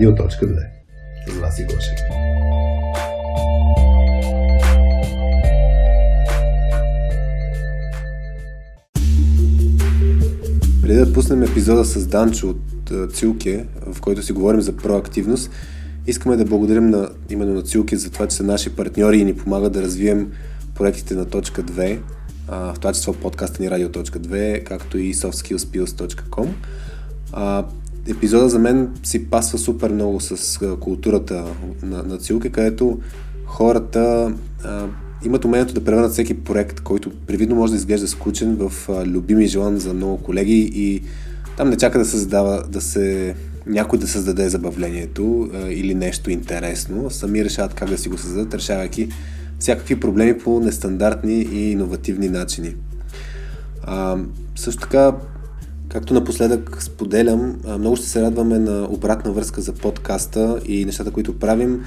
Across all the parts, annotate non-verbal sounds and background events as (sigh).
Радио.2. С вас и Гошев. Преди да пуснем епизода с Данчо от Цилке, в който си говорим за проактивност, искаме да благодарим на, именно на Цилке за това, че са наши партньори и ни помагат да развием проектите на точка 2, в това число подкаста ни Radio.2, както и softskillspills.com. епизода за мен си пасва супер много с културата на, на Цилке, където хората а, имат умението да превърнат всеки проект, който привидно може да изглежда скучен в а, любим и желан за много колеги и там не чака да се задава, да се някой да създаде забавлението а, или нещо интересно. Сами решават как да си го създадат, решавайки всякакви проблеми по нестандартни и иновативни начини. А, също така, както напоследък споделям, много ще се радваме на обратна връзка за подкаста и нещата, които правим.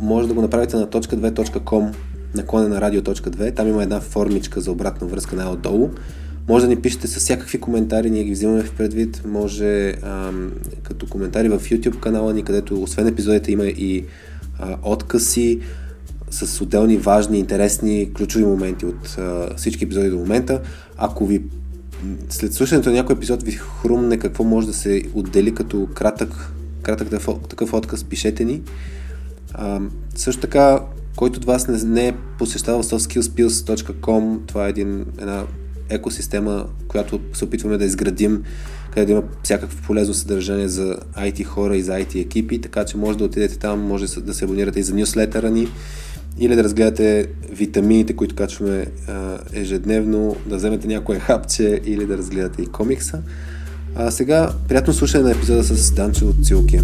Може да го направите на .2.com наклоне на радио.2. Там има една формичка за обратна връзка най-отдолу. Може да ни пишете с всякакви коментари, ние ги взимаме в предвид. Може ам, като коментари в YouTube канала ни, където освен епизодите има и а, откъси с отделни важни, интересни, ключови моменти от а, всички епизоди до момента. Ако ви след слушането на някой епизод ви хрумне какво може да се отдели като кратък, кратък такъв отказ, пишете ни. А, също така, който от вас не, не е посещавал softskillspills.com, това е един, една екосистема, която се опитваме да изградим, където има всякакво полезно съдържание за IT хора и за IT екипи, така че може да отидете там, може да се абонирате и за нюслетъра ни или да разгледате витамините, които качваме а, ежедневно, да вземете някое хапче или да разгледате и комикса. А сега, приятно слушане на епизода с Данчо от Цилки.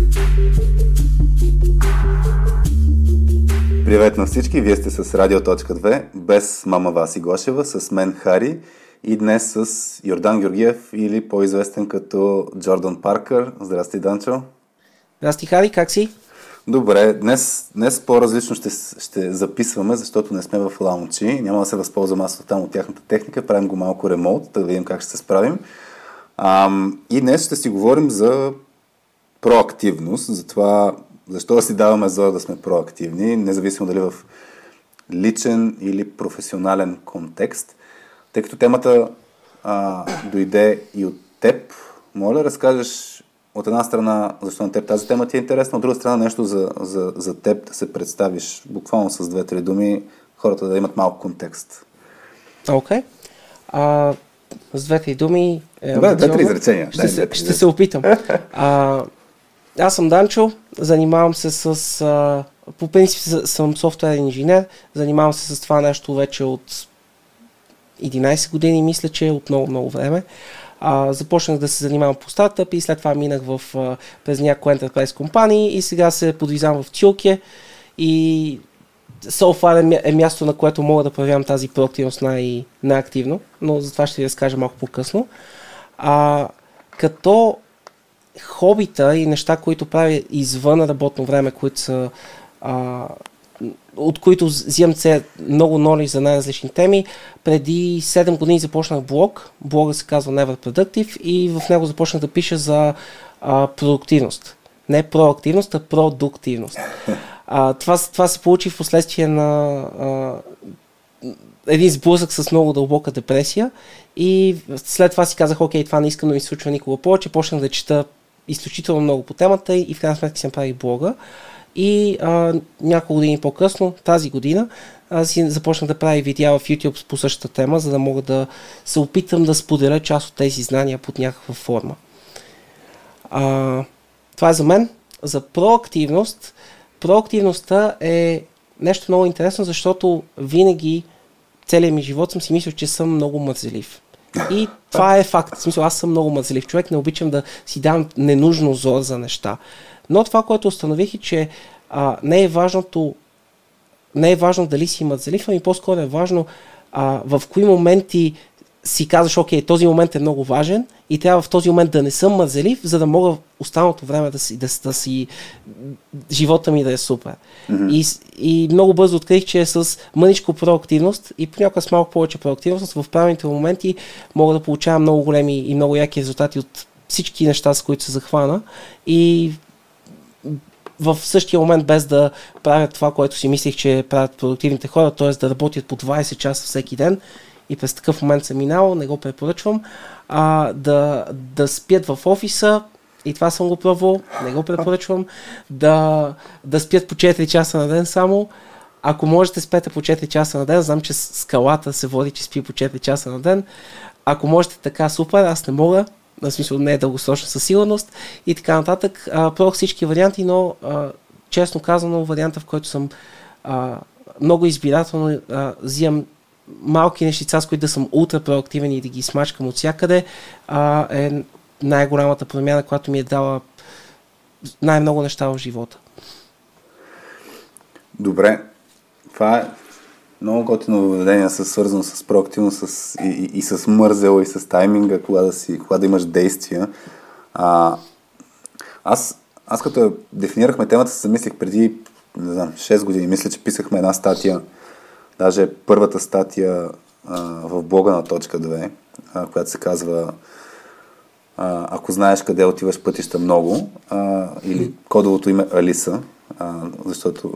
Привет на всички, вие сте с Радио.2, без мама Васи Гошева, с мен Хари и днес с Йордан Георгиев или по-известен като Джордан Паркър. Здрасти, Данчо. Здрасти, Хари, как си? Добре, днес, днес по-различно ще, ще записваме, защото не сме в лаунчи. Няма да се възползвам аз там от тяхната техника. Правим го малко ремонт, да видим как ще се справим. Ам, и днес ще си говорим за проактивност, за това защо да си даваме зор да сме проактивни, независимо дали в личен или професионален контекст. Тъй като темата а, дойде и от теб, моля да разкажеш от една страна, защо на теб тази тема ти е интересна, от друга страна нещо за, за, за теб да се представиш буквално с две-три думи, хората да имат малко контекст. Окей. Okay. с две-три думи... Е, Добре, две-три изречения. Ще, се, ще се опитам. А, аз съм Данчо, занимавам се с... А, по принцип съм софтуерен инженер, занимавам се с това нещо вече от 11 години, мисля, че е от много-много време. А, започнах да се занимавам по стартъп и след това минах в, а, през някои enterprise компании и сега се подвизавам в Тюлке и SoFar е, е място, на което мога да проявявам тази проактивност най- най-активно, но за това ще ви разкажа малко по-късно. А, като хобита и неща, които правя извън работно време, които са а, от които взимам се много ноли за най-различни теми. Преди 7 години започнах блог. Блогът се казва Never Productive и в него започнах да пиша за а, продуктивност. Не проактивност, а продуктивност. А, това, това се получи в последствие на а, един сблъсък с много дълбока депресия и след това си казах, окей, това не искам да ми случва никога повече. Почнах да чета изключително много по темата и в крайна сметка си направих блога. И а, няколко години по-късно, тази година, аз си започнах да правя видеа в YouTube по същата тема, за да мога да се опитам да споделя част от тези знания под някаква форма. А, това е за мен. За проактивност. Проактивността е нещо много интересно, защото винаги целият ми живот съм си мислил, че съм много мързелив. И това е факт. В смисъл, аз съм много мързелив човек, не обичам да си дам ненужно зор за неща. Но това, което установих е, че а, не е важното не е важно дали си мързелив, ами по-скоро е важно а, в кои моменти си казваш, окей, този момент е много важен и трябва в този момент да не съм мързелив, за да мога останалото време да си, да, да си живота ми да е супер. Mm-hmm. И, и много бързо открих, че с мъничко проактивност и понякога с малко повече проактивност в правилните моменти мога да получавам много големи и много яки резултати от всички неща, с които се захвана и в същия момент, без да правят това, което си мислих, че правят продуктивните хора, т.е. да работят по 20 часа всеки ден и през такъв момент съм минал, не го препоръчвам, а, да, да спят в офиса, и това съм го пробвал, не го препоръчвам, да, да спят по 4 часа на ден само, ако можете спете по 4 часа на ден, знам, че скалата се води, че спи по 4 часа на ден. Ако можете така, супер, аз не мога, на смисъл не е дългосрочно със сигурност и така нататък. А, пробвах всички варианти, но а, честно казано, варианта, в който съм а, много избирателно а, взимам малки нещица, с които да съм ултра проактивен и да ги смачкам от всякъде, а, е най-голямата промяна, която ми е дала най-много неща в живота. Добре, това е много готино въведение, свързано с проактивност с, и, и, и с мързел, и с тайминга, кога да, си, кога да имаш действия. А, аз, аз като дефинирахме темата, се замислих преди, не знам, 6 години. Мисля, че писахме една статия, даже първата статия а, в блога на точка 2, а, която се казва а, Ако знаеш къде отиваш пътища много, а, или кодовото име Алиса, а, защото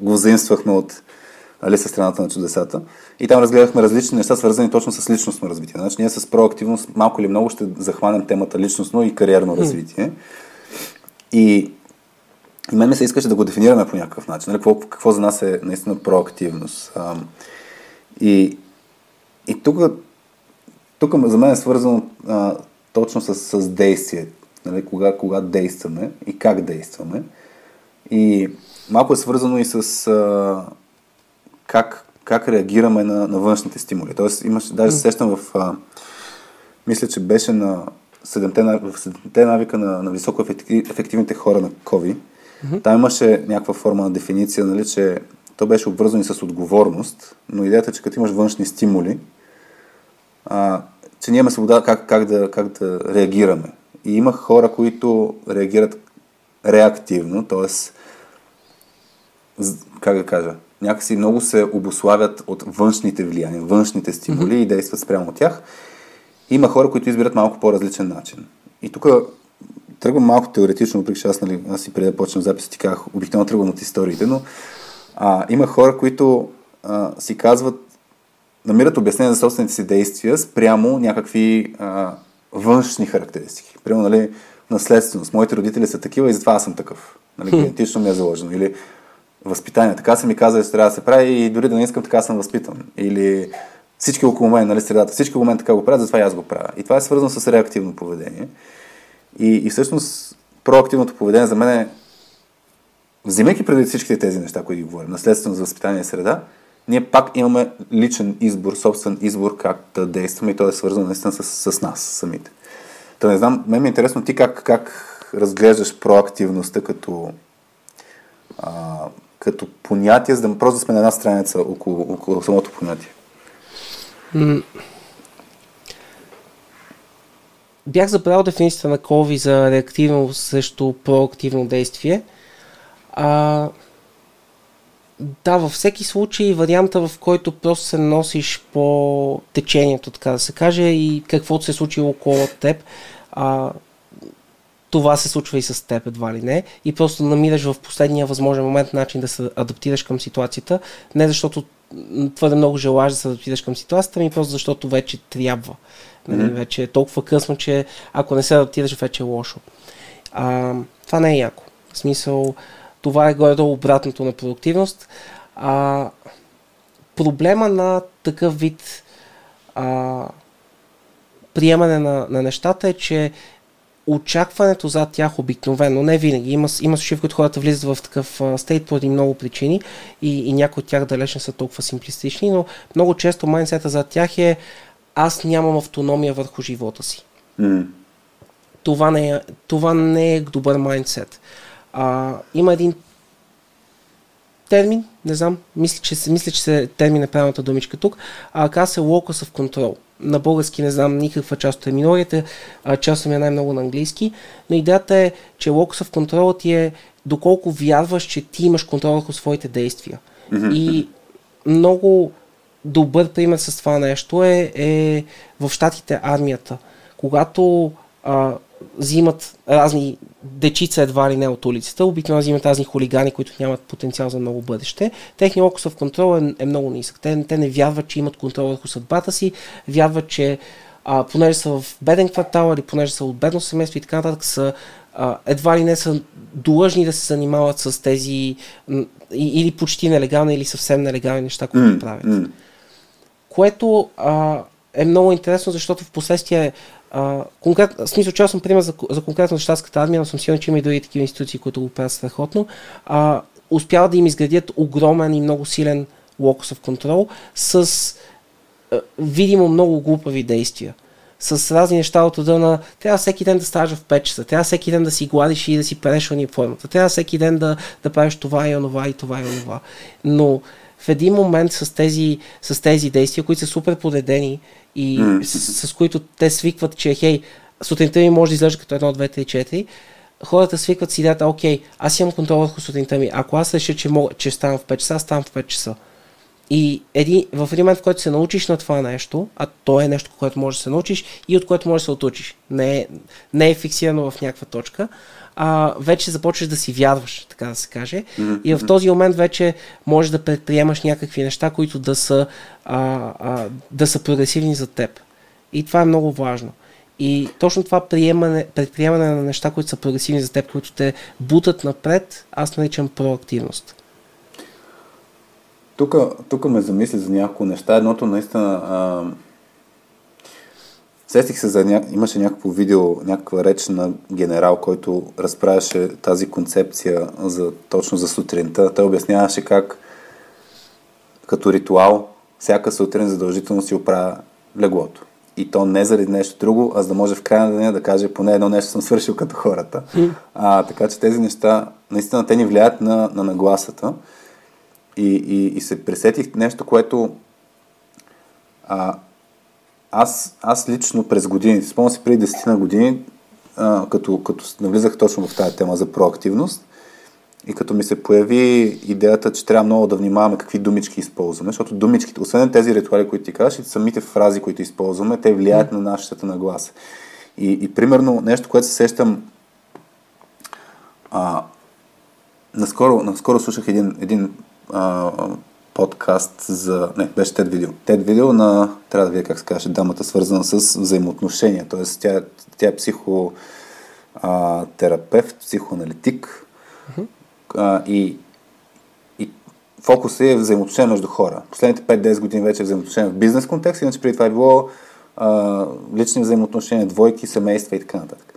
го заимствахме от Алиса страната на чудесата. И там разгледахме различни неща, свързани точно с личностно развитие. Значи ние с проактивност малко или много ще захванем темата личностно и кариерно развитие. И, и мен ми се искаше да го дефинираме по някакъв начин. Нали? Какво, какво за нас е наистина проактивност. А, и, и тук, тук за мен е свързано а, точно с, с действие. Нали? Кога, кога действаме и как действаме. И малко е свързано и с а, как, как реагираме на, на външните стимули. Тоест, имаш, даже се сещам в, а, мисля, че беше на седемте, в седемте навика на, на високо ефективните хора на COVID. Mm-hmm. Там имаше някаква форма на дефиниция, нали, че то беше обвързано и с отговорност, но идеята е, че като имаш външни стимули, а, че ние имаме свобода как, как, да, как да реагираме. И има хора, които реагират реактивно, т.е как да кажа, някакси много се обославят от външните влияния, външните стимули mm-hmm. и действат спрямо от тях. Има хора, които избират малко по-различен начин. И тук тръгвам малко теоретично, въпреки че аз, нали, аз си преди да почнем запис, ти казах, обикновено тръгвам от историите, но а, има хора, които а, си казват, намират обяснение за собствените си действия спрямо някакви а, външни характеристики. Примерно, нали, наследственост. Моите родители са такива и затова аз съм такъв. Нали, генетично ми е заложено. Или възпитание. Така са ми казали, че трябва да се прави и дори да не искам, така съм възпитан. Или всички около мен, нали, средата, всички около мен така го правят, затова и аз го правя. И това е свързано с реактивно поведение. И, и всъщност проактивното поведение за мен е, взимайки преди всичките тези неща, които ги говорим, наследствено за възпитание и среда, ние пак имаме личен избор, собствен избор как да действаме и то е свързано наистина с, с нас самите. Та не знам, мен ми е интересно ти как, как разглеждаш проактивността като а, като понятие, за да просто сме на една страница около, около самото понятие? Бях забрал дефиницията на Кови за реактивно срещу проактивно действие. А, да, във всеки случай варианта, в който просто се носиш по течението, така да се каже, и каквото се е случило около теб, а, това се случва и с теб едва ли не и просто намираш в последния възможен момент начин да се адаптираш към ситуацията, не защото твърде много желаеш да се адаптираш към ситуацията, ми просто защото вече трябва. Mm-hmm. Вече е толкова късно, че ако не се адаптираш, вече е лошо. А, това не е яко. В смисъл, това е горе-долу обратното на продуктивност. А, проблема на такъв вид а, приемане на, на нещата е, че очакването зад тях обикновено, не винаги, има, има случаи, в които хората влизат в такъв стейт поради много причини и, и някои от тях далеч не са толкова симплистични, но много често майнсета зад тях е аз нямам автономия върху живота си. Mm. Това, не е, това не е добър майндсет. Има един термин, не знам, мисля, че, мисля, че се термин е правилната думичка тук, а казва се locus of control на български не знам никаква част от терминологията, част ми е най-много на английски, но идеята е, че локуса в контрола ти е доколко вярваш, че ти имаш контрол върху своите действия. Mm-hmm. И много добър пример с това нещо е, е в щатите армията. Когато а, взимат разни дечица едва ли не от улицата, обикновено взимат разни хулигани, които нямат потенциал за много бъдеще. Техният локусов контрол е, е много нисък. Те, те не вярват, че имат контрол върху съдбата си, вярват, че а, понеже са в беден квартал или понеже са от бедно семейство и така нататък, са а, едва ли не са длъжни да се занимават с тези или почти нелегални, или съвсем нелегални неща, които mm, правят. Mm. Което а, е много интересно, защото в последствие конкрет, в смисъл, че аз съм пример за, за конкретно щатската армия, но съм сигурен, че има и други такива институции, които го правят страхотно. А, успяват да им изградят огромен и много силен локусов контрол с а, видимо много глупави действия с разни неща от рода на трябва всеки ден да ставаш в 5 часа, трябва всеки ден да си гладиш и да си переш униформата, трябва всеки ден да, да правиш това и онова и това и онова. Но в един момент с тези, с тези действия, които са супер подредени и с, с които те свикват, че хей, сутринта ми може да изглежда като едно, две, три, четири, хората свикват си идеята, окей, аз имам контрол върху сутринта ми, ако аз реша, че, мога, че ставам в 5 часа, ставам в 5 часа. И един, в един момент, в който се научиш на това нещо, а то е нещо, което можеш да се научиш и от което можеш да се отучиш, не е, не е фиксирано в някаква точка, а, вече започваш да си вярваш, така да се каже. Mm-hmm. И в този момент вече можеш да предприемаш някакви неща, които да са, а, а, да са прогресивни за теб. И това е много важно. И точно това приемане, предприемане на неща, които са прогресивни за теб, които те бутат напред, аз наричам проактивност. Тук ме замисли за няколко неща. Едното наистина... А, сетих се за ня... Имаше някакво видео, някаква реч на генерал, който разправяше тази концепция за, точно за сутринта. Той обясняваше как като ритуал всяка сутрин задължително си оправя леглото. И то не заради нещо друго, а за да може в края на деня да каже поне едно нещо съм свършил като хората. А, така че тези неща, наистина, те ни влияят на, на нагласата. И, и, и се пресетих нещо, което а, аз, аз лично през годините, спомням си преди 10 на години, а, като, като навлизах точно в тази тема за проактивност и като ми се появи идеята, че трябва много да внимаваме какви думички използваме, защото думичките, освен тези ритуали, които ти кажеш, и самите фрази, които използваме, те влияят на нашата нагласа. И, и примерно нещо, което се сещам а, наскоро, наскоро слушах един, един а, подкаст за... Не, беше TED видео. TED видео на, трябва да видя как се каже, дамата свързана с взаимоотношения. Тоест тя, тя е психотерапевт, психоаналитик uh-huh. а, и, и фокусът е взаимоотношения между хора. Последните 5-10 години вече е взаимоотношения в бизнес контекст, иначе преди това е било а, лични взаимоотношения, двойки, семейства и така нататък.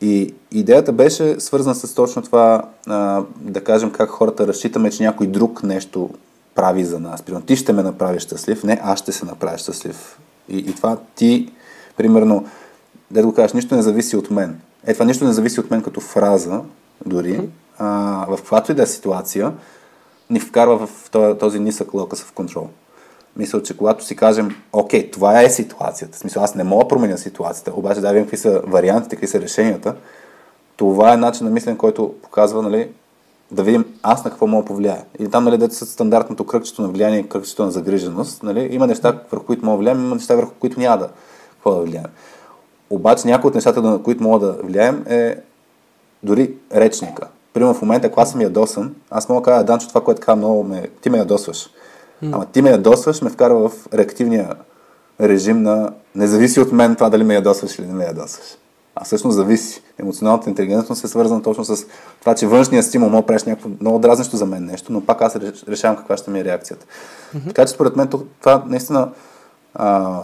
И идеята беше свързана с точно това, а, да кажем как хората разчитаме, че някой друг нещо прави за нас. Примерно, ти ще ме направиш щастлив, не аз ще се направя щастлив. И, и това ти, примерно, да го кажеш, нищо не зависи от мен. Е, това нищо не зависи от мен като фраза, дори, а, в каквато и да е ситуация, ни вкарва в този, този нисък локъс в контрол. Мисля, че когато си кажем, окей, това е ситуацията, в смисъл аз не мога да променя ситуацията, обаче да видим какви са вариантите, какви са решенията, това е начин на мислене, който показва, нали, да видим аз на какво мога да повлияя. И там, нали, да са стандартното кръгчето на влияние и кръгчето на загриженост, нали, има неща, върху които мога да влияем, има неща, върху които няма да, какво да влияем. Обаче някои от нещата, на които мога да влияем е дори речника. Примерно в момента, ако аз съм ядосан, аз мога да кажа, Данчо, това, което казва много ме, ти ме ядосваш. Ама ти ме ядосваш, ме вкарва в реактивния режим на не зависи от мен това дали ме ядосваш или не ме ядосваш. А всъщност зависи. Емоционалната интелигентност е свързана точно с това, че външният стимул може да правиш някакво много дразнещо за мен нещо, но пак аз решавам каква ще ми е реакцията. Mm-hmm. Така че според мен това наистина а,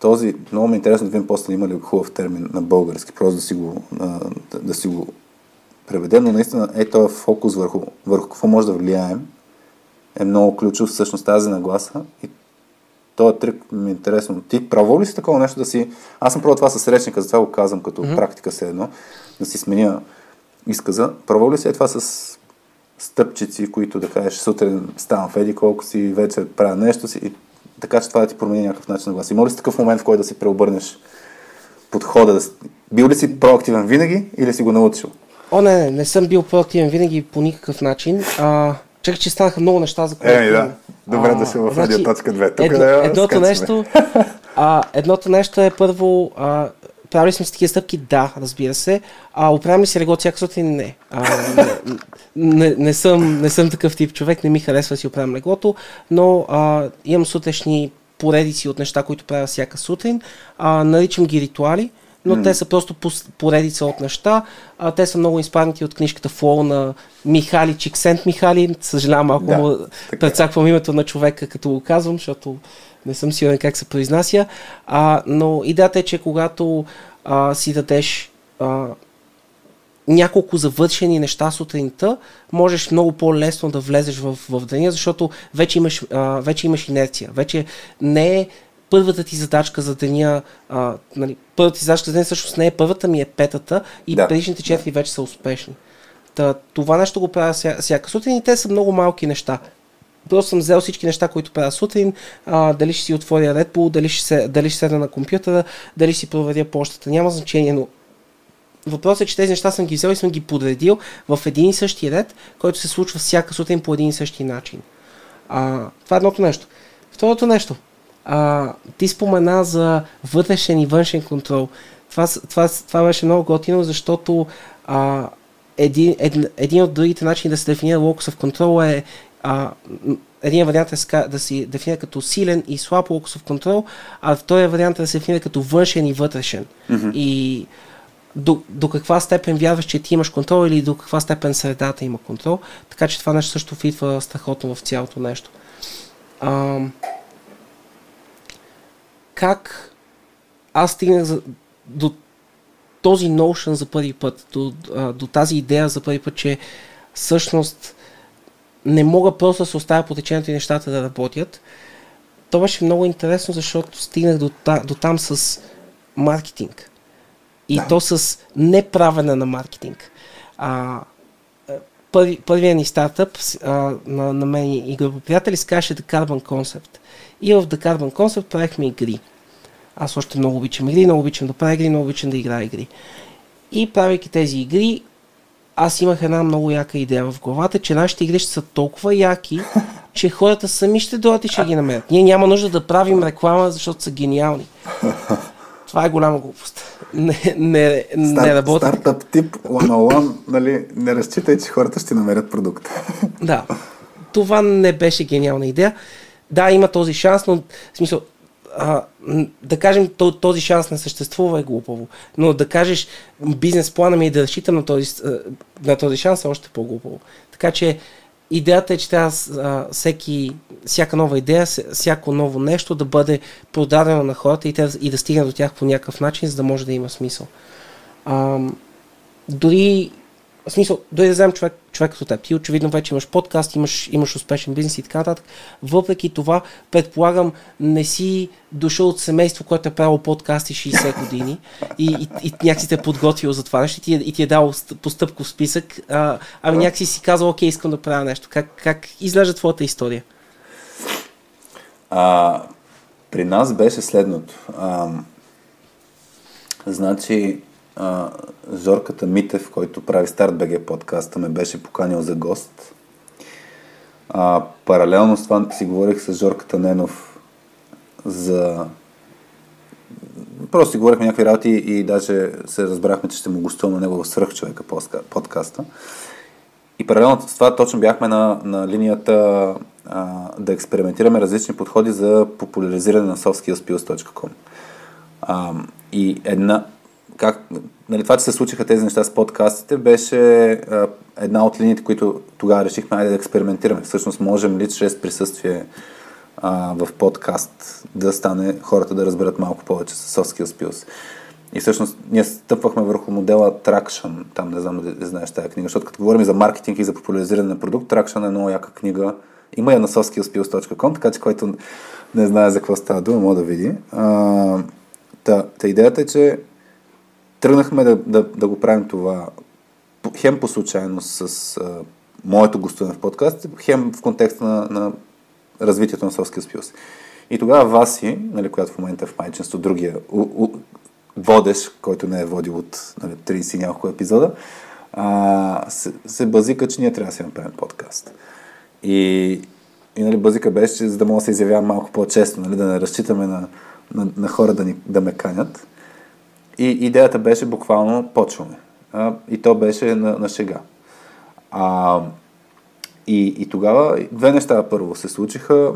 този, много ми е интересно да видим после има ли хубав термин на български, просто да си го, а, да, да си го преведем, но наистина е този фокус върху, върху какво може да влияем е много ключов всъщност тази нагласа и този трик ми е интересно. Ти право ли си такова нещо да си... Аз съм пробвал това с речника, затова го казвам като mm-hmm. практика се едно, да си сменя изказа. Право ли си е това с стъпчици, които да кажеш сутрин ставам в еди колко си, вечер правя нещо си и така че това да ти промени някакъв начин на глас. Има ли си такъв момент, в който да си преобърнеш подхода? Да... Бил ли си проактивен винаги или си го научил? О, не, не, не съм бил проактивен винаги по никакъв начин. А, Чакай, че станаха много неща, за които... Еми, да. Добре а, да се в значи, точка 2. Тук едно, да едното, нещо, а, едното нещо е първо, а, правили сме с такива стъпки? Да, разбира се. А оправям ли си легло всяка сутрин? Не. А, не, не, не, съм, не съм такъв тип човек, не ми харесва да си оправям леглото, но а, имам сутрешни поредици от неща, които правя всяка сутрин. А, наричам ги ритуали но mm. те са просто поредица от неща. А, те са много изпаднати от книжката Флоу на Михали Чиксент Михали. Съжалявам, малко да, му предсаквам името на човека, като го казвам, защото не съм сигурен как се произнася. А, но идеята е, че когато а, си дадеш а, няколко завършени неща сутринта, можеш много по-лесно да влезеш в, в деня, защото вече имаш, а, вече имаш инерция. Вече не е първата ти задачка за деня, а, нали, първата ти задачка за деня всъщност не е първата ми е петата и да. предишните четири да. вече са успешни. Та, това нещо го правя ся, всяка сутрин и те са много малки неща. Просто съм взел всички неща, които правя сутрин, а, дали ще си отворя Red Bull, дали ще, се, дали ще седна на компютъра, дали ще си проверя почтата, няма значение, но Въпросът е, че тези неща съм ги взел и съм ги подредил в един и същи ред, който се случва всяка сутрин по един и същи начин. А, това е едното нещо. Второто нещо. А, ти спомена за вътрешен и външен контрол. Това, това, това беше много готино, защото а, един, един, един от другите начини да се дефинира локус в контрол е а, един вариант е да се дефинира като силен и слаб локус в контрол, а втория вариант е да се дефинира като външен и вътрешен. Mm-hmm. И до, до каква степен вярваш, че ти имаш контрол или до каква степен средата има контрол. Така че това нещо също фитва страхотно в цялото нещо. А, как аз стигнах за, до този notion за първи път, до, до тази идея за първи път, че всъщност не мога просто да се оставя по течението и нещата да работят. То беше много интересно, защото стигнах до, до там с маркетинг. И да. то с неправене на маркетинг. А, първи, първият ни стартъп а, на, на мен и група приятели се казваше The Carbon Concept. И в The Carbon Concept правихме игри. Аз още много обичам игри, много обичам да правя игри, много обичам да играя игри. И правейки тези игри, аз имах една много яка идея в главата, че нашите игри ще са толкова яки, (laughs) че хората сами ще дойдат и ще ги намерят. Ние няма нужда да правим реклама, защото са гениални. (laughs) Това е голяма глупост. Не, не, Стар, не работи. Стартъп тип one нали, не разчитай, че хората ще намерят продукт. Да. Това не беше гениална идея. Да, има този шанс, но в смисъл, да кажем, този шанс не съществува е глупаво. Но да кажеш, бизнес плана ми е да разчитам на този, на този шанс е още по-глупаво. Така че идеята е, че трябва всеки, всяка нова идея, всяко ново нещо да бъде продадено на хората и, те, и да стигне до тях по някакъв начин, за да може да има смисъл. А, дори в смисъл, дойде да вземем човек, човек от теб. Ти очевидно вече имаш подкаст, имаш, имаш успешен бизнес и така нататък. Въпреки това, предполагам, не си дошъл от семейство, което е правило подкасти 60 години и, и, и някакси те е подготвил за това нещо и ти, е, и ти е дал постъпков списък. А, ами някакси си казал, окей, искам да правя нещо. Как, как изглежда твоята история? А, при нас беше следното. А, значи, а, Жорката Митев, който прави Старт БГ подкаста, ме беше поканил за гост. А, паралелно с това си говорих с Жорката Ненов за... Просто си говорихме някакви работи и даже се разбрахме, че ще му гостувам на него в Свръхчовека подкаста. И паралелно с това точно бяхме на, на линията а, да експериментираме различни подходи за популяризиране на softskillspills.com. А, и една, как, нали, това, че се случиха тези неща с подкастите, беше а, една от линиите, които тогава решихме айде да експериментираме. Всъщност можем ли чрез присъствие а, в подкаст да стане хората да разберат малко повече с Soft Skills Pills. И всъщност ние стъпвахме върху модела Traction, там не знам дали знаеш тази книга, защото като говорим за маркетинг и за популяризиране на продукт, Traction е много яка книга. Има я на softskillspills.com, така че който не знае за какво става дума, може да види. А, та, та идеята е, че Тръгнахме да, да, да го правим това хем по случайност с а, моето гостуване в подкаст, хем в контекста на, на развитието на Soft Skills И тогава Васи, нали, която в момента е в майчинство, другия у, у, водещ, който не е водил от нали, 30 няколко епизода, а, се, се базика, че ние трябва да си направим подкаст. И, и нали, базика беше, за да мога да се изявявам малко по-често, нали, да не разчитаме на, на, на хора да, ни, да ме канят. И идеята беше буквално почваме. И то беше на, на шега. А, и, и тогава две неща първо се случиха,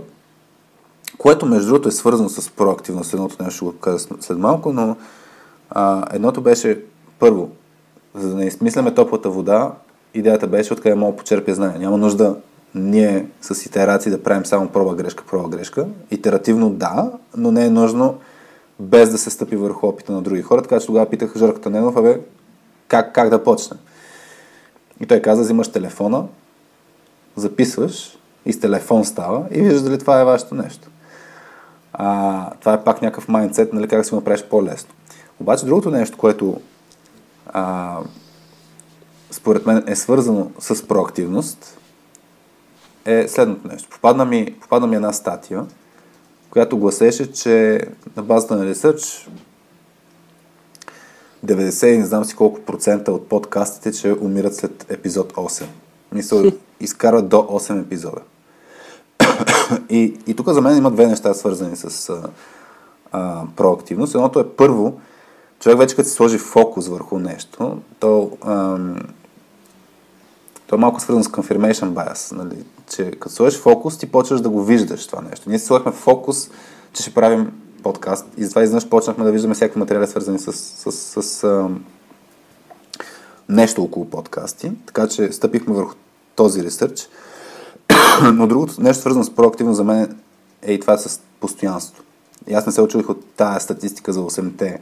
което между другото е свързано с проактивност. Едното нещо ще го кажа след малко, но а, едното беше първо, за да не измисляме топлата вода, идеята беше откъде мога почерпя знания. Няма нужда ние с итерации да правим само проба грешка, проба грешка. Итеративно да, но не е нужно без да се стъпи върху опита на други хора. Така че тогава питах Жорката Ненов, абе, как, как да почнем? И той каза, взимаш телефона, записваш и с телефон става и виждаш дали това е вашето нещо. А, това е пак някакъв майндсет, нали, как си го направиш по-лесно. Обаче другото нещо, което а, според мен е свързано с проактивност, е следното нещо. Попадна ми, попадна ми една статия, която гласеше, че на базата на ресърч 90 не знам си колко процента от подкастите, че умират след епизод 8. Мисъл, (laughs) изкарват до 8 епизода. (coughs) и, и тук за мен има две неща свързани с а, а, проактивност. Едното е първо, човек вече като се сложи фокус върху нещо, то, ам, то е малко свързано с confirmation bias, нали? Че като сложиш фокус, ти почваш да го виждаш това нещо. Ние си сложихме фокус, че ще правим подкаст и затова изведнъж почнахме да виждаме всякакви материали, свързани с, с, с, с ам, нещо около подкасти, така че стъпихме върху този ресърч. Но другото нещо, свързано с проактивно за мен е и това с постоянство. И аз не се очудих от тая статистика за 8-те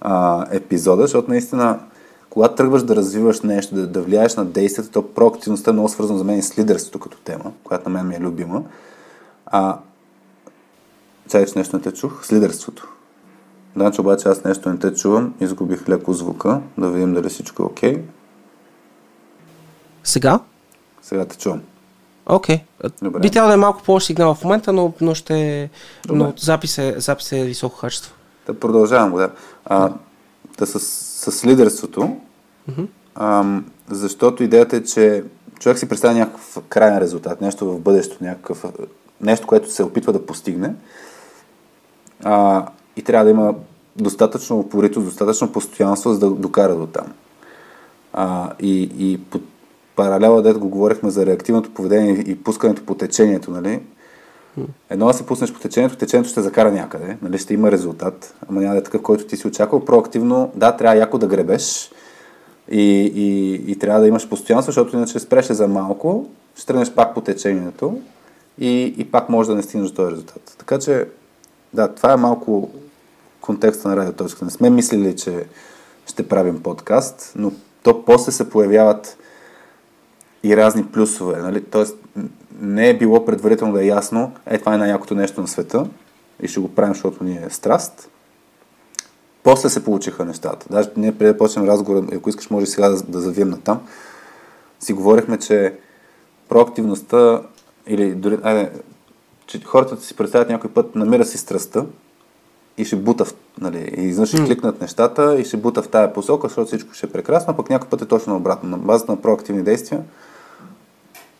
а, епизода, защото наистина, когато тръгваш да развиваш нещо, да, да влияеш на действията, то проактивността е много свързано за мен и с лидерството като тема, която на мен ми е любима. А, чай, че нещо не те чух, с лидерството. Значи обаче аз нещо не те чувам, изгубих леко звука, да видим дали всичко е окей. Okay. Сега? Сега те чувам. Окей. Okay. Би трябвало да е малко по сигнал в момента, но, но ще... Добре. Но запис е, запис е високо качество. Да продължавам го, да. А, да с, с лидерството, mm-hmm. а, защото идеята е, че човек си представя някакъв крайен резултат, нещо в бъдещето, някакъв, нещо, което се опитва да постигне. А, и трябва да има достатъчно упоритост, достатъчно постоянство, за да докара до там. А, и, и по паралела, дето го говорихме за реактивното поведение и пускането по течението, нали? Едно да се пуснеш по течението, течението ще закара някъде, нали? ще има резултат, ама няма да е такъв, който ти си очаквал. Проактивно, да, трябва яко да гребеш и, и, и трябва да имаш постоянство, защото иначе спреш за малко, ще тръгнеш пак по течението и, и пак може да не стигнеш до този резултат. Така че, да, това е малко контекста на радиоточка. Не сме мислили, че ще правим подкаст, но то после се появяват и разни плюсове. Нали? Тоест, не е било предварително да е ясно, е това е най-якото нещо на света и ще го правим, защото ни е страст. После се получиха нещата. Даже ние преди да почнем разговор, ако искаш, може сега да, да завием на там, си говорихме, че проактивността или дори, айде, че хората си представят някой път, намира си страстта и ще бута, в, нали, и изведнъж ще кликнат нещата и ще бута в тая посока, защото всичко ще е прекрасно, пък някой път е точно обратно. На базата на проактивни действия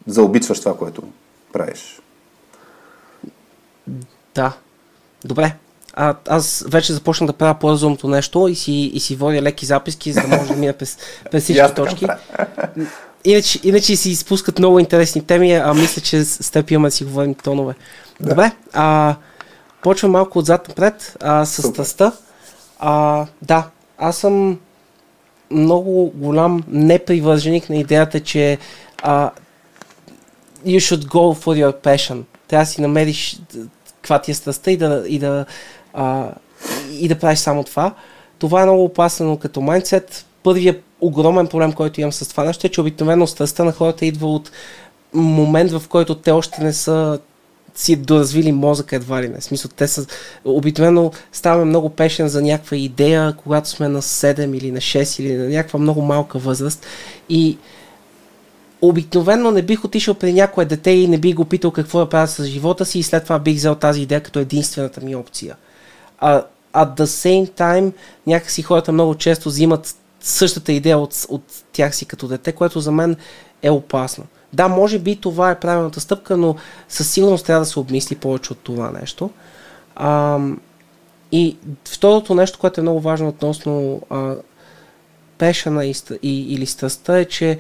заобичваш това, което правиш. Да. Добре. А, аз вече започнах да правя по-разумното нещо и си, и си водя леки записки, за да може да мина през, през всички точки. Иначе, иначе си изпускат много интересни теми, а мисля, че с теб имаме да си говорим тонове. Да. Добре, а, почвам малко отзад напред а, с страстта. А, да, аз съм много голям непривърженик на идеята, че а, you should go for your passion. Трябва да си намериш каква ти е страстта и да, и да, а, и да правиш само това. Това е много опасно като майндсет. Първият огромен проблем, който имам с това нещо е, че обикновено страстта на хората идва от момент, в който те още не са си доразвили мозъка едва ли не. В смисъл, те са... Обикновено ставаме много пешен за някаква идея, когато сме на 7 или на 6 или на някаква много малка възраст. И обикновено не бих отишъл при някое дете и не бих го питал какво да правя с живота си и след това бих взел тази идея като единствената ми опция. А at the same time, някакси хората много често взимат същата идея от, от тях си като дете, което за мен е опасно. Да, може би това е правилната стъпка, но със сигурност трябва да се обмисли повече от това нещо. А, И второто нещо, което е много важно относно а, пешана и, и, или страстта е, че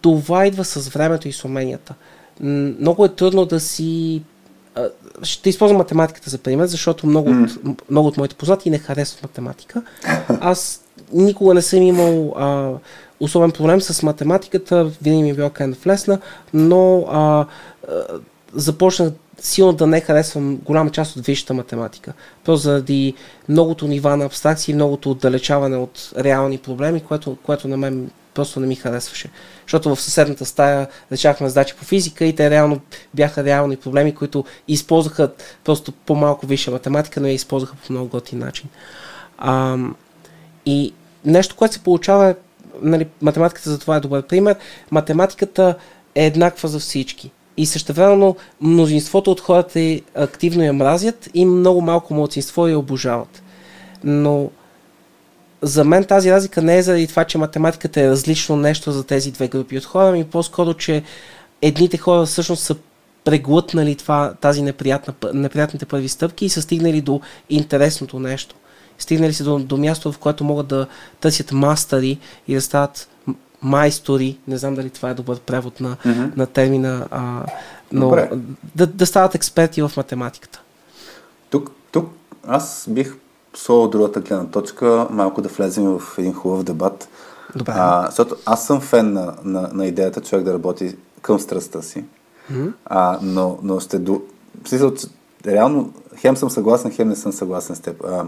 това идва с времето и с уменията. Много е трудно да си ще използвам математиката за пример, защото много, mm. от, много от моите познати не харесват математика. Аз никога не съм имал а, особен проблем с математиката, винаги ми е било крайно лесна, но а, а, започнах силно да не харесвам голяма част от висшата математика. Просто заради многото нива на абстракции, многото отдалечаване от реални проблеми, което, което на мен просто не ми харесваше. Защото в съседната стая решахме задачи по физика и те реално бяха реални проблеми, които използваха просто по-малко висша математика, но я използваха по много готин начин. А, и нещо, което се получава, нали, математиката за това е добър пример, математиката е еднаква за всички. И същевременно мнозинството от хората активно я мразят и много малко младсинство я обожават. Но за мен тази разлика не е заради това, че математиката е различно нещо за тези две групи от хора, ами по-скоро, че едните хора всъщност са преглътнали това, тази неприятна, неприятните първи стъпки и са стигнали до интересното нещо. Стигнали се до, до място, в което могат да търсят мастери и да стават майстори, не знам дали това е добър превод на, mm-hmm. на термина, а, но да, да стават експерти в математиката. Тук, тук аз бих посола другата гледна точка, малко да влезем в един хубав дебат. Добре. А, защото аз съм фен на, на, на идеята човек да работи към страстта си, mm-hmm. а, но, но ще до... Смисъл, реално хем съм съгласен, хем не съм съгласен с теб. А,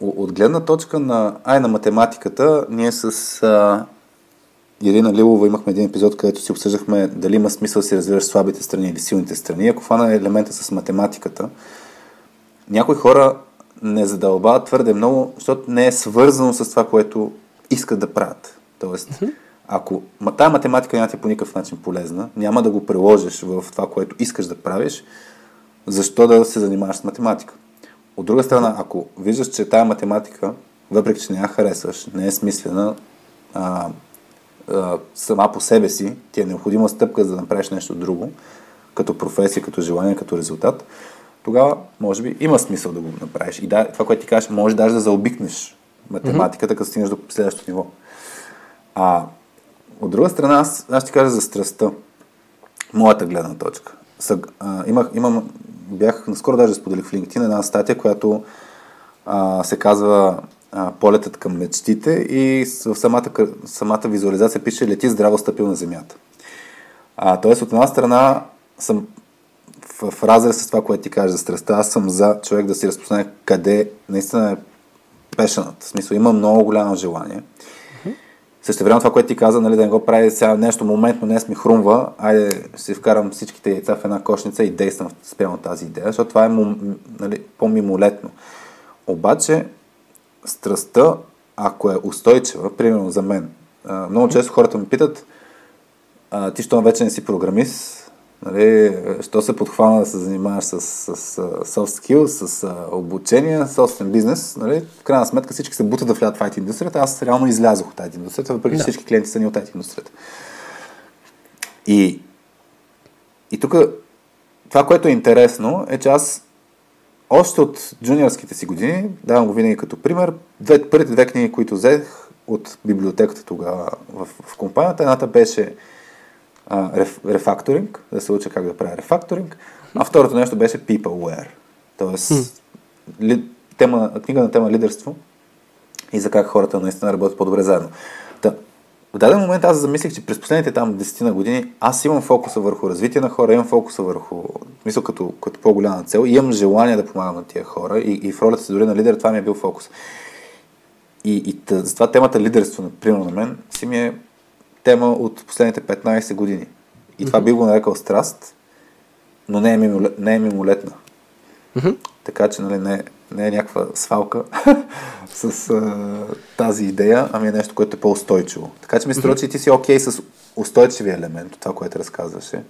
от гледна точка на, ай, на математиката, ние с а, Ирина Лилова имахме един епизод, където си обсъждахме дали има смисъл да си развиваш слабите страни или силните страни. Ако фана елемента с математиката, някои хора не задълбават твърде много, защото не е свързано с това, което искат да правят. Тоест, mm-hmm. ако тази математика няма ти е по никакъв начин полезна, няма да го приложиш в това, което искаш да правиш, защо да се занимаваш с математика? От друга страна, ако виждаш, че тая математика, въпреки че не я харесваш, не е смислена, а, а, сама по себе си, ти е необходима стъпка за да направиш нещо друго, като професия, като желание, като резултат, тогава може би има смисъл да го направиш. И да, това, което ти кажеш, може даже да заобикнеш математиката, mm-hmm. като стигнеш до следващото ниво. А от друга страна, аз, аз ще кажа за страстта. Моята гледна точка. Съг, а, имах, имам, бях, наскоро даже споделих в LinkedIn една статия, която а, се казва а, Полетът към мечтите и в самата, самата визуализация пише Лети здраво стъпил на земята. А, тоест, от една страна съм в, в разрез с това, което ти кажеш за страстта, аз съм за човек да си разпознае къде наистина е пешенът. В смисъл, има много голямо желание. Mm-hmm. Също време това, което ти каза, нали, да не го прави сега нещо моментно, днес ми хрумва, айде си вкарам всичките яйца в една кошница и действам спрямо тази идея, защото това е нали, по-мимолетно. Обаче, страстта, ако е устойчива, примерно за мен, много често хората ме питат, ти що вече не си програмист, Нали, що се подхвана да се занимаваш с, с, с soft skills, с обучение, собствен бизнес, нали, в крайна сметка всички се бутат да влядат в IT индустрията. Аз реално излязох от IT индустрията, въпреки да. всички клиенти са ни от IT индустрията. И, и тук това, което е интересно, е, че аз още от джуниорските си години, давам го винаги като пример, две, първите две книги, които взех от библиотеката тогава в, в компанията, едната беше а, реф, рефакторинг, да се уча как да правя рефакторинг, а второто нещо беше peopleware, т.е. Ли, тема, книга на тема лидерство и за как хората наистина работят по-добре заедно. Та, в даден момент аз замислих, че през последните там 10 на години аз имам фокуса върху развитие на хора, имам фокуса върху, мисля, като, като по-голяма цел имам желание да помагам на тия хора и, и в ролята си дори на лидер това ми е бил фокус. И, и тъ, затова темата лидерство, например, на мен, си ми е тема от последните 15 години. И mm-hmm. това би го нарекал страст, но не е, мимолет, не е мимолетна. Mm-hmm. Така че нали, не, не е някаква свалка (laughs) с а, тази идея, ами е нещо, което е по-устойчиво. Така че ми струва, mm-hmm. че ти си окей okay с устойчивия елемент, от това, което разказваше.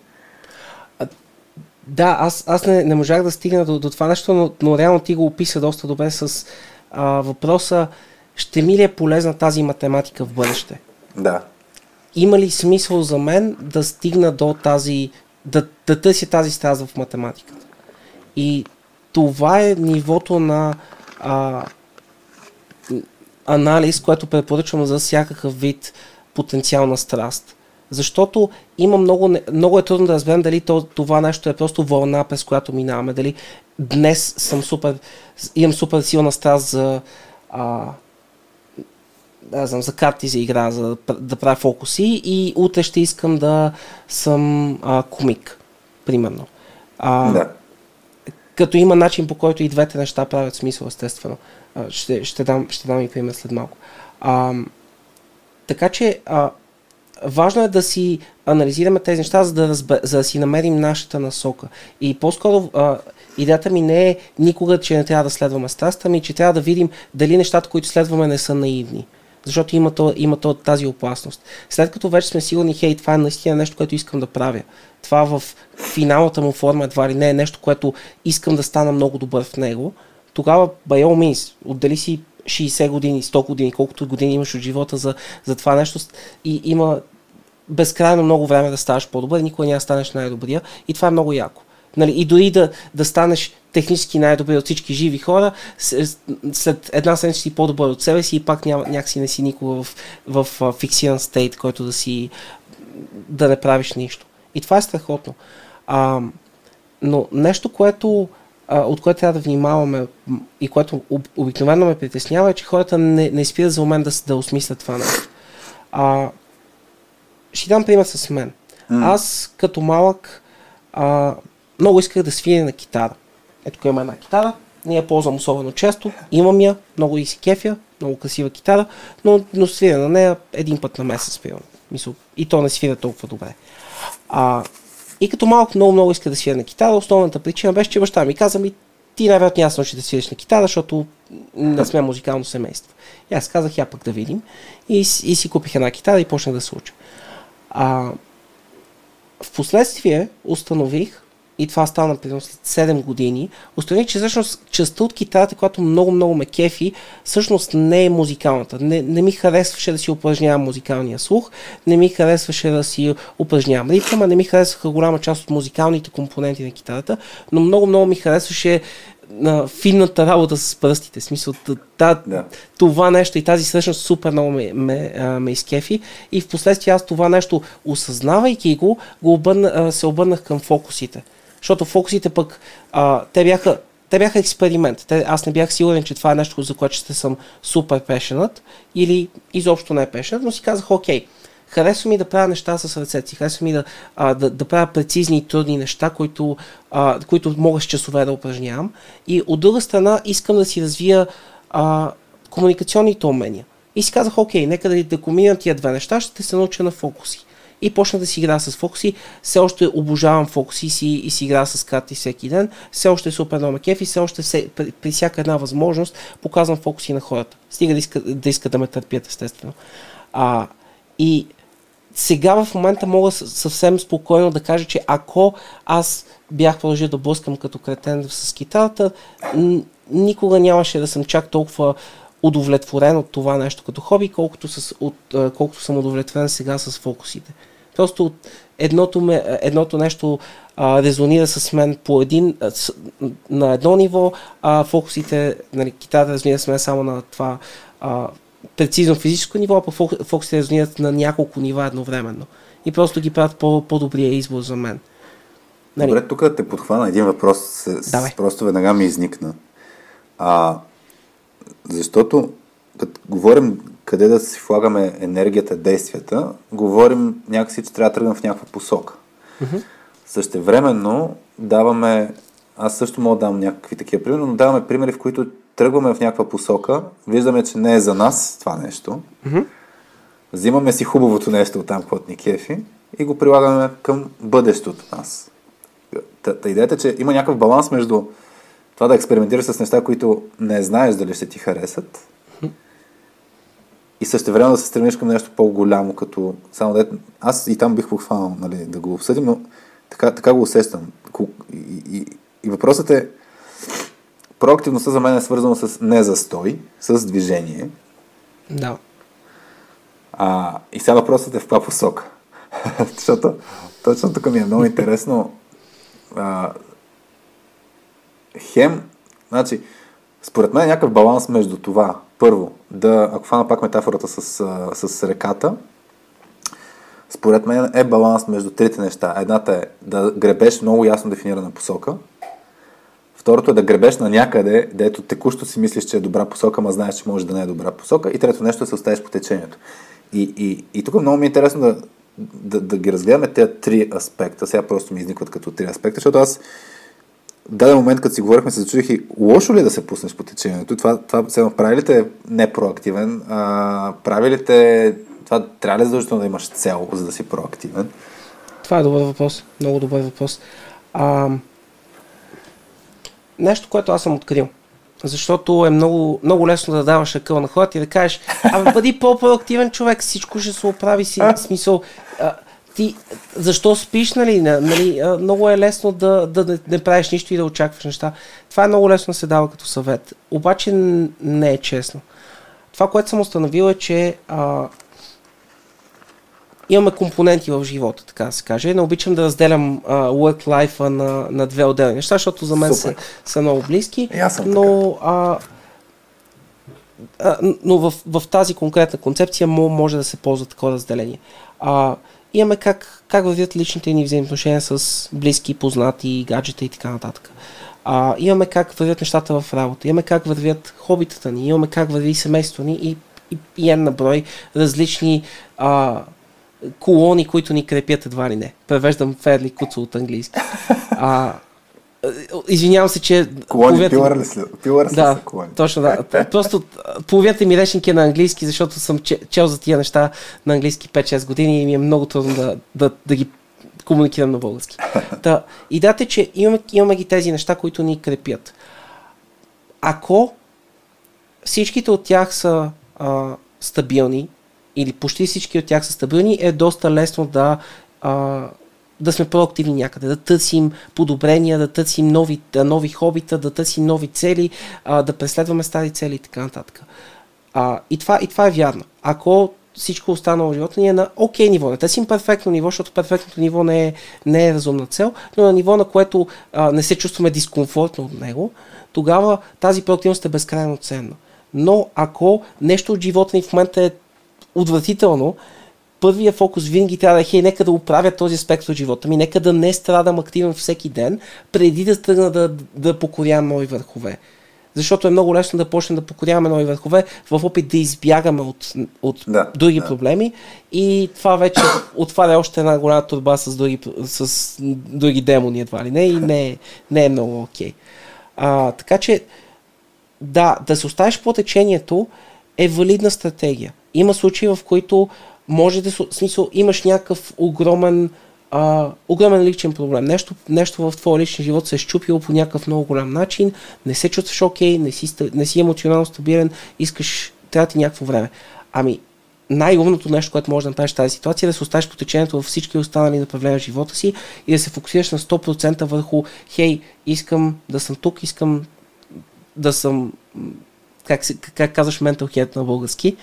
Да, аз, аз не, не можах да стигна до, до това нещо, но, но реално ти го описа доста добре с а, въпроса ще ми ли е полезна тази математика в бъдеще? Да има ли смисъл за мен да стигна до тази, да, да търся тази страст в математиката? И това е нивото на а, анализ, което препоръчвам за всякакъв вид потенциална страст. Защото има много, много е трудно да разберем дали това нещо е просто вълна, през която минаваме. Дали днес съм супер, имам супер силна страст за, а, да знам, за карти за игра, за да, правя фокуси и утре ще искам да съм а, комик, примерно. А, да. Като има начин по който и двете неща правят смисъл, естествено. А, ще, ще, дам, ще дам и пример след малко. А, така че а, важно е да си анализираме тези неща, за да, разбе, за да си намерим нашата насока. И по-скоро а, идеята ми не е никога, че не трябва да следваме страста, ми че трябва да видим дали нещата, които следваме, не са наивни. Защото има, то, има то, тази опасност. След като вече сме сигурни, хей, това е наистина нещо, което искам да правя. Това в финалната му форма едва ли не е нещо, което искам да стана много добър в него. Тогава, by all means, отдели си 60 години, 100 години, колкото години имаш от живота за, за това нещо и има безкрайно много време да ставаш по-добър, никога няма станеш най-добрия и това е много яко. Нали, и дори да, да станеш технически най-добри от всички живи хора, след една седмица си по-добър от себе си и пак няма, някакси не си никога в, в, в фиксиран стейт, който да си да не правиш нищо. И това е страхотно. А, но нещо, което а, от което трябва да внимаваме и което об, обикновено ме притеснява е, че хората не, не спират за момент да, да осмислят това нещо. А, ще дам пример с мен. Mm. Аз като малък а, много исках да свиря на китара. Ето тук има една китара, не я ползвам особено често, имам я, много и си кефя, много красива китара, но, но свиря на нея един път на месец, примерно. Мисъл, и то не свира толкова добре. А, и като малък много, много иска да свиря на китара, основната причина беше, че баща ми каза ми, ти най-вероятно няма да свириш на китара, защото не сме музикално семейство. И аз казах, я пък да видим. И, и си купих една китара и почнах да се уча. А, последствие установих, и това стана примерно след 7 години, установих, че всъщност частта от китарата, която много-много ме кефи, всъщност не е музикалната. Не, не ми харесваше да си упражнявам музикалния слух, не ми харесваше да си упражнявам ритъма, не ми харесваха голяма част от музикалните компоненти на китарата, но много-много ми харесваше на финната работа с пръстите. В смисъл, та, да. това нещо и тази същност супер много ме, ме, ме изкефи. И в последствие аз това нещо, осъзнавайки го, го обърна, се обърнах към фокусите. Защото фокусите пък, а, те бяха те бяха експеримент. Те, аз не бях сигурен, че това е нещо, за което ще съм супер пешенът или изобщо не е пешенът, но си казах, окей, харесва ми да правя неща с ръцете си, харесва ми да, а, да, да правя прецизни и трудни неща, които, а, които мога с часове да упражнявам. И от друга страна искам да си развия а, комуникационните умения. И си казах, окей, нека да, да комбинирам тия две неща, ще се науча на фокуси и почна да си игра с фокуси. Все още обожавам фокуси си и си игра с карти всеки ден. Все още е супер много кеф и все още се, при, при всяка една възможност показвам фокуси на хората. Стига да искат да, иска да ме търпят, естествено. А, и сега в момента мога съвсем спокойно да кажа, че ако аз бях продължил да блъскам като кретен с китарата, никога нямаше да съм чак толкова удовлетворен от това нещо като хоби, колкото, с, от, колкото съм удовлетворен сега с фокусите. Просто едното, ме, едното нещо а, резонира с мен по един, с, на едно ниво, а фокусите, нали, китарата резонира с мен само на това а, прецизно физическо ниво, а фокусите резонират на няколко нива едновременно. И просто ги правят по, по-добрия избор за мен. Нали? Добре, тук те подхвана един въпрос, с, с, просто веднага ми изникна. А, защото, като говорим къде да си влагаме енергията, действията, говорим някакси, че трябва да тръгнем в някаква посока. Mm-hmm. Същевременно даваме, аз също мога да дам някакви такива примери, но даваме примери, в които тръгваме в някаква посока, виждаме, че не е за нас това нещо, mm-hmm. взимаме си хубавото нещо от там, което ни кефи и го прилагаме към бъдещето нас. Та, та идеята е, че има някакъв баланс между това да експериментираш с неща, които не знаеш дали ще ти харесат и също време да се стремиш към нещо по-голямо, като само да... Аз и там бих похванал нали, да го обсъдим, но така, така го усещам. И, и, и въпросът е, проактивността за мен е свързана с незастой, с движение. Да. А, и сега въпросът е в каква посока. (laughs) Защото точно тук ми е много интересно а, хем, значи, според мен е някакъв баланс между това. Първо, да, ако фана пак метафората с, с реката, според мен е баланс между трите неща. Едната е да гребеш много ясно дефинирана посока. Второто е да гребеш на някъде, дето текущо си мислиш, че е добра посока, ма знаеш, че може да не е добра посока. И трето нещо е да се оставиш по течението. И, и, и тук много ми е интересно да, да, да ги разгледаме тези три аспекта. Сега просто ми изникват като три аспекта, защото аз даден момент, като си говорихме, се зачудих и лошо ли е да се пуснеш по течението? Това, това все прави ли те непроактивен? А, прави ли те това трябва ли задължително да имаш цел, за да си проактивен? Това е добър въпрос. Много добър въпрос. А, нещо, което аз съм открил. Защото е много, много лесно да даваш акъл на хората и да кажеш, абе бъди по-проактивен човек, всичко ще се оправи си. Смисъл, а, ти, защо спиш, нали? нали много е лесно да, да не, не правиш нищо и да очакваш неща. Това е много лесно да се дава като съвет. Обаче не е честно. Това, което съм установил е, че а, имаме компоненти в живота, така да се каже. Не обичам да разделям uh, work-life на, на две отделни неща, защото за мен са, са много близки. но а, а, но в, в тази конкретна концепция може да се ползва такова разделение. А, имаме как, как вървят личните ни взаимоотношения с близки, познати, гаджета и така нататък. А, имаме как вървят нещата в работа, имаме как вървят хобитата ни, имаме как върви семейство ни и, и, и на брой различни а, колони, които ни крепят едва ли не. Превеждам Ферли Куцо от английски. А, Извинявам се, че... Колони, половината... пилър да, колони. точно да. Просто половината ми речник е на английски, защото съм чел за тия неща на английски 5-6 години и ми е много трудно да, да, да ги комуникирам на български. (laughs) Та, идеята е, че имаме, имаме ги тези неща, които ни крепят. Ако всичките от тях са а, стабилни, или почти всички от тях са стабилни, е доста лесно да, а, да сме проактивни някъде, да търсим подобрения, да търсим нови, нови хобита, да търсим нови цели, а, да преследваме стари цели и така нататък. А, и, това, и това е вярно. Ако всичко останало в живота ни е на окей okay ниво. Не търсим перфектно ниво, защото перфектното ниво не е, не е разумна цел, но на ниво, на което а, не се чувстваме дискомфортно от него, тогава тази проактивност е безкрайно ценна. Но ако нещо от живота ни в момента е отвратително, първия фокус винаги трябва да е, хей, нека да оправя този аспект от живота ми, нека да не страдам активно всеки ден, преди да тръгна да, да покорявам нови върхове. Защото е много лесно да почнем да покоряваме нови върхове в опит да избягаме от, от да, други да. проблеми и това вече (coughs) отваря още една голяма турба с други, с други демони едва ли не и не, е, не е много окей. Okay. така че да, да се оставиш по течението е валидна стратегия. Има случаи, в които може да, в смисъл, имаш някакъв огромен, а, огромен личен проблем. Нещо, нещо в твоя личен живот се е щупило по някакъв много голям начин, не се чувстваш окей, не си, не си емоционално стабилен, искаш, трябва ти някакво време. Ами, най-умното нещо, което може да направиш в тази ситуация е да се оставиш по течението във всички останали направления в живота си и да се фокусираш на 100% върху хей, искам да съм тук, искам да съм как, как казваш mental health на български?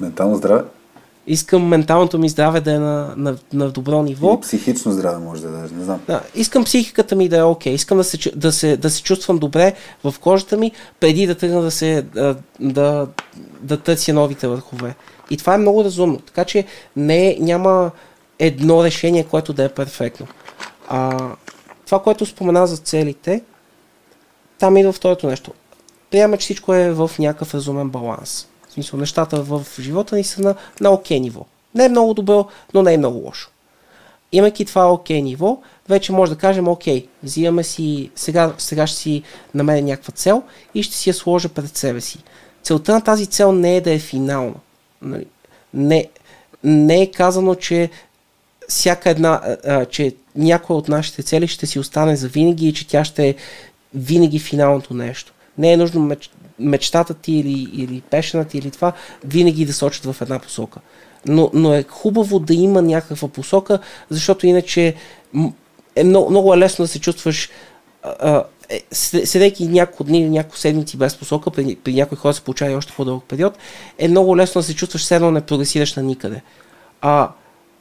Ментално здраве? Искам менталното ми здраве да е на, на, на добро ниво. И психично здраве може да е, не знам. Да, искам психиката ми да е окей. Okay. Искам да се, да, се, да се чувствам добре в кожата ми, преди да тръгна да, се, да, да, да търся новите върхове. И това е много разумно. Така че не, няма едно решение, което да е перфектно. А, това, което спомена за целите, там идва второто нещо. Приема, че всичко е в някакъв разумен баланс. В смисъл, нещата в живота ни са на, на окей okay ниво. Не е много добро, но не е много лошо. Имайки това окей okay ниво, вече може да кажем, окей, взимаме си, сега, сега ще си намеря някаква цел и ще си я сложа пред себе си. Целта на тази цел не е да е финална. Нали? Не, не е казано, че всяка една, а, че някоя от нашите цели ще си остане за винаги и че тя ще е винаги финалното нещо. Не е нужно меч, мечтата ти или, или пешената ти или това винаги да сочат в една посока. Но, но е хубаво да има някаква посока, защото иначе е много, много е лесно да се чувстваш а, е, седейки няколко дни или няколко седмици без посока, при, при някои хора се получава и още по-дълъг период, е много лесно да се чувстваш все едно не прогресираш на никъде. А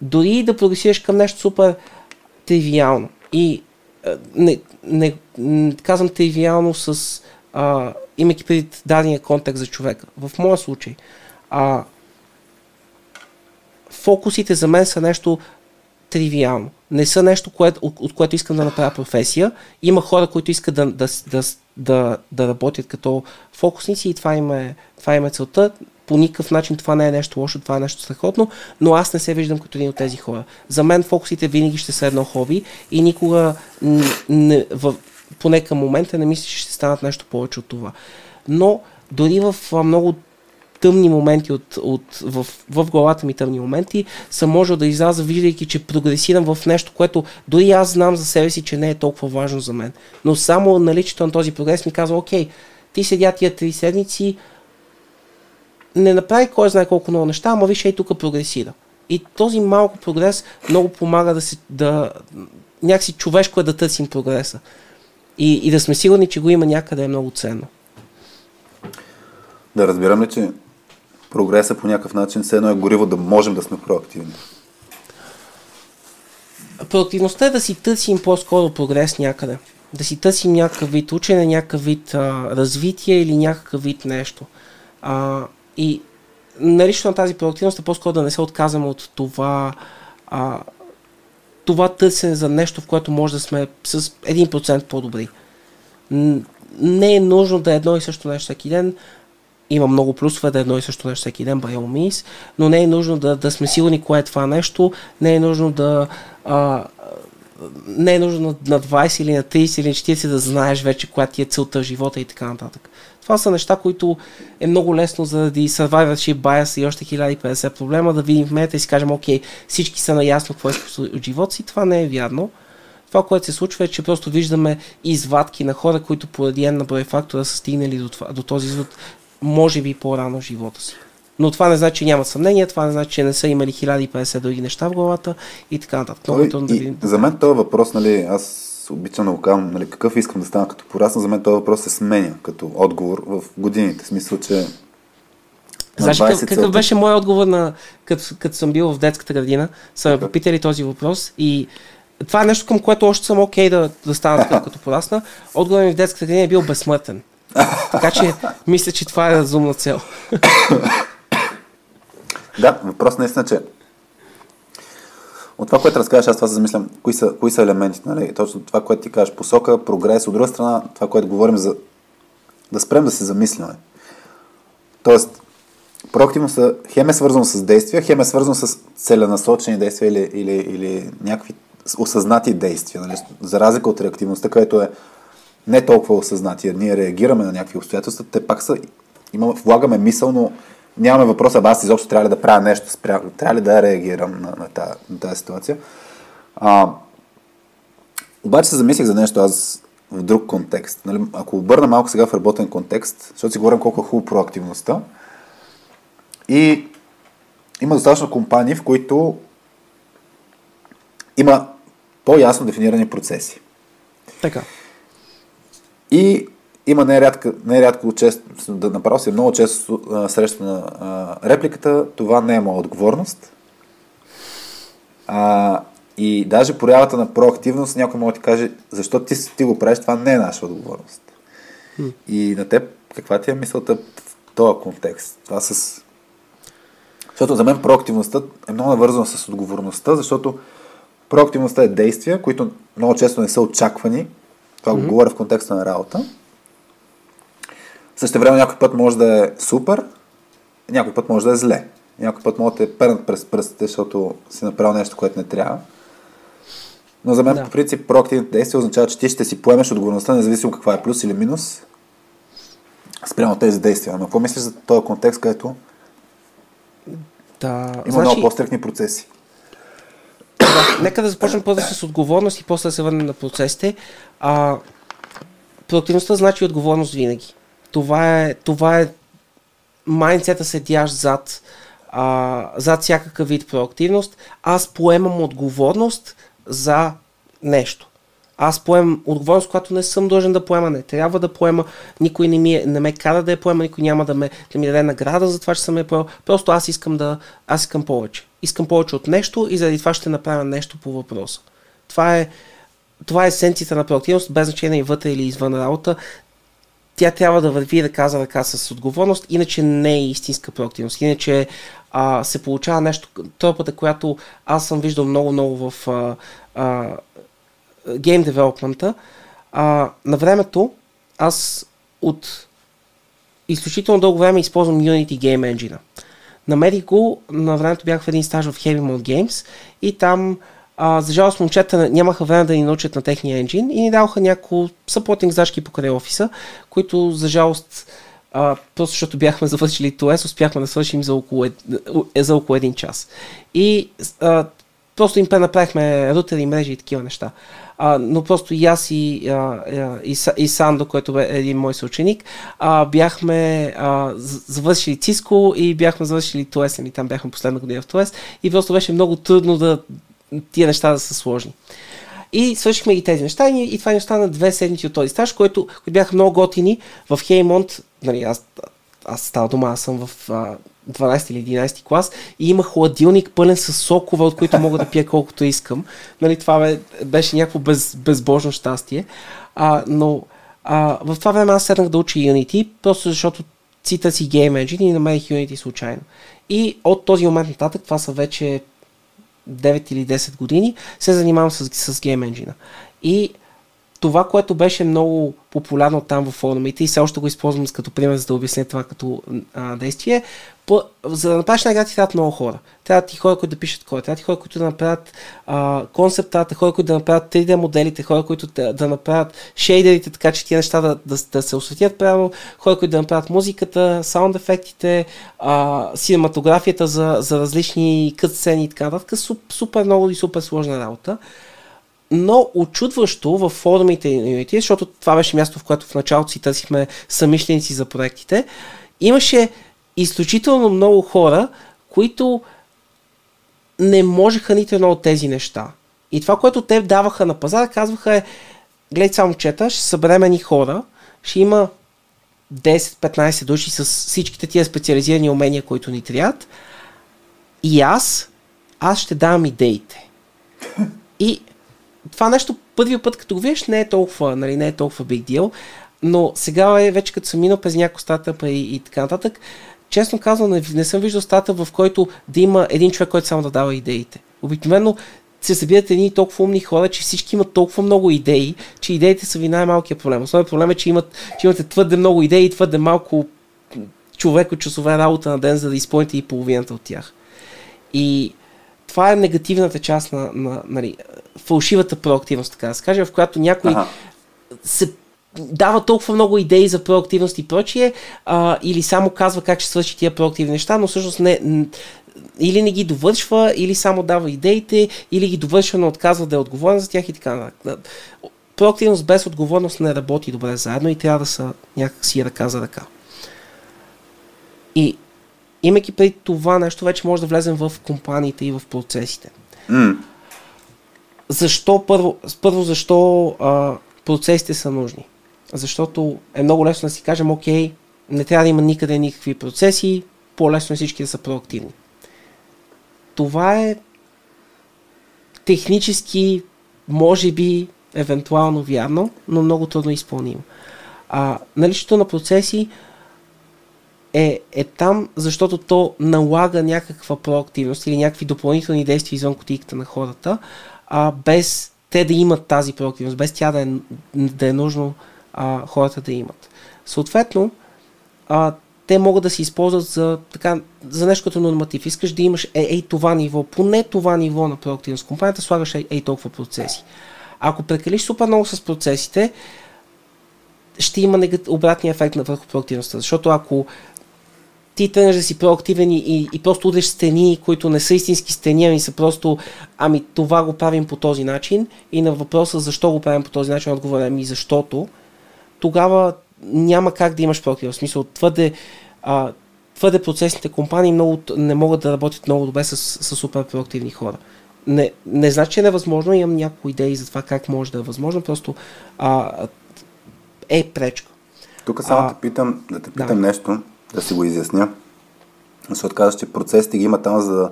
дори да прогресираш към нещо супер тривиално и не, не, не казвам тривиално с а, имайки пред дадения контекст за човека. В моя случай, а, фокусите за мен са нещо тривиално. Не са нещо, което, от, от което искам да направя професия. Има хора, които искат да, да, да, да, да работят като фокусници и това им, е, това им е целта. По никакъв начин това не е нещо лошо, това е нещо страхотно, но аз не се виждам като един от тези хора. За мен фокусите винаги ще са едно хоби и никога, не, в, поне към момента, не мисля, че ще станат нещо повече от това. Но дори в много тъмни моменти от, от, в, в главата ми тъмни моменти, съм можел да изляза, виждайки, че прогресирам в нещо, което дори аз знам за себе си, че не е толкова важно за мен. Но само наличието на този прогрес ми казва, окей, ти седя тия три седмици, не направи кой знае колко много неща, ама виж, ей тук прогресира. И този малко прогрес много помага да се, да, някакси човешко е да търсим прогреса. И, и да сме сигурни, че го има някъде е много ценно. Да разбирам ли, че прогреса по някакъв начин все едно е гориво да можем да сме проактивни? Проактивността е да си търсим по-скоро прогрес някъде. Да си търсим някакъв вид учене, някакъв вид а, развитие или някакъв вид нещо. А, и налично на тази проактивност е по-скоро да не се отказваме от това а, това търсене за нещо, в което може да сме с 1% по-добри. Не е нужно да е едно и също нещо всеки ден. Има много плюсове да е едно и също нещо всеки ден, by all means, но не е нужно да, да сме сигурни кое е това нещо, не е нужно да а, не е нужно на, на 20 или на 30 или на 40 да знаеш вече коя ти е целта в живота и така нататък. Това са неща, които е много лесно заради survivorship bias и още 1050 проблема да видим в момента и си кажем, окей, всички са наясно какво е от живота си. Това не е вярно. Това, което се случва е, че просто виждаме извадки на хора, които поради една брой фактора са стигнали до, това, до този извод, може би по-рано в живота си. Но това не значи, че няма съмнение, това не значи, че не са имали 1050 други неща в главата и така нататък. Той, и, да За мен този въпрос, нали, аз обичам да го казвам, нали, какъв искам да стана като порасна, за мен този въпрос се сменя като отговор в годините. В смисъл, че Знаеш какъв, какъв беше моят отговор на като, като съм бил в детската градина? Са ме попитали този въпрос и това е нещо, към което още съм окей okay да, да стана такъв (laughs) като порасна. Отговорът ми в детската градина е бил безсмъртен. Така че мисля, че това е разумна цел. (coughs) да, въпрос наистина, че от това, което разказваш, аз това се замислям, кои са, кои са елементите, нали? Точно това, което ти кажеш, посока, прогрес, от друга страна, това, което говорим за да спрем да се замисляме. Тоест, проактивността хем е свързано с действия, хем е свързано с целенасочени действия или, или, или някакви осъзнати действия, нали? за разлика от реактивността, където е не толкова осъзнати. Ние реагираме на някакви обстоятелства, те пак са, имаме, влагаме мисълно нямаме въпроса, аз изобщо трябва ли да правя нещо, спря... трябва ли да реагирам на, на, тази, на тази ситуация. А, обаче се замислих за нещо аз в друг контекст. Нали, ако обърна малко сега в работен контекст, защото си говорим колко е хубаво проактивността, и има достатъчно компании, в които има по-ясно дефинирани процеси. Така. И има нерядко, нерядко често, да направя си много често среща на репликата, това не е моя отговорност. А, и даже проявата на проактивност, някой може да ти каже, защо ти, ти го правиш, това не е наша отговорност. Mm. И на теб, каква ти е мисълта в този контекст? Това с... Защото за мен проактивността е много навързана с отговорността, защото проактивността е действия, които много често не са очаквани. Това mm-hmm. го говоря в контекста на работа. Също време някой път може да е супер, някой път може да е зле. Някой път може да те пернат през пръстите, защото си направил нещо, което не трябва. Но за мен, да. по принцип, проактивните действия означава, че ти ще си поемеш отговорността, независимо каква е плюс или минус, спрямо тези действия. Но какво мислиш за този контекст, където да, има значи... много по-стрикни процеси? Да, нека да започнем първо с отговорност и после да се върнем на процесите. А, проактивността значи отговорност винаги. Това е, това е майндсета седящ зад, а, зад всякакъв вид проактивност. Аз поемам отговорност за нещо. Аз поемам отговорност, която не съм дължен да поема, не трябва да поема, никой не, ми е, не ме кара да я поема, никой няма да, ме, да ми даде награда за това, че съм я поел. Просто аз искам да, аз искам повече. Искам повече от нещо и заради това ще направя нещо по въпроса. Това е това е есенцията на проактивност, без значение вътре или извън работа. Тя трябва да върви ръка за ръка с отговорност, иначе не е истинска проактивност. Иначе а, се получава нещо, тропата, която аз съм виждал много-много в а, а, гейм девелопмента. На времето аз от изключително дълго време използвам Unity Game Engine. Намерих го, на времето бях в един стаж в Heavy Mode Games и там а, за жалост момчета нямаха време да ни научат на техния енджин и ни даваха няколко съпортинг задачки покрай офиса, които за жалост а, просто защото бяхме (laughs) завършили ТОЕС, успяхме да свършим за около, е, за около един час. И а, просто им пренаправихме рутери, мрежи и такива неща. А, но просто и аз и, а, и, и Сандо, който бе един мой съученик, а, бяхме а, завършили Циско и бяхме завършили ТОЕС, и там бяхме последна година в ТОЕС и просто беше много трудно да тия неща да са сложни. И свършихме и тези неща и, и това ни остана две седмици от този стаж, който, които бяха много готини в Хеймонт. Нали, аз, аз става дома, аз съм в а, 12 или 11 клас и има хладилник пълен с сокове, от които мога да пия колкото искам. Нали, това бе, беше някакво без, безбожно щастие. А, но а, в това време аз седнах да уча Unity, просто защото цита си Game Engine и намерих Unity случайно. И от този момент нататък, това са вече 9 или 10 години, се занимавам с, с Game Engine. И това, което беше много популярно там във форумите и все още го използвам като пример, за да обясня това като а, действие, за да направиш една ти трябват много хора. Трябва ти хора, които да пишат код, трябва ти хора, които да направят концептата, хора, които да направят 3D моделите, хора, които да, да направят шейдерите, така че тия неща да, да, да се осветят правилно, хора, които да направят музиката, саунд ефектите, а, синематографията за, за различни кът сцени и така нататък. Супер много и супер сложна работа но очудващо в форумите на Unity, защото това беше място, в което в началото си търсихме самишленици за проектите, имаше изключително много хора, които не можеха нито едно от тези неща. И това, което те даваха на пазара, казваха е, гледай само чета, ще съберем ни хора, ще има 10-15 души с всичките тия специализирани умения, които ни трябват. И аз, аз ще давам идеите. И това нещо първият път, като го видиш, не е толкова, нали, не е толкова big deal, но сега е вече като съм минал през някои стартъпа и, и така нататък, честно казвам, не, не съм виждал стартъп, в който да има един човек, който само да дава идеите. Обикновено се събират едни толкова умни хора, че всички имат толкова много идеи, че идеите са ви най-малкият проблем. Основният проблем е, че, имат, че имате твърде много идеи и твърде малко човек от часове работа на ден, за да изпълните и половината от тях. И това е негативната част на, на нали, фалшивата проактивност, така да се каже, в която някой ага. се дава толкова много идеи за проактивност и прочие, а, или само казва как ще свърши тия проактивни неща, но всъщност не, или не ги довършва, или само дава идеите, или ги довършва, но отказва да е отговорен за тях и така нататък. Проактивност без отговорност не работи добре заедно и трябва да са някакси ръка за ръка. И имайки преди това нещо, вече може да влезем в компаниите и в процесите. Mm. Защо първо, първо защо а, процесите са нужни? Защото е много лесно да си кажем, окей, не трябва да има никъде никакви процеси, по-лесно е всички да са проактивни. Това е технически, може би, евентуално вярно, но много трудно изпълнимо. А, наличието на процеси е, е там, защото то налага някаква проактивност или някакви допълнителни действия извън котиката на хората, а, без те да имат тази проактивност, без тя да е, да е нужно а, хората да имат. Съответно, а, те могат да се използват за, така, за нещо като норматив. Искаш да имаш е, ей това ниво, поне това ниво на проактивност. Компанията слагаш ей, ей толкова процеси. Ако прекалиш супер много с процесите, ще има негат... обратния ефект на върху проактивността. Защото ако ти тръгнеш да си проактивен и, и просто удреш стени, които не са истински стени, ами са просто, ами това го правим по този начин и на въпроса защо го правим по този начин, отговоря ми защото, тогава няма как да имаш проактивен. В смисъл, твърде, а, твърде процесните компании много, не могат да работят много добре с, с супер проактивни хора. Не, не значи, че е невъзможно, имам някои идеи за това как може да е възможно, просто а, е пречка. Тук само а, те питам, да те питам да. нещо да си го изясня. Защото казваш, че процесите ги има там, за да,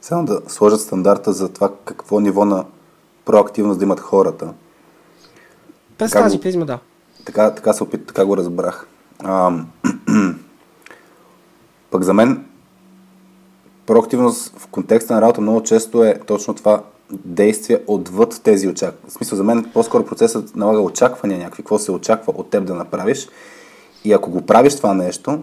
само да сложат стандарта за това какво ниво на проактивност да имат хората. През Така тази призма, да. Така, така, се опит, така го разбрах. А, (clears throat) пък за мен проактивност в контекста на работа много често е точно това действие отвъд тези очаквания. В смисъл, за мен по-скоро процесът налага очаквания някакви, какво се очаква от теб да направиш. И ако го правиш това нещо,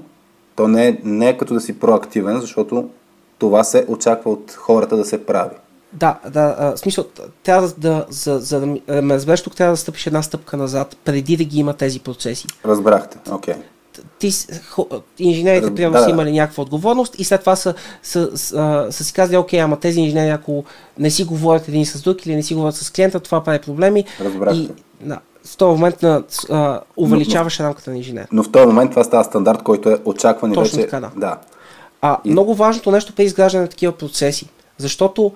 то не е, не е като да си проактивен, защото това се очаква от хората да се прави. Да, да, в смисъл, трябва да, за, за да да ме разбереш, тук трябва да стъпиш една стъпка назад, преди да ги има тези процеси. Разбрахте, окей. Т- Ти, инженерите, Раз- примерно, да, са имали някаква отговорност и след това са, са, са, са си казали, окей, ама тези инженери, ако не си говорят един с друг или не си говорят с клиента, това прави проблеми. Разбрахте. И да, в този момент на, а, увеличаваш рамката на инженер. Но в този момент това става стандарт, който е очакван и Точно вече... така, да. да. А И- много важното нещо при изграждане на такива процеси, защото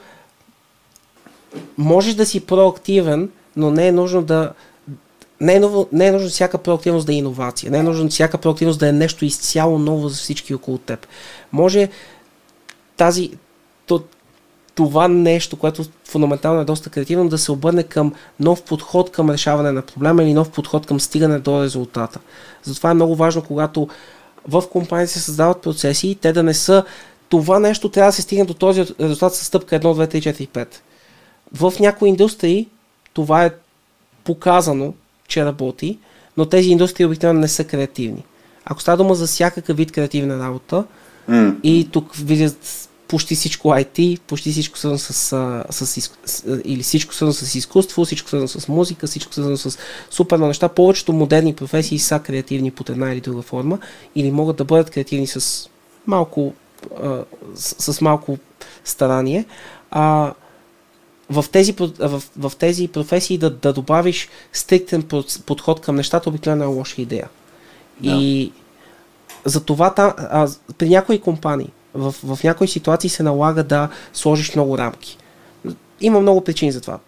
можеш да си проактивен, но не е нужно да не е, ново, не е нужно всяка проактивност да е иновация. Не е нужно всяка проактивност да е нещо изцяло ново за всички около теб. Може тази, то, това нещо, което фундаментално е доста креативно, да се обърне към нов подход към решаване на проблема или нов подход към стигане до резултата. Затова е много важно, когато в компании се създават процеси, те да не са това нещо трябва да се стигне до този резултат с стъпка 1, 2, 3, 4, 5. В някои индустрии това е показано, че работи, но тези индустрии обикновено не са креативни. Ако става дума за всякакъв вид креативна работа, М. и тук виждат почти всичко IT, почти всичко свързано с, с, из- с или всичко свързано с изкуство, всичко свързано с музика, всичко свързано с супер неща. Повечето модерни професии са креативни под една или друга форма или могат да бъдат креативни с малко, а, с, с малко старание. А, в тези, в, в тези професии да, да добавиш стриктен подход към нещата обикновено е лоша идея. Да. И затова та, а, при някои компании, в, в някои ситуации се налага да сложиш много рамки. Има много причини за това.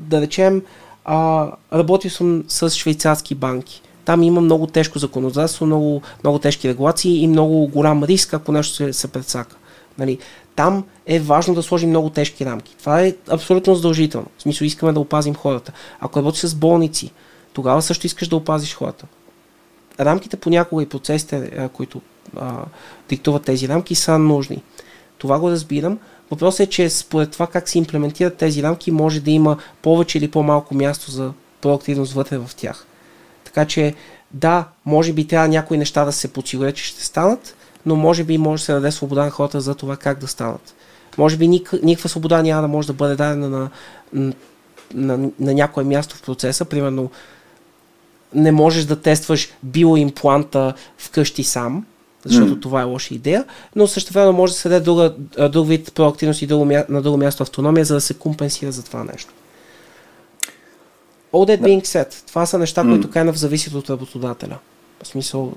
Да речем, а, работил съм с швейцарски банки. Там има много тежко законодателство, много, много тежки регулации и много голям риск, ако нещо се, се предсака. Нали? Там е важно да сложим много тежки рамки. Това е абсолютно задължително. В смисъл искаме да опазим хората. Ако работиш с болници, тогава също искаш да опазиш хората рамките понякога и процесите, които а, диктуват тези рамки, са нужни. Това го разбирам. Въпросът е, че според това как се имплементират тези рамки, може да има повече или по-малко място за проактивност вътре в тях. Така че, да, може би трябва някои неща да се подсигурят, че ще станат, но може би може да се даде свобода на хората за това как да станат. Може би ник, никаква свобода няма да може да бъде дадена на, на, на, на някое място в процеса. Примерно, не можеш да тестваш биоимпланта вкъщи сам, защото М. това е лоша идея, но също време може да се даде друга, друг вид проактивност и друго, на друго място автономия, за да се компенсира за това нещо. All that being said, това са неща, М. които крайно зависят от работодателя. В смисъл,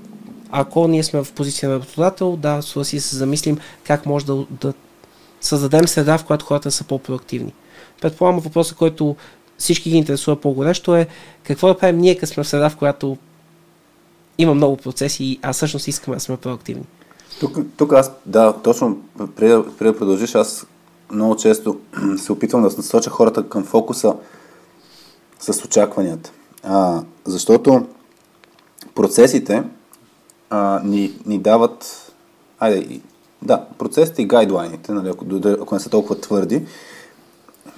ако ние сме в позиция на работодател, да, си се замислим как може да, да създадем среда, в която хората са по-проактивни. Предполагам въпроса, който всички ги интересува по-горещо е какво да правим ние, като сме в среда, в която има много процеси, а всъщност искаме да сме проактивни. Тук, тук аз, да, точно преди, да- преди да продължиш, аз много често (clears throat) се опитвам да насоча хората към фокуса с очакванията. А, защото процесите а, ни, ни дават, айде, и- да, процесите и гайдлайните, нали, ако, ако не са толкова твърди,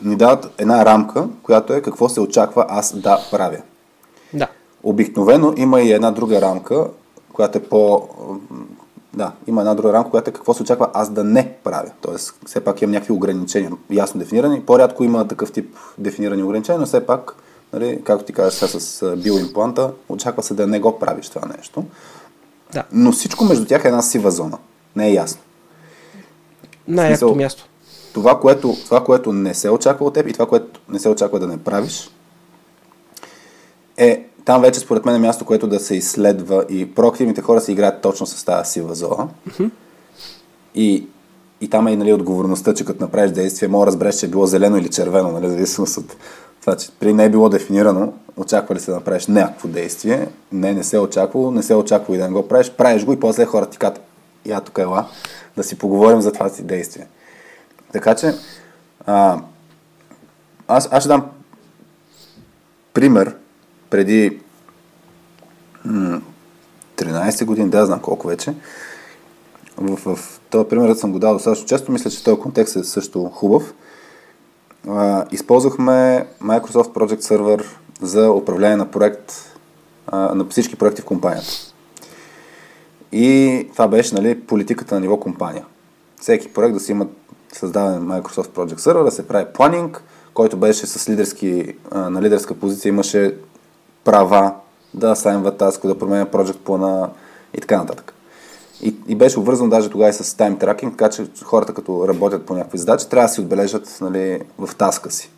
ни дават една рамка, която е какво се очаква аз да правя. Да. Обикновено има и една друга рамка, която е по... Да, има една друга рамка, която е какво се очаква аз да не правя. Тоест, все пак имам някакви ограничения, ясно дефинирани. По-рядко има такъв тип дефинирани ограничения, но все пак, нали, както ти казах сега с биоимпланта, очаква се да не го правиш това нещо. Да. Но всичко между тях е една сива зона. Не е ясно. Най-якото място. Това което, това, което не се очаква от теб и това, което не се очаква да не правиш, е там вече според мен е място, което да се изследва и проактивните хора се играят точно с тази сива зона. И, и там е и нали, отговорността, че като направиш действие, мога да разбереш, че е било зелено или червено, нали, зависимост от това, че при не е било дефинирано, очаква ли се да направиш някакво действие, не, не се е очаквало, не се е очаквало и да не го правиш, правиш го и после хората ти казват, я тук ела, да си поговорим за това си действие. Така че, а, аз, аз ще дам пример преди м- 13 години, да знам колко вече. В, в този пример съм го дал достатъчно често. Мисля, че този контекст е също хубав. А, използвахме Microsoft Project Server за управление на проект, на всички проекти в компанията. И това беше нали, политиката на ниво компания. Всеки проект да си има създаване на Microsoft Project Server, да се прави планинг, който беше с лидерски, на лидерска позиция, имаше права да асайнва таск, да променя project плана и така нататък. И, и беше обвързан даже тогава и с тайм тракинг, така че хората като работят по някакви задачи, трябва да си отбележат нали, в таска си.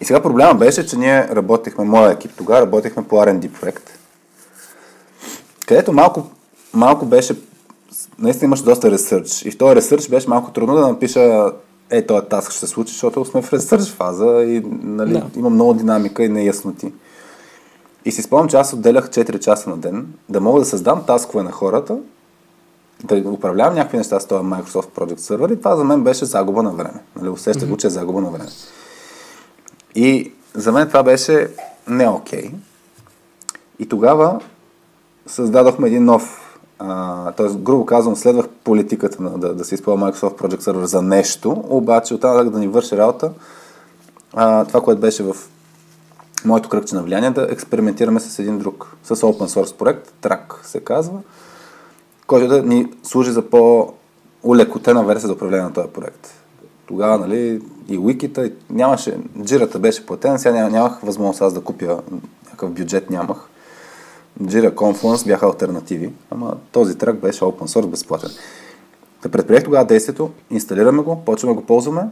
И сега проблема беше, че ние работехме, моя екип тогава работехме по R&D проект, където малко, малко беше, наистина имаше доста ресърч. И в този ресърч беше малко трудно да напиша е, този таск ще се случи, защото сме в ресърч фаза и нали, да. има много динамика и неясноти. И си спомням, че аз отделях 4 часа на ден да мога да създам таскове на хората, да управлявам някакви неща с този Microsoft Project Server и това за мен беше загуба на време. Нали, усещах го, че е загуба на време. И за мен това беше не окей. И тогава създадохме един нов, т.е. грубо казвам, следвах политиката на, да, да се използва Microsoft Project Server за нещо, обаче оттам да ни върши работа, а, това, което беше в моето кръгче на влияние, да експериментираме с един друг, с open source проект, Track се казва, който да ни служи за по-улекотена версия за управление на този проект. Тогава, нали, и уикита, нямаше, джирата беше платена, сега ням, нямах възможност аз да купя, някакъв бюджет нямах. Jira Confluence бяха альтернативи, ама този трак беше open source безплатен. Да предприех тогава действието, инсталираме го, почваме го ползваме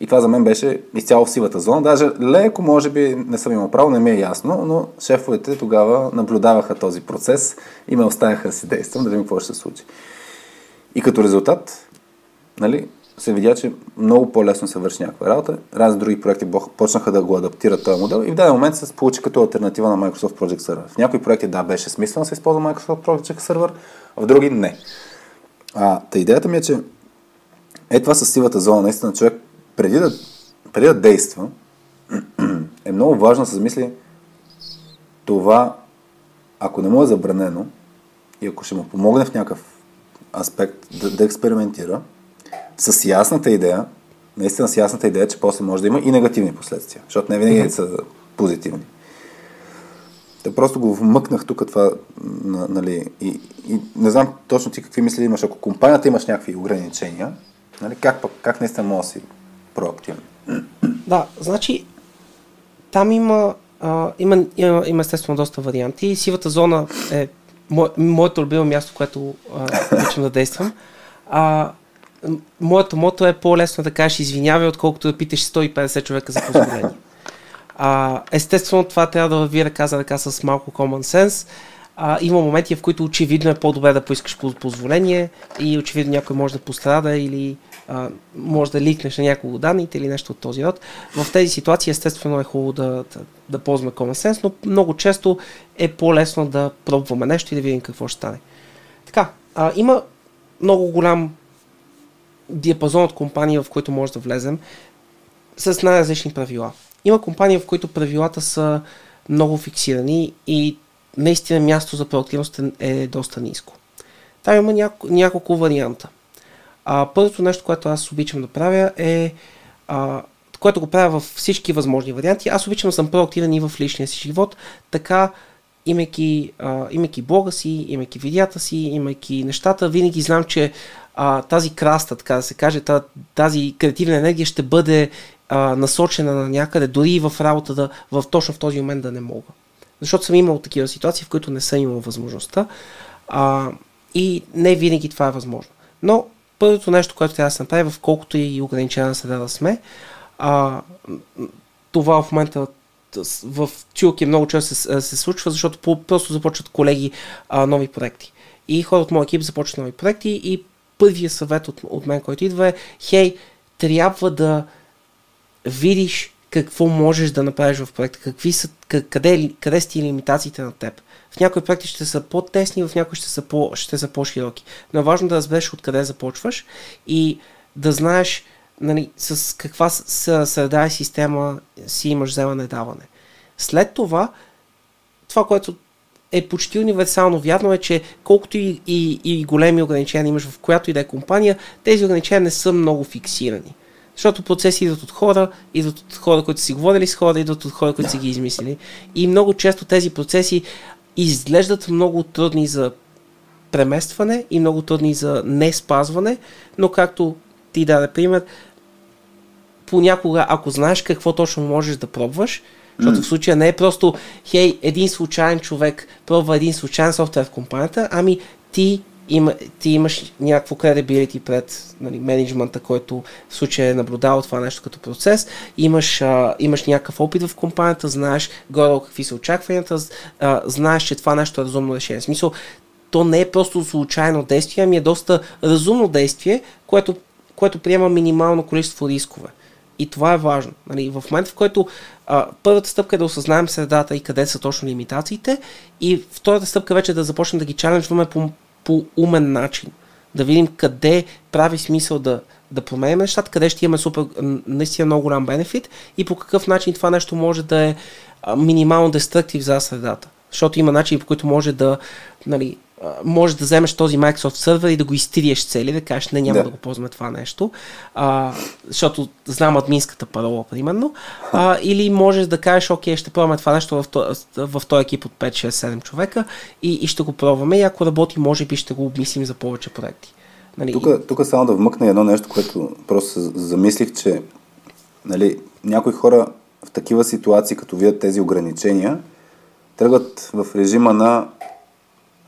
и това за мен беше изцяло в сивата зона. Даже леко, може би, не съм имал право, не ми е ясно, но шефовете тогава наблюдаваха този процес и ме оставяха да си действам, да видим какво ще се случи. И като резултат, нали, се видя, че много по-лесно се върши някаква работа. Разни други проекти почнаха да го адаптират този модел и в даден момент се получи като альтернатива на Microsoft Project Server. В някои проекти да, беше смислено да се използва Microsoft Project Server, а в други не. А, та идеята ми е, че е това с сивата зона. Наистина човек преди да, преди да действа (clears throat) е много важно да се замисли това, ако не му е забранено и ако ще му помогне в някакъв аспект да, да експериментира, с ясната идея, наистина с ясната идея, че после може да има и негативни последствия, защото не винаги са позитивни. Та просто го вмъкнах тук това, нали, и, и не знам точно ти какви мисли имаш. Ако компанията имаш някакви ограничения, нали, как, пък, как наистина може да си проактивен? Да, значи там има, а, има, има, има естествено доста варианти. Сивата зона е мо, моето любимо място, което обичам да действам. А, моето мото е по-лесно да кажеш извинявай, отколкото да питаш 150 човека за позволение. А, естествено, това трябва да върви ръка за ръка с малко common sense. А, има моменти, в които очевидно е по-добре да поискаш позволение и очевидно някой може да пострада или а, може да ликнеш на няколко данните или нещо от този род. В тези ситуации естествено е хубаво да, да, да ползваме common sense, но много често е по-лесно да пробваме нещо и да видим какво ще стане. Така, а, има много голям диапазон от компании, в които може да влезем с най-различни правила. Има компании, в които правилата са много фиксирани и наистина място за проактивност е, е доста ниско. Там има няко, няколко варианта. А, първото нещо, което аз обичам да правя е, а, което го правя във всички възможни варианти, аз обичам да съм проактивен и в личния си живот, така имайки, а, имайки блога си, имайки видеята си, имайки нещата, винаги знам, че а, тази краста, така да се каже, тази креативна енергия ще бъде а, насочена на някъде, дори и в работа да, в точно в този момент да не мога. Защото съм имал такива ситуации, в които не съм имал възможността а, и не винаги това е възможно. Но първото нещо, което трябва да се направи, в колкото и ограничена среда да сме, а, това в момента в Чилки много често се, се случва, защото просто започват колеги а, нови проекти. И хора от моят екип започват нови проекти и първия съвет от, от мен, който идва е, хей, трябва да видиш какво можеш да направиш в проекта, какви са, къде, къде са ти лимитациите на теб. В някои проекти ще са по-тесни, в някои ще са, по, ще са по-широки. Но е важно да разбереш откъде започваш и да знаеш нали, с каква среда и система си имаш вземане-даване. След това, това, което е почти универсално вярно е, че колкото и, и, и големи ограничения имаш в която и да е компания, тези ограничения не са много фиксирани. Защото процеси идват от хора, идват от хора, които си говорили с хора, идват от хора, които да. си ги измислили. И много често тези процеси изглеждат много трудни за преместване и много трудни за не спазване, но както ти даде пример, понякога, ако знаеш какво точно можеш да пробваш, защото mm. в случая не е просто, хей, един случайен човек пробва един случайен софтуер в компанията, ами ти, има, ти имаш някакво credibility пред нали, менеджмента, който в случая е наблюдавал това нещо като процес, имаш, а, имаш някакъв опит в компанията, знаеш горе какви са очакванията, а, знаеш, че това нещо е разумно решение. В смисъл, то не е просто случайно действие, ами е доста разумно действие, което, което приема минимално количество рискове. И това е важно. Нали, в момента, в който а, първата стъпка е да осъзнаем средата и къде са точно лимитациите, и втората стъпка вече е да започнем да ги чаленджваме по, по умен начин. Да видим къде прави смисъл да, да променим нещата, къде ще имаме супер, наистина много голям бенефит и по какъв начин това нещо може да е минимално деструктив за средата. Защото има начини, по които може да, нали, може да вземеш този Microsoft сервер и да го изтриеш цели, да кажеш, не, няма да, да го ползваме това нещо, а, защото знам админската парола, примерно, а, или можеш да кажеш, окей, ще пробваме това нещо в, в този екип от 5, 6, 7 човека и, и ще го пробваме и ако работи, може би ще го обмислим за повече проекти. Нали? Тук, тук само да вмъкна едно нещо, което просто замислих, че нали, някои хора в такива ситуации, като видят тези ограничения, тръгват в режима на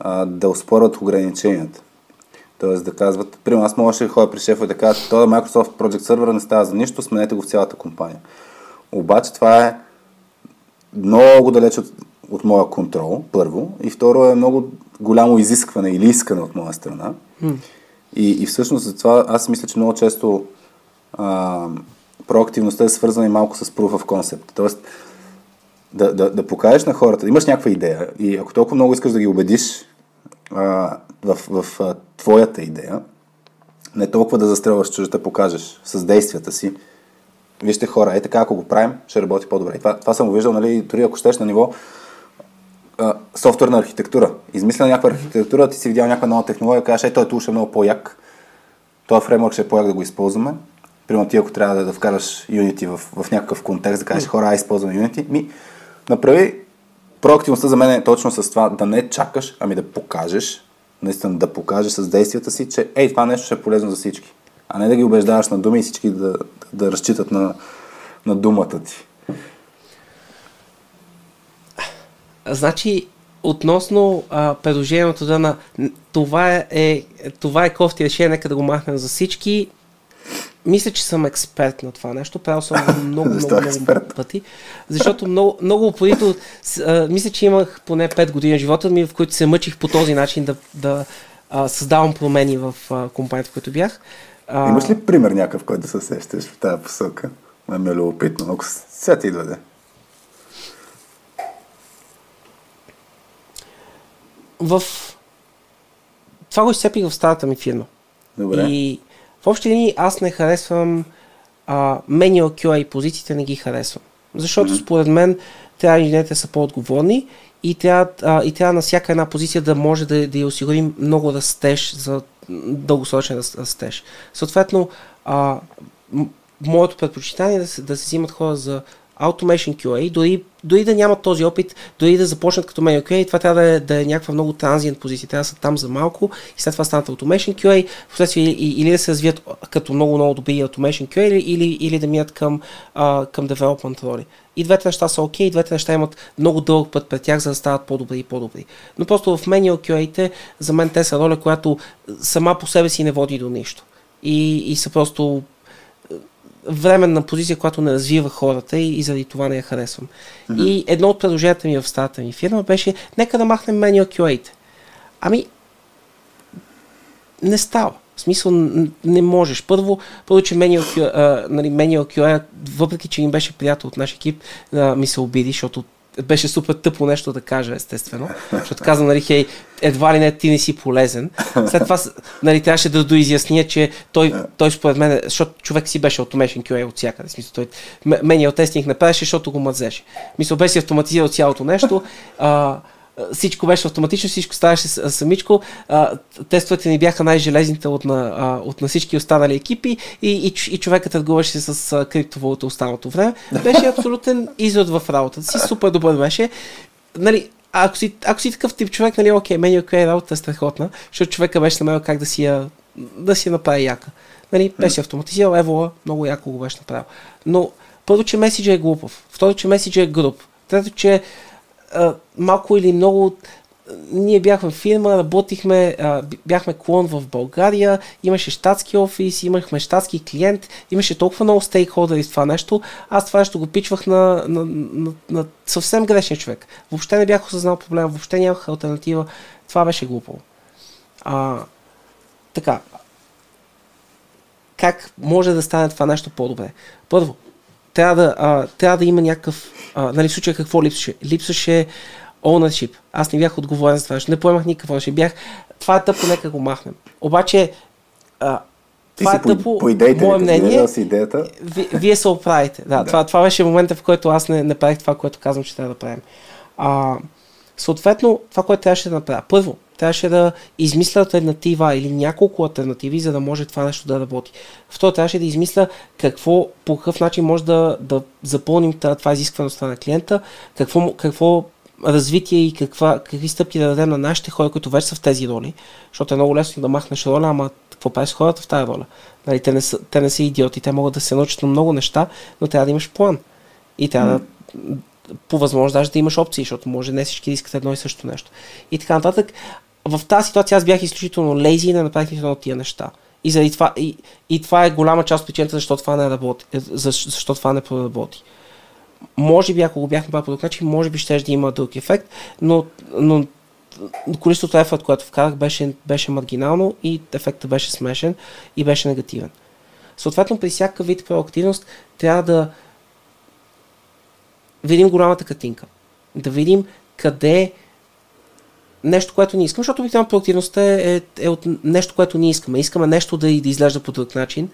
а, да успорват ограниченията. Тоест да казват, примерно аз можеше да ходя при шефа и да кажа, този Microsoft Project Server не става за нищо, сменете го в цялата компания. Обаче това е много далеч от, от моя контрол, първо, и второ е много голямо изискване или искане от моя страна. Mm. И, и всъщност за това аз мисля, че много често а, проактивността е свързана и малко с proof of concept. Тоест, да, да, да покажеш на хората, имаш някаква идея и ако толкова много искаш да ги убедиш а, в, в а, твоята идея, не толкова да застрелваш чужата, покажеш с действията си. Вижте хора, е така, ако го правим, ще работи по-добре. И това, това съм го виждал, нали, дори ако щеш на ниво а, софтуерна архитектура. Измисля някаква архитектура, ти си видял някаква нова технология, кажеш, е, той тулш е много по-як, този фреймворк ще е по-як да го използваме. Примерно ти, ако трябва да, да вкараш Unity в, в някакъв контекст, да кажеш, хора, ай, използваме Unity, ми, Направи проактивността за мен е точно с това да не чакаш, ами да покажеш, наистина да покажеш с действията си, че ей, това нещо ще е полезно за всички. А не да ги убеждаваш на думи и всички да, да, да разчитат на, на думата ти. Значи, относно а, предложението да на това е, това е кофти решение, нека да го махнем за всички мисля, че съм експерт на това нещо. Правил съм го (laughs) много, много, много, много пъти. Защото много, много упорито, мисля, че имах поне 5 години живота ми, в които се мъчих по този начин да, да а, създавам промени в а, компанията, в която бях. А... Имаш ли пример някакъв, който да се сещаш в тази посока? Ме е любопитно. Ако сега ти дойде. В... Това го изцепих в старата ми фирма. Добре. И в общи линии аз не харесвам а, Manual QA позициите, не ги харесвам. Защото mm-hmm. според мен трябва инженерите са по-отговорни и трябва, а, и трябва на всяка една позиция да може да, да я осигурим много растеж за дългосрочен растеж. Съответно, а, моето предпочитание е да се, да се взимат хора за Automation QA, дори, дори да нямат този опит, дори да започнат като Manual QA, това трябва да е, да е някаква много транзиент позиция, трябва да са там за малко и след това станат Automation QA, впоследствие или, или да се развият като много, много добри Automation QA или, или, или да минат към, а, към Development роли. И двете неща са окей, okay, и двете неща имат много дълъг път пред тях, за да стават по-добри и по-добри. Но просто в Manual QA-те, за мен те са роля, която сама по себе си не води до нищо. И, и са просто временна позиция, която не развива хората и, и заради това не я харесвам. Mm-hmm. И едно от предложенията ми в старата ми фирма беше, нека да махнем manual QA-те. Ами, не става. В смисъл, не можеш. Първо, първо че Manual QA, нали, Manual QA, въпреки че им беше приятел от наш екип, ми се обиди, защото беше супер тъпо нещо да кажа, естествено. Защото казвам, нали, хей, едва ли не ти не си полезен. След това, нали, трябваше да доизясня, че той, той според мен, защото човек си беше automation QA от всякъде. Смисъл, той manual тестинг не правеше, защото го мазеше. Мисля, беше автоматизирал цялото нещо. А, всичко беше автоматично, всичко ставаше самичко. Тестовете ни бяха най-железните от на, от на всички останали екипи и, и, и човекът търгуваше с криптовалута останалото време. Беше абсолютен изрод в работата си, супер добър беше. Нали, ако си, ако си такъв тип човек, нали, окей, мен окей, работа е страхотна, защото човека беше намерил как да си я, да си я направи яка. Нали, беше автоматизирал, Евола, много яко го беше направил. Но първо, че меседжа е глупав. Второ, че меседжа е груп. Трето, че малко или много ние бяхме фирма, работихме, бяхме клон в България, имаше щатски офис, имахме щатски клиент, имаше толкова много стейкхолдери с това нещо. Аз това нещо го пичвах на, на, на, на съвсем грешния човек. Въобще не бях осъзнал проблема, въобще нямах альтернатива. Това беше глупо. А, така. Как може да стане това нещо по-добре? Първо, трябва да, а, трябва да има някакъв, а, нали в случая какво липсваше? Липсваше ownership. Аз не бях отговорен за това, не поемах никакъв ownership. Бях, това е тъпо, нека го махнем. Обаче, а, това е тъпо, по, идеите, мое мнение, си идеята. Ви, вие се оправите. Да, (laughs) да. Това, това беше момента, в който аз не, не правих това, което казвам, че трябва да правим. А, съответно, това, което трябваше да направя. Първо, трябваше да измисля альтернатива или няколко альтернативи, за да може това нещо да работи. Второ, трябваше да измисля какво, по какъв начин може да, да запълним това изискваността на клиента, какво, какво развитие и каква, какви стъпки да дадем на нашите хора, които вече са в тези роли, защото е много лесно да махнеш роля, ама какво правиш хората в тази роля? Нали, те, не са, те не са идиоти, те могат да се научат на много неща, но трябва да имаш план. И трябва mm. да по възможност даже да имаш опции, защото може не всички искат едно и също нещо. И така нататък в тази ситуация аз бях изключително лейзи и не направих нито от тия неща. И, заради това, и, и това е голяма част от причината, защо това не работи. Е, защо, защо това не проработи. Може би, ако го бях направил по друг начин, може би ще да има друг ефект, но, но количеството ефект, което вкарах, беше, беше маргинално и ефектът беше смешен и беше негативен. Съответно, при всяка вид проактивност трябва да видим голямата картинка. Да видим къде нещо, което ние искаме, защото обикновено проактивността е, е, е от нещо, което ние искаме. Искаме нещо да, да изглежда по друг начин.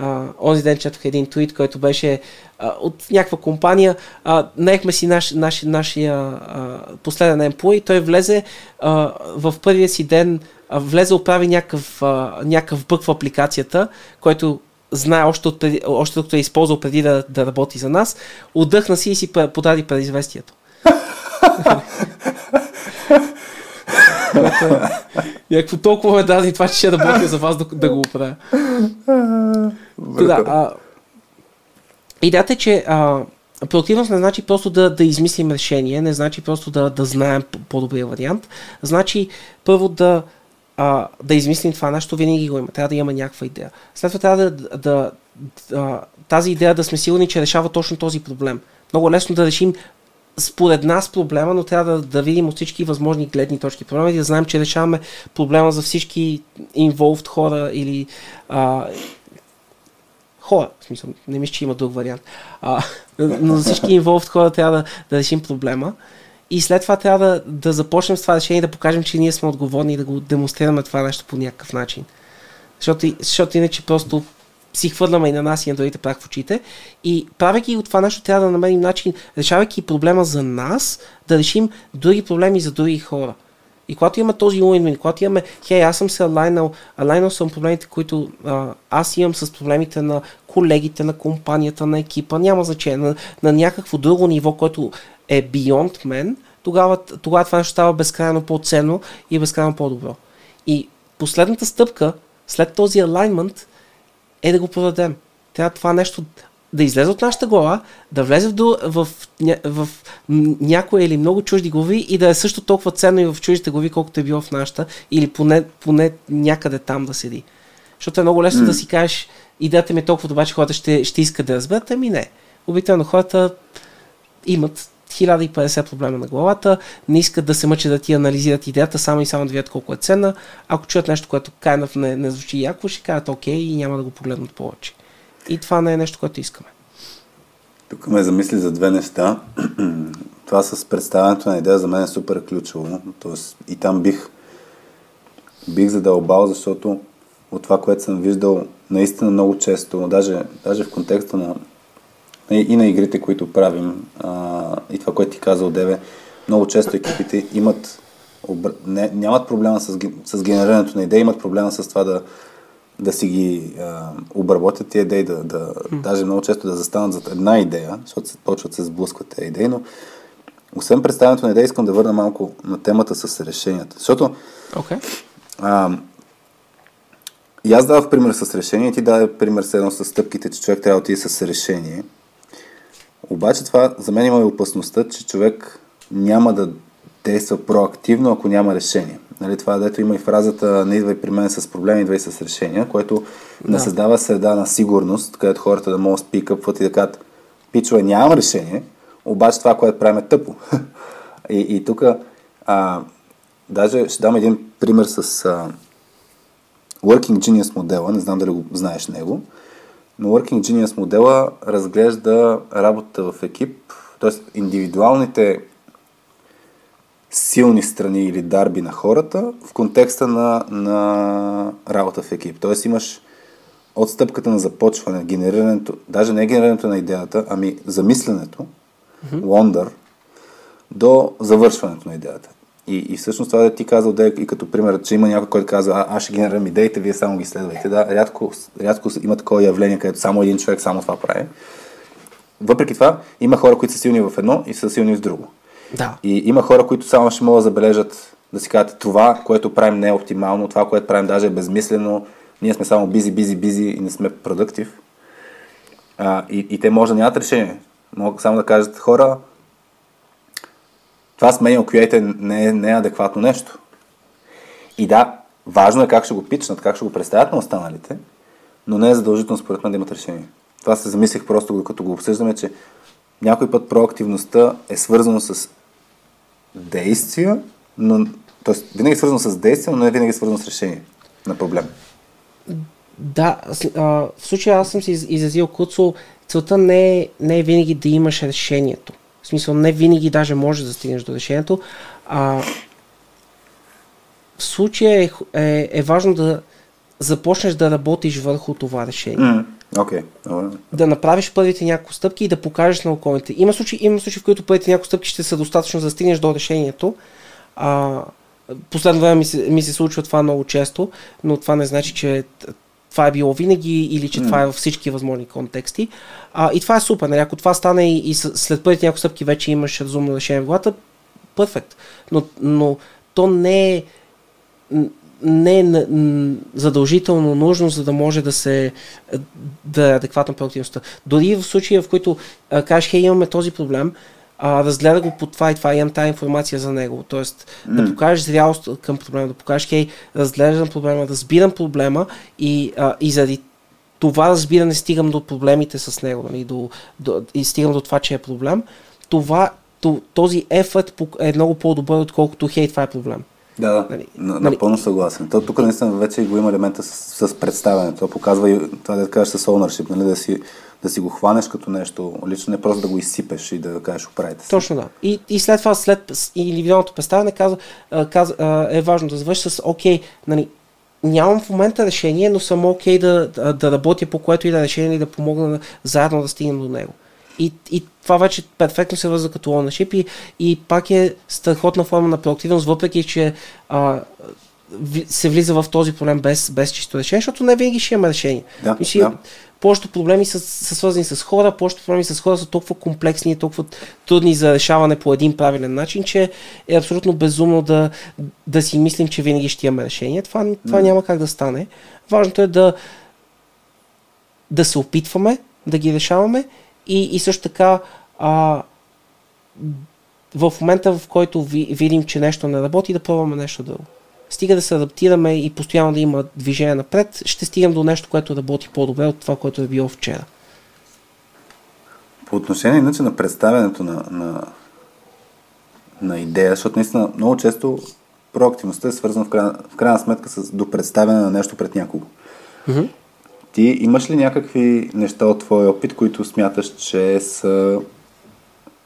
Uh, онзи ден четох един твит, който беше uh, от някаква компания. Uh, наехме си наш, наш, нашия uh, последен employee. Той влезе uh, в първия си ден, uh, влезе, оправи някакъв, uh, някакъв бък в апликацията, който знае още, от, още докато е използвал преди да, да работи за нас. Отдъхна си и си подади предизвестието. Някакво толкова ме даде това, че ще работя за вас да, да го оправя. да, идеята е, че а, проактивност не значи просто да, да измислим решение, не значи просто да, да знаем по-добрия вариант. Значи първо да, а, да измислим това нещо, винаги го има. Трябва да има някаква идея. След това трябва да, да, да тази идея да сме сигурни, че решава точно този проблем. Много лесно да решим според нас проблема, но трябва да, да видим от всички възможни гледни точки проблема и да знаем, че решаваме проблема за всички involved хора или а, хора, в смисъл, не мисля, че има друг вариант, а, (laughs) но за всички involved хора трябва да, да решим проблема и след това трябва да, да започнем с това решение да покажем, че ние сме отговорни и да го демонстрираме това нещо по някакъв начин. Защото, защото иначе просто си хвърляме и на нас и на другите прах в очите. И правейки от това нещо, трябва да намерим начин, решавайки проблема за нас, да решим други проблеми за други хора. И когато имаме този уин когато имаме, хей, аз съм се алайнал, алайнал съм проблемите, които а, аз имам с проблемите на колегите, на компанията, на екипа, няма значение, на, на някакво друго ниво, което е beyond мен, тогава, тогава това нещо става безкрайно по-ценно и безкрайно по-добро. И последната стъпка, след този alignment, е да го продадем. Трябва това нещо да излезе от нашата глава, да влезе в, в, в, в някои или много чужди глави и да е също толкова ценно и в чуждите глави, колкото е било в нашата, или поне, поне някъде там да седи. Защото е много лесно mm. да си кажеш, идеята ми е толкова добра, че хората ще, ще искат да разберат, ами не. Обикновено хората имат 1050 проблема на главата, не искат да се мъчат да ти анализират идеята, само и само да видят колко е ценна. Ако чуят нещо, което кайнав не, не звучи яко, ще кажат окей и няма да го погледнат повече. И това не е нещо, което искаме. Тук ме замисли за две неща. (clears throat) това с представянето на идея за мен е супер ключово. Тоест, и там бих, бих задълбал, защото от това, което съм виждал наистина много често, даже, даже в контекста на и на игрите, които правим, а, и това, което ти каза от Деве, много често екипите имат, не, нямат проблема с, с генерирането на идеи, имат проблема с това да, да си ги а, обработят тези идеи, да, да, mm. даже много често да застанат зад една идея, защото се, почват се сблъскват тези идеи, но освен представянето на идеи, искам да върна малко на темата с решенията. Защото okay. а, и аз давах пример с решение, ти даде пример с едно с стъпките, че човек трябва да отиде с решение. Обаче това за мен има и опасността, че човек няма да действа проактивно, ако няма решение. Нали, това, дето има и фразата не идвай при мен с проблеми, идвай с решения, което да. не създава среда на сигурност, където хората да могат да спикъпват и да кажат, пичове, нямам решение, обаче това, което правим е тъпо. (laughs) и, и тук, даже ще дам един пример с а, Working Genius модела, не знам дали го знаеш него, но Working Genius модела разглежда работа в екип, т.е. индивидуалните силни страни или дарби на хората в контекста на, на работа в екип. Тоест имаш от стъпката на започване, генерирането, даже не генерирането на идеята, ами замисленето, mm-hmm. wonder, до завършването на идеята. И, и всъщност това да ти казал, да и като пример, че има някой, който казва, а, аз ще генерирам идеите, вие само ги следвайте. Да, рядко, рядко има такова явление, където само един човек само това прави. Въпреки това, има хора, които са силни в едно и са силни в друго. Да. И има хора, които само ще могат да забележат, да си кажат, това, което правим не е оптимално, това, което правим даже е безмислено, ние сме само бизи, бизи, бизи и не сме продуктив. А, и, и те може да нямат решение. Могат само да кажат, хора, това с мен QA не е, не е адекватно нещо. И да, важно е как ще го пичнат, как ще го представят на останалите, но не е задължително според мен да имат решение. Това се замислих просто, докато го обсъждаме, че някой път проактивността е свързано с действия, но, т.е. винаги е свързано с действия, но не винаги е свързано с решение на проблем. Да, в случая аз съм си изразил Куцо, целта не е, не е винаги да имаш решението. В смисъл, не винаги даже може да стигнеш до решението. А, в случая е, е, е важно да започнеш да работиш върху това решение. Mm. Okay. Oh. Да направиш първите няколко стъпки и да покажеш на околните. Има случаи, има случаи в които първите няколко стъпки ще са достатъчно за да стигнеш до решението. А, последно време ми се, ми се случва това много често, но това не значи, че това е било винаги или че mm. това е във всички възможни контексти. А, и това е супер. Нали? Ако това стане и, и след първите няколко стъпки вече имаш разумно решение в главата, перфект. Но, но то не е не е задължително нужно, за да може да се да е адекватна продуктивността. Дори в случая, в които кажеш, хей, имаме този проблем, а, разгледа го по това и това, имам тази информация за него. Тоест, mm. да покажеш зрялост към проблема, да покажеш, хей, разглеждам проблема, разбирам проблема и, а, и заради това разбиране стигам до проблемите с него, нали, до, до, и стигам до това, че е проблем. Това, този ефект е много по-добър, отколкото хей, това е проблем. Да, да. Нали, нали, напълно съгласен. То, тук наистина вече го има елемента с, с представяне. Това показва и това да кажеш с ownership, нали, да си, да си го хванеш като нещо, лично не просто да го изсипеш и да кажеш оправите си. Точно да. И, и след това, след индивидуалното представяне, казва, казва, е важно да завърши с окей, нали, нямам в момента решение, но съм окей да, да, да работя по което и да решение и да помогна заедно да стигнем до него. И, и това вече перфектно се върза като ownership и, и пак е страхотна форма на проактивност, въпреки че а, се влиза в този проблем без, без чисто решение, защото не винаги ще има решение. Да, Миши, да. Повечето проблеми са, са свързани с хора, повечето проблеми с хора са толкова комплексни и толкова трудни за решаване по един правилен начин, че е абсолютно безумно да, да си мислим, че винаги ще имаме решение. Това, това няма как да стане. Важното е да, да се опитваме да ги решаваме и, и също така а, в момента, в който ви, видим, че нещо не работи, да пробваме нещо друго. Стига да се адаптираме и постоянно да има движение напред, ще стигнем до нещо, което работи по-добре от това, което е било вчера. По отношение иначе на представянето на, на, на идея, защото наистина много често проактивността е свързана в крайна, в крайна сметка с до представяне на нещо пред някого. Mm-hmm. Ти имаш ли някакви неща от твоя опит, които смяташ, че са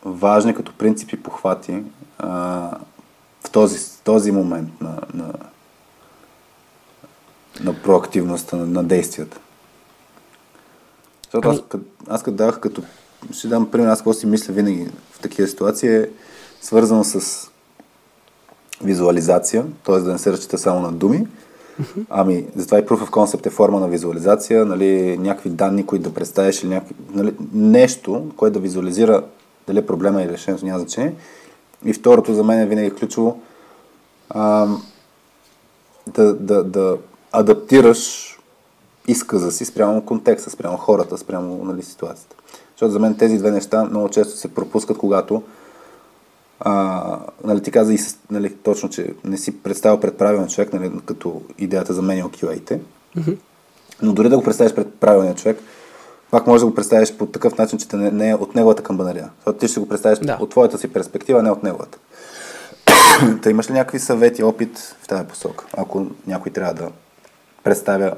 важни като принципи похвати а, в този, този момент на, на, на проактивността, на, на действията. Защото аз, ами- аз като давах като... Ще дам пример, аз какво си мисля винаги в такива ситуации е свързано с визуализация, т.е. да не се разчита само на думи, Ами, затова и Proof of Concept е форма на визуализация, нали, някакви данни, които да представиш или някакви, нали, нещо, което да визуализира дали е проблема или решението, няма значение. И второто за мен е винаги ключово а, да, да, да адаптираш изказа си спрямо контекста, спрямо хората, спрямо нали, ситуацията. Защото за мен тези две неща много често се пропускат, когато а, нали, ти каза и нали, точно, че не си представил пред правилен човек, нали, като идеята за manual QA-те. Mm-hmm. Но дори да го представиш пред правилния човек, пак можеш да го представиш по такъв начин, че не, не е от неговата камбанария. Защото ти ще го представиш да. от твоята си перспектива, а не от неговата. (coughs) Та имаш ли някакви съвети, опит в тази посока, ако някой трябва да представя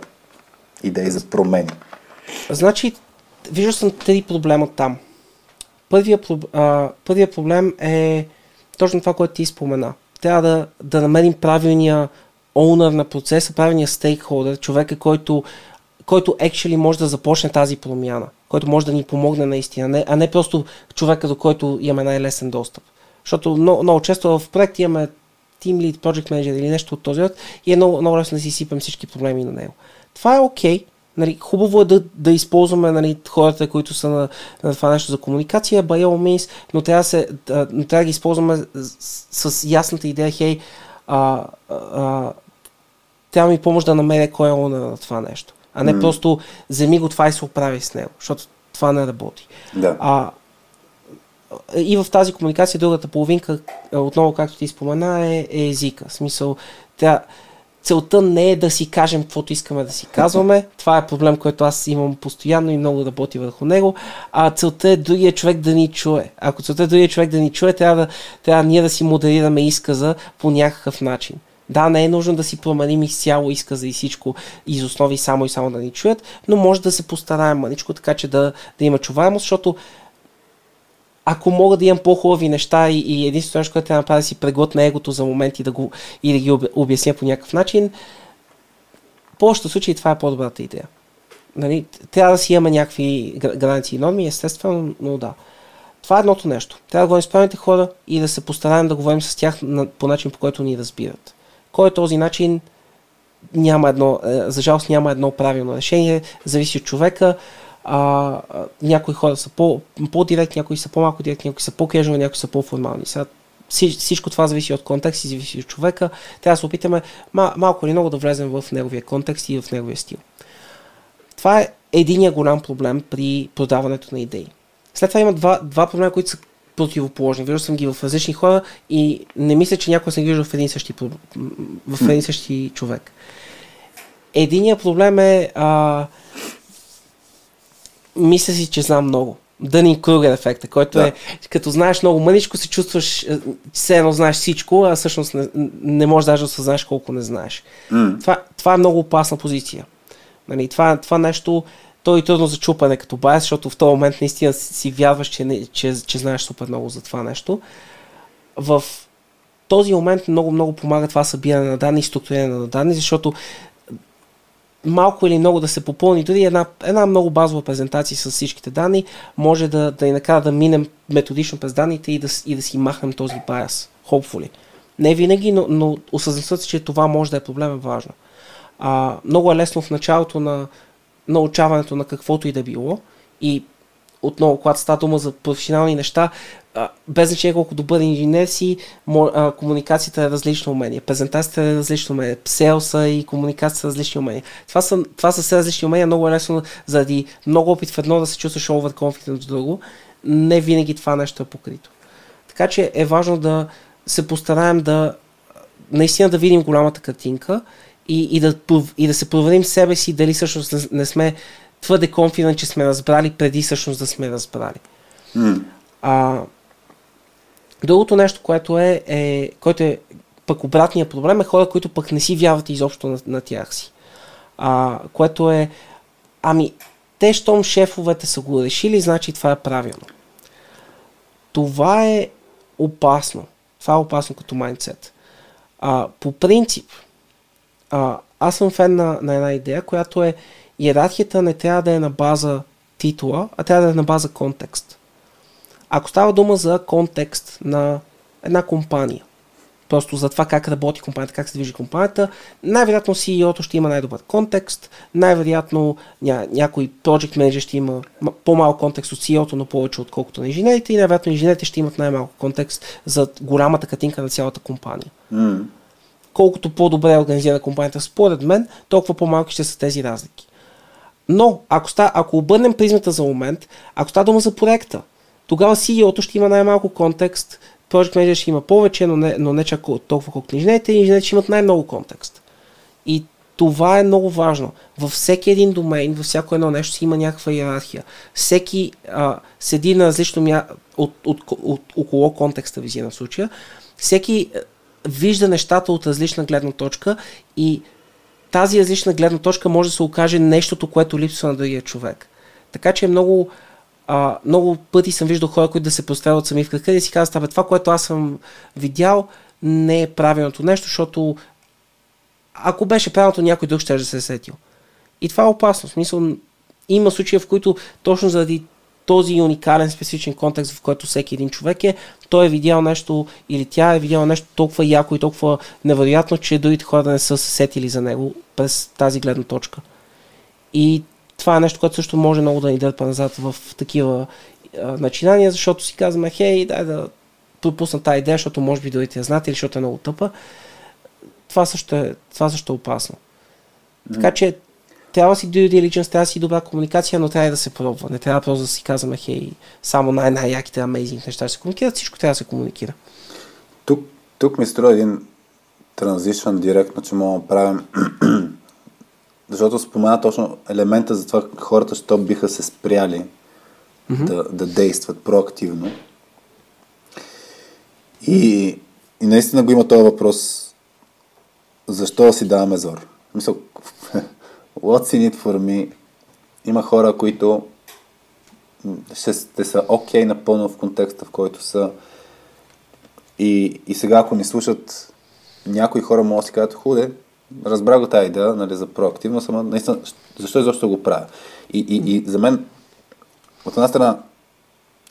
идеи за промени? Значи, виждал съм три проблема там. Първият, първия проблем е точно това, което ти спомена. Трябва да, да намерим правилния оунър на процеса, правилния стейкхолдер, човека, който, който actually може да започне тази промяна, който може да ни помогне наистина, а не просто човека, до който имаме най-лесен достъп. Защото много, много често в проект имаме Team Lead, Project Manager или нещо от този род и е много, много лесно да си сипем всички проблеми на него. Това е окей, okay, Нали, хубаво е да, да използваме нали, хората, които са на, на това нещо за комуникация, by all means, но трябва да, се, да, но трябва да ги използваме с, с ясната идея, хей, а, а, трябва ми помощ да намеря кой е он на това нещо. А не mm. просто вземи го това и се оправи с него, защото това не работи. Да. А, и в тази комуникация другата половинка, отново както ти спомена, е, е езика. В смисъл, трябва, целта не е да си кажем каквото искаме да си казваме. (laughs) Това е проблем, който аз имам постоянно и много работи върху него. А целта е другия човек да ни чуе. Ако целта е другия човек да ни чуе, трябва, да, трябва ние да си модерираме изказа по някакъв начин. Да, не е нужно да си променим изцяло изказа и всичко из основи само и само да ни чуят, но може да се постараем маничко, така че да, да има чуваемост, защото ако мога да имам по-хубави неща и, и единственото нещо, което трябва да направя да си преглътна егото за момент и да, го, и да ги обясня по някакъв начин, в повечето случаи това е по-добрата идея. Нали, трябва да си имаме някакви граници и норми, естествено, но да. Това е едното нещо. Трябва да го изправите хора и да се постараем да говорим с тях на, по начин, по който ни разбират. Кой е този начин? Няма едно, е, за жалост няма едно правилно решение, зависи от човека а, някои хора са по, по-директни, някои са по-малко директни, някои са по-кежуални, някои са по-формални. Сега, всичко това зависи от контекст и зависи от човека. Трябва да се опитаме малко или много да влезем в неговия контекст и в неговия стил. Това е единия голям проблем при продаването на идеи. След това има два, два проблема, които са противоположни. Виждал съм ги в различни хора и не мисля, че някой съм ги виждал в един същи, в един същи човек. Единият проблем е а, мисля си, че знам много. Дънин Кругер ефекта, който да. е, като знаеш много мъничко, се чувстваш, е, все едно знаеш всичко, а всъщност не, не можеш даже да осъзнаеш колко не знаеш. Mm. Това, това е много опасна позиция. Нали, това, това нещо, то е трудно за чупане като байс, защото в този момент наистина си, вярваш, че, не, че, че знаеш супер много за това нещо. В този момент много, много помага това събиране на данни и структуриране на данни, защото малко или много да се попълни, дори една, една много базова презентация с всичките данни, може да, да ни накара да минем методично през данните и да, и да си махнем този bias. Hopefully. Не винаги, но, но осъзнат се, че това може да е проблем е важно. А, много е лесно в началото на научаването на каквото и да било и отново, когато става дума за професионални неща, без значение колко добър инженер си, комуникацията е различно умение, презентацията е различно умение, селса и комуникацията са различни умения. Това са, това са все различни умения, много е лесно заради много опит в едно да се чувстваш overconfident в друго. Не винаги това нещо е покрито. Така че е важно да се постараем да наистина да видим голямата картинка и, и, да, и да се проверим себе си дали всъщност не, сме твърде конфидент, че сме разбрали преди всъщност да сме разбрали. Mm. А, другото нещо, което е, е, което е пък обратния проблем е хора, които пък не си вярват изобщо на, на тях си. А, което е, ами, те, щом шефовете са го решили, значи това е правилно. това е опасно. Това е опасно като майндсет. А, по принцип, а, аз съм фен на, на една идея, която е иерархията не трябва да е на база титула, а трябва да е на база контекст. Ако става дума за контекст на една компания, просто за това как работи компанията, как се движи компанията, най-вероятно CEO-то ще има най-добър контекст, най-вероятно ня, някой project manager ще има по-малко контекст от CEO-то, но повече отколкото на инженерите и най-вероятно инженерите ще имат най-малко контекст за голямата картинка на цялата компания. Mm. Колкото по-добре е организирана компанията, според мен, толкова по-малки ще са тези разлики. Но, ако, ста, ако обърнем призмата за момент, ако става дума за проекта, тогава CEO-то ще има най-малко контекст, Project Manager ще има повече, но не, но не чак толкова колкото инженерите, инженерите ще имат най-много контекст. И това е много важно. Във всеки един домейн, във всяко едно нещо си има някаква иерархия. Всеки а, седи на различно място от, от, от, от, около контекста визия на случая. Всеки вижда нещата от различна гледна точка и тази различна гледна точка може да се окаже нещото, което липсва на другия човек. Така че е много, а, много пъти съм виждал хора, които да се пострелват сами в крака и си казват, абе, това, което аз съм видял, не е правилното нещо, защото ако беше правилното, някой друг ще да се е сетил. И това е опасно. В смисъл, има случаи, в които точно заради този уникален специфичен контекст, в който всеки един човек е, той е видял нещо или тя е видяла нещо толкова яко и толкова невероятно, че другите хора да не са се сетили за него през тази гледна точка. И това е нещо, което също може много да ни дърпа назад в такива а, начинания, защото си казваме, хей, дай да пропусна тази идея, защото може би другите я знаят или защото е много тъпа. Това също е, това също е опасно. Mm. Така че трябва си due diligence, трябва си добра комуникация, но трябва да се пробва. Не трябва просто да си казваме, хей, само най-най-яките amazing неща ще се комуникират, всичко трябва да се комуникира. Тук, тук ми строя един транзишън директно, че мога да правим защото спомена точно елемента за това хората, що биха се спряли mm-hmm. да, да действат проактивно. И, и наистина го има този въпрос защо да си даваме зор? Мисъл, (laughs) what's in it for me? Има хора, които ще, ще са окей okay, напълно в контекста, в който са. И, и сега, ако ни слушат някои хора, могат да си кажат, худе, разбрах го тази идея нали, за проактивност, ама наистина, защо изобщо го правя? И, и, и за мен, от една страна,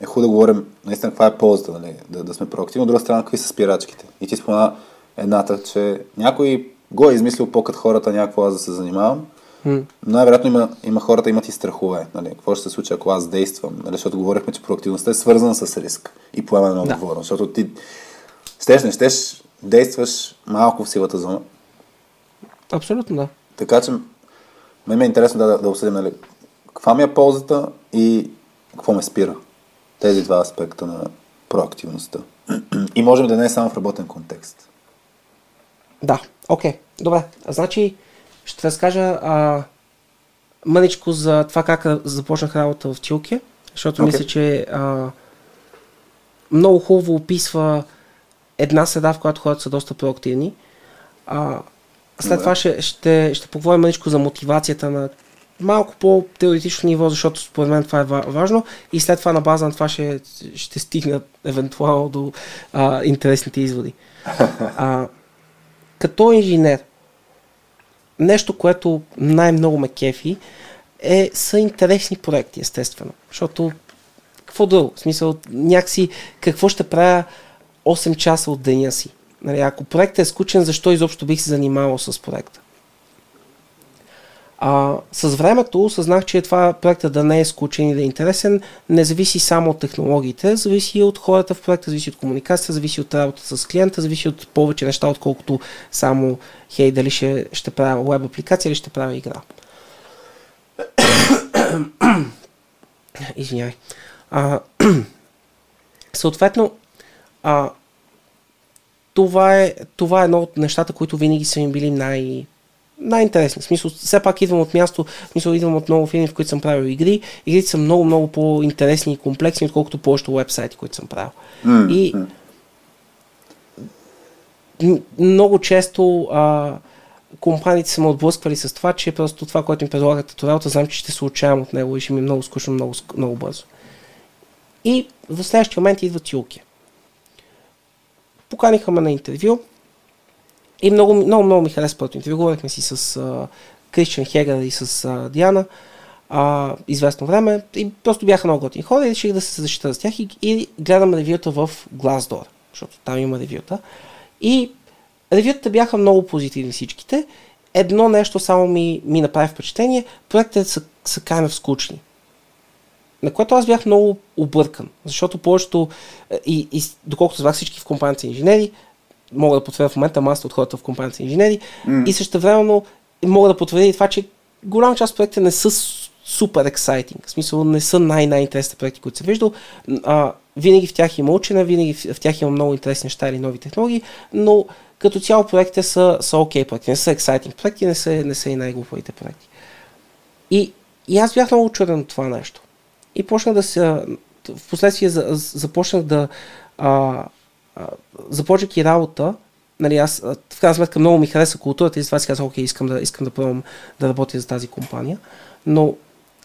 е хубаво да говорим наистина каква е ползата, нали, да, да сме проактивни, от друга страна, какви са спирачките. И ти спомена едната, че някой го е измислил по-кът хората някакво аз да се занимавам, Mm. Но най-вероятно има, има хората имат и страхове. Нали? Какво ще се случи, ако аз действам? Нали? Защото говорихме, че проактивността е свързана с риск и поемане на отговорност. Да. Защото ти щеш, не щеш, действаш малко в силата зона. Абсолютно да. Така че мен ми е интересно да, да обсъдим нали, каква ми е ползата и какво ме спира. Тези два аспекта на проактивността. (clears throat) И можем да не е само в работен контекст. Да, окей. Okay. Добре. Значи, ще разкажа а, мъничко за това как започнах работа в Тилке, защото okay. мисля, че а, много хубаво описва една среда, в която хората са доста проактивни. А, след това ще, ще, ще поговорим мъничко за мотивацията на малко по-теоретично ниво, защото според мен това е важно и след това на база на това ще, ще стигна евентуално до а, интересните изводи. А, като инженер, нещо, което най-много ме кефи, е, са интересни проекти, естествено. Защото какво друго? В смисъл, някакси какво ще правя 8 часа от деня си? Нали, ако проектът е скучен, защо изобщо бих се занимавал с проекта? А, с времето осъзнах, че това проектът да не е скучен и да е интересен, не зависи само от технологиите, зависи от хората в проекта, зависи от комуникацията, зависи от работата с клиента, зависи от повече неща, отколкото само, хей, дали ще, ще правя веб апликация или ще правя игра. (coughs) Извинявай. А, (coughs) съответно, а, това е, това е едно от нещата, които винаги са ми били най- най-интересни. В смисъл, все пак идвам от място, в смисъл, идвам от много фирми, в които съм правил игри. Игрите са много, много по-интересни и комплексни, отколкото повечето вебсайти, които съм правил. Mm-hmm. И много често а, компаниите са ме отблъсквали с това, че просто това, което им предлагат като работа, знам, че ще се отчаявам от него и ще ми е много скучно много, много бързо. И в следващия момент идва Тюлки. Поканиха ме на интервю и много, много, много ми хареса първото интервю. Говорихме си с Кристиан Хегър и с а, Диана а, известно време и просто бяха много готини хора и реших да се защита с тях и, и гледам ревюта в Glassdoor, защото там има ревюта. И ревютата бяха много позитивни всичките. Едно нещо само ми, ми направи впечатление. Проектите са, са kind скучни. На което аз бях много объркан, защото повечето, е, и, и доколкото звах всички в компанията инженери, мога да потвърдя в момента масата от хората в компанията инженери, mm. и също времено мога да потвърдя и това, че голяма част от проектите не са супер ексайтинг. В смисъл не са най-най-интересните проекти, които се виждал. А, винаги в тях има учене, винаги в, в тях има много интересни неща или нови технологии, но като цяло проектите са, са окей okay проекти, не са ексайтинг проекти, не са, не са и най-глупавите проекти. И, и аз бях много чуден от това нещо. И почнах да се... В последствие започнах да... А, а, започвайки работа, нали, аз в крайна сметка много ми хареса културата и затова си казах, окей, искам да, искам да пробвам да работя за тази компания. Но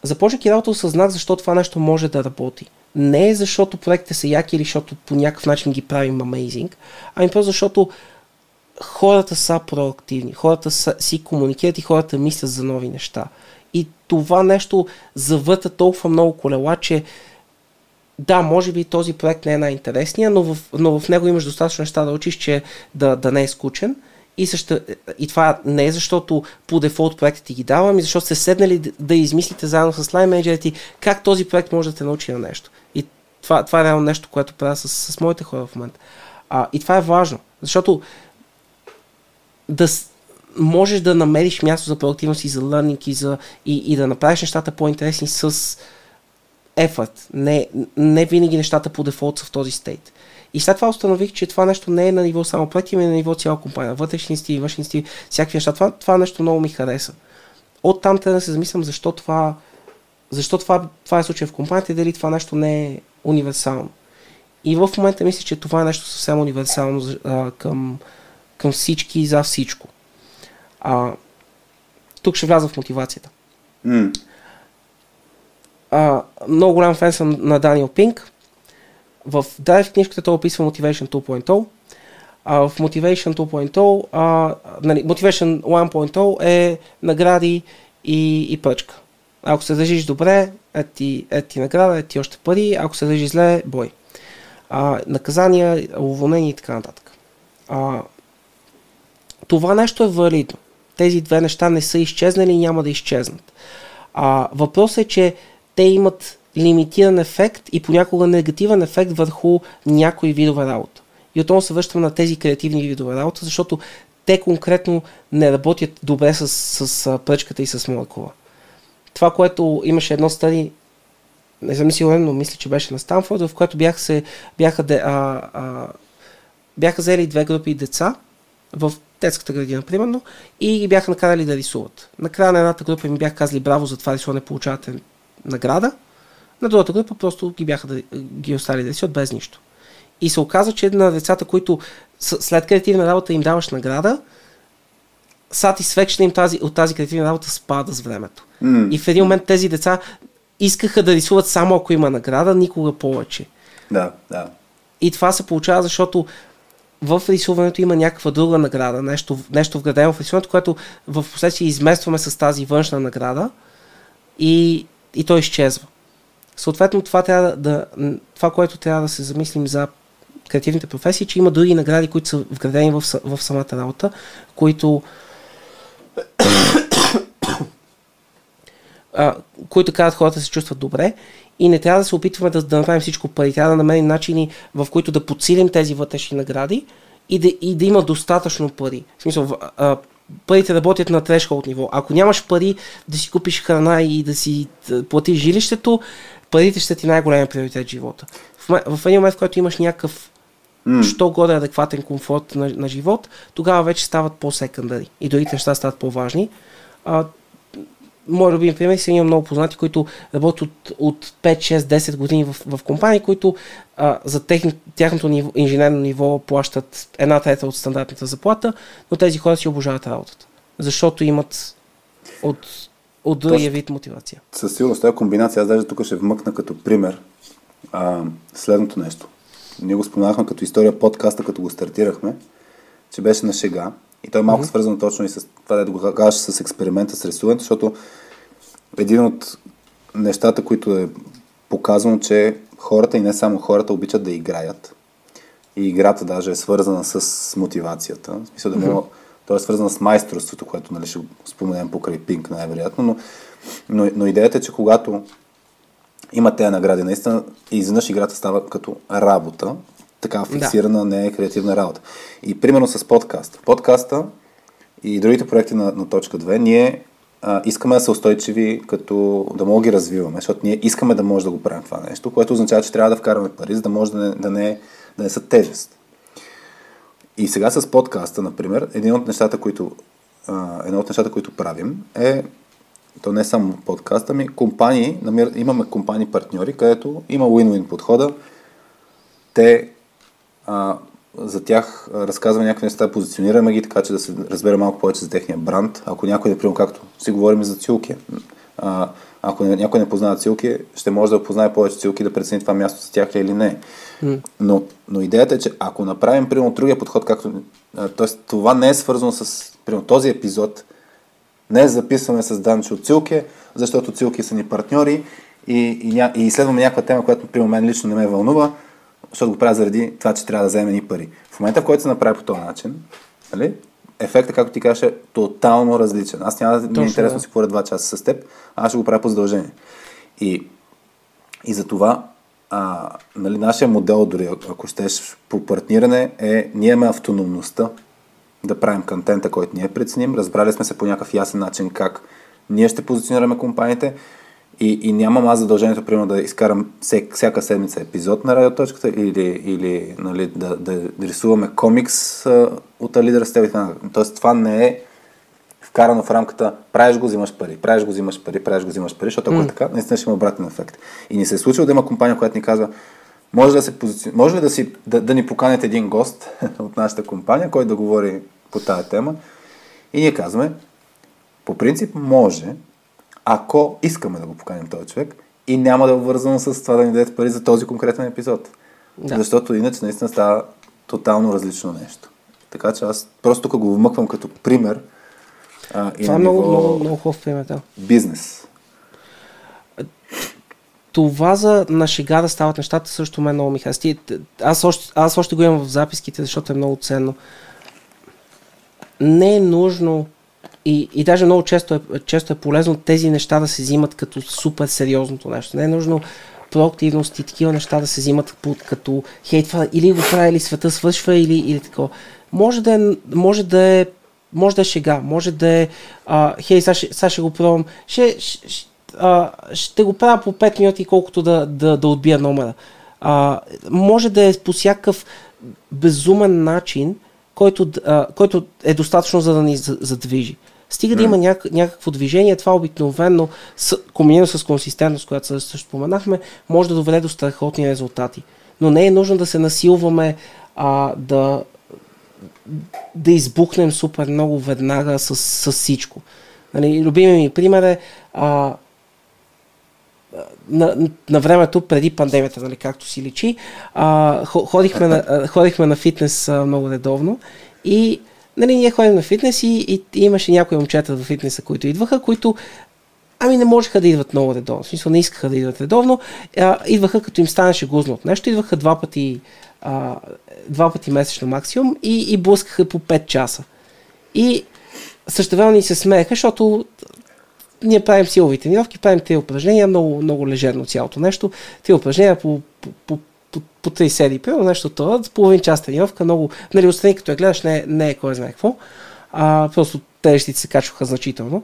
започвайки работа осъзнах защо това нещо може да работи. Не е защото проектите са яки или защото по някакъв начин ги правим amazing, ами просто защото хората са проактивни, хората са, си комуникират и хората мислят за нови неща. И това нещо завърта толкова много колела, че да, може би този проект не е най-интересния, но в, но в него имаш достатъчно неща да учиш, че да, да не е скучен. И, също, и това не е защото по дефолт проектите ти ги давам, ами защото сте седнали да, измислите заедно с лайн менеджерите как този проект може да те научи на нещо. И това, това е реално нещо, което правя с, с моите хора в момента. А, и това е важно, защото да можеш да намериш място за проактивност и за learning и, за, и, и да направиш нещата по-интересни с effort. Не, не винаги нещата по дефолт са в този стейт. И след това установих, че това нещо не е на ниво само проекти, е на ниво цяла компания. Вътрешни стили, външни стили, всякакви неща. Това, това нещо много ми хареса. От там трябва да се замислям защо това, защо това, това е случай в компанията и дали това нещо не е универсално. И в момента мисля, че това е нещо съвсем универсално а, към, към всички и за всичко. А, тук ще вляза в мотивацията. Mm. А, много голям фен съм на Даниел Пинк. В Drive книжката той описва Motivation 2.0. А, в Motivation 2.0, а, нали, Motivation 1.0 е награди и, и пъчка. Ако се държиш добре, е ти, е ти награда, е ти още пари, ако се държиш зле, бой. А, наказания, уволнение и така нататък. А, това нещо е валидно. Тези две неща не са изчезнали и няма да изчезнат. А, въпросът е, че те имат лимитиран ефект и понякога негативен ефект върху някои видове работа. И отново се връщам на тези креативни видове работа, защото те конкретно не работят добре с, с, с пръчката и с молекула. Това, което имаше едно стади, не съм сигурен, но мисля, че беше на Станфорд, в което бях се, бяха, де, а, а, бяха взели две групи деца в детската градина, примерно, и ги бяха накарали да рисуват. Накрая на едната група ми бяха казали браво за това рисуване, получавате награда. На другата група просто ги бяха да ги оставили да рисуват без нищо. И се оказа, че на децата, които след креативна работа им даваш награда, satisfaction им тази, от тази креативна работа спада с времето. Mm. И в един момент тези деца искаха да рисуват само ако има награда, никога повече. Да, да. И това се получава, защото в рисуването има някаква друга награда, нещо, нещо вградено в рисуването, което в последствие изместваме с тази външна награда и, и то изчезва. Съответно, това, трябва да, това, което трябва да се замислим за креативните професии, че има други награди, които са вградени в, в самата работа, които (coughs) а, които карат хората да се чувстват добре и не трябва да се опитваме да, да направим всичко пари. Трябва да намерим начини, в които да подсилим тези вътрешни награди и да, и да има достатъчно пари. В смисъл, а, парите работят на трешхолд ниво. Ако нямаш пари да си купиш храна и да си платиш жилището, парите ще ти най-големия приоритет в живота. В, в един момент, в който имаш някакъв mm. що горе адекватен комфорт на, на живот, тогава вече стават по-секандари и другите неща стават по-важни. А, мой любим пример си имам много познати, които работят от, от 5, 6, 10 години в, в компании, които а, за техни, тяхното ниво, инженерно ниво плащат една трета от стандартната заплата, но тези хора си обожават работата, защото имат от, от другия вид мотивация. Със сигурност, тази комбинация, аз даже тук ще вмъкна като пример. а, следното нещо. Ние го споменахме като история подкаста, като го стартирахме, че беше на шега. И той е малко mm-hmm. свързано точно и с това, да го кажеш с експеримента с рисуването, защото един от нещата, които е показано, че хората и не само хората обичат да играят. И играта даже е свързана с мотивацията. В смисъл да мога, то е свързана с майсторството, което нали, ще споменем покрай Пинк най-вероятно, но, но, но идеята е, че когато има тези награди, наистина, изведнъж играта става като работа, така фиксирана, да. не е креативна работа. И примерно с подкаст. Подкаста и другите проекти на, на точка 2, ние а, искаме да са устойчиви, като да мога ги развиваме, защото ние искаме да може да го правим това нещо, което означава, че трябва да вкараме пари, за да може да не, да не, да не са тежест. И сега с подкаста, например, един от нещата, които, а, едно от нещата, които правим е то не е само подкаст, ами компании, намир, имаме компании партньори, където има win-win подхода. Те а, за тях разказваме някакви неща, позиционираме ги, така че да се разбере малко повече за техния бранд. Ако някой, например, както си говорим за цилки, а, ако някой не познава цилки, ще може да познае повече цилки, да прецени това място за тях ли или не. Mm. Но, но идеята е, че ако направим, примерно, другия подход, както... Т.е. това не е свързано с, примерно, този епизод, не записваме с Данчо Цилке, защото Цилки са ни партньори и, и, и изследваме някаква тема, която, при мен лично не ме вълнува, защото го правя заради това, че трябва да вземе ни пари. В момента, в който се направи по този начин, нали, ефектът, както ти кажеш, е тотално различен. Аз няма да ми е интересно да си говоря два часа с теб, аз ще го правя по задължение. И, и за това а, нали, нашия модел, дори ако щеш по партниране, е ние имаме автономността да правим контента, който ние преценим. Разбрали сме се по някакъв ясен начин как ние ще позиционираме компаниите и, и нямам аз задължението, примерно, да изкарам всек, всяка седмица епизод на радиоточката или, или нали, да, да, да рисуваме комикс а, от лидера с теб. Тоест това не е вкарано в рамката правиш го, взимаш пари, правиш го, взимаш пари, правиш го, взимаш пари, защото ако mm. е така, наистина ще има обратен ефект. И ни се е случило да има компания, която ни казва, може, да се позици... може ли да, си, да, да ни поканете един гост (laughs) от нашата компания, който да говори по тази тема? И ние казваме, по принцип може, ако искаме да го поканим този човек и няма да е обвързано с това да ни дадете пари за този конкретен епизод. Да. Защото иначе наистина става тотално различно нещо. Така че аз просто тук го вмъквам като пример. А, и това е много, много, много хубав пример, да. Бизнес. Това за на шега да стават нещата също ме много ми Аз още, аз още го имам в записките, защото е много ценно. Не е нужно и, и даже много често е, често е полезно тези неща да се взимат като супер сериозното нещо. Не е нужно проактивност и такива неща да се взимат под, като хей, това или го прави, или света свършва, или, или такова. Може да е, може да е може да е шега, може да е а, хей, сега сега ще го пробвам, ще, ще, а, ще го правя по 5 минути, колкото да, да, да отбия номера. А, може да е по всякакъв безумен начин, който, а, който е достатъчно за да ни задвижи. Стига да има няк- някакво движение, това обикновено, комбинирано с консистентност, която също споменахме, може да доведе до страхотни резултати. Но не е нужно да се насилваме а, да, да избухнем супер много веднага с, с всичко. Нали, любимият ми пример е а, на, на времето преди пандемията, нали, както си личи, а, ходихме, на, ходихме на фитнес а, много редовно и нали, ние ходим на фитнес и, и, и имаше някои момчета в фитнеса, които идваха, които ами не можеха да идват много редовно. В смисъл не искаха да идват редовно. А, идваха като им станеше гузно от нещо, идваха два пъти, а, два пъти месечно максимум и, и блъскаха по 5 часа. И същевременно ни се смееха, защото ние правим силови тренировки, правим тези упражнения, много, много лежерно цялото нещо. Тези упражнения по, по, по, по, по 3 серии, примерно нещо това, половин час тренировка, много, нали, отстрани като я гледаш, не, не е кой знае какво, а, просто тежестите се качваха значително,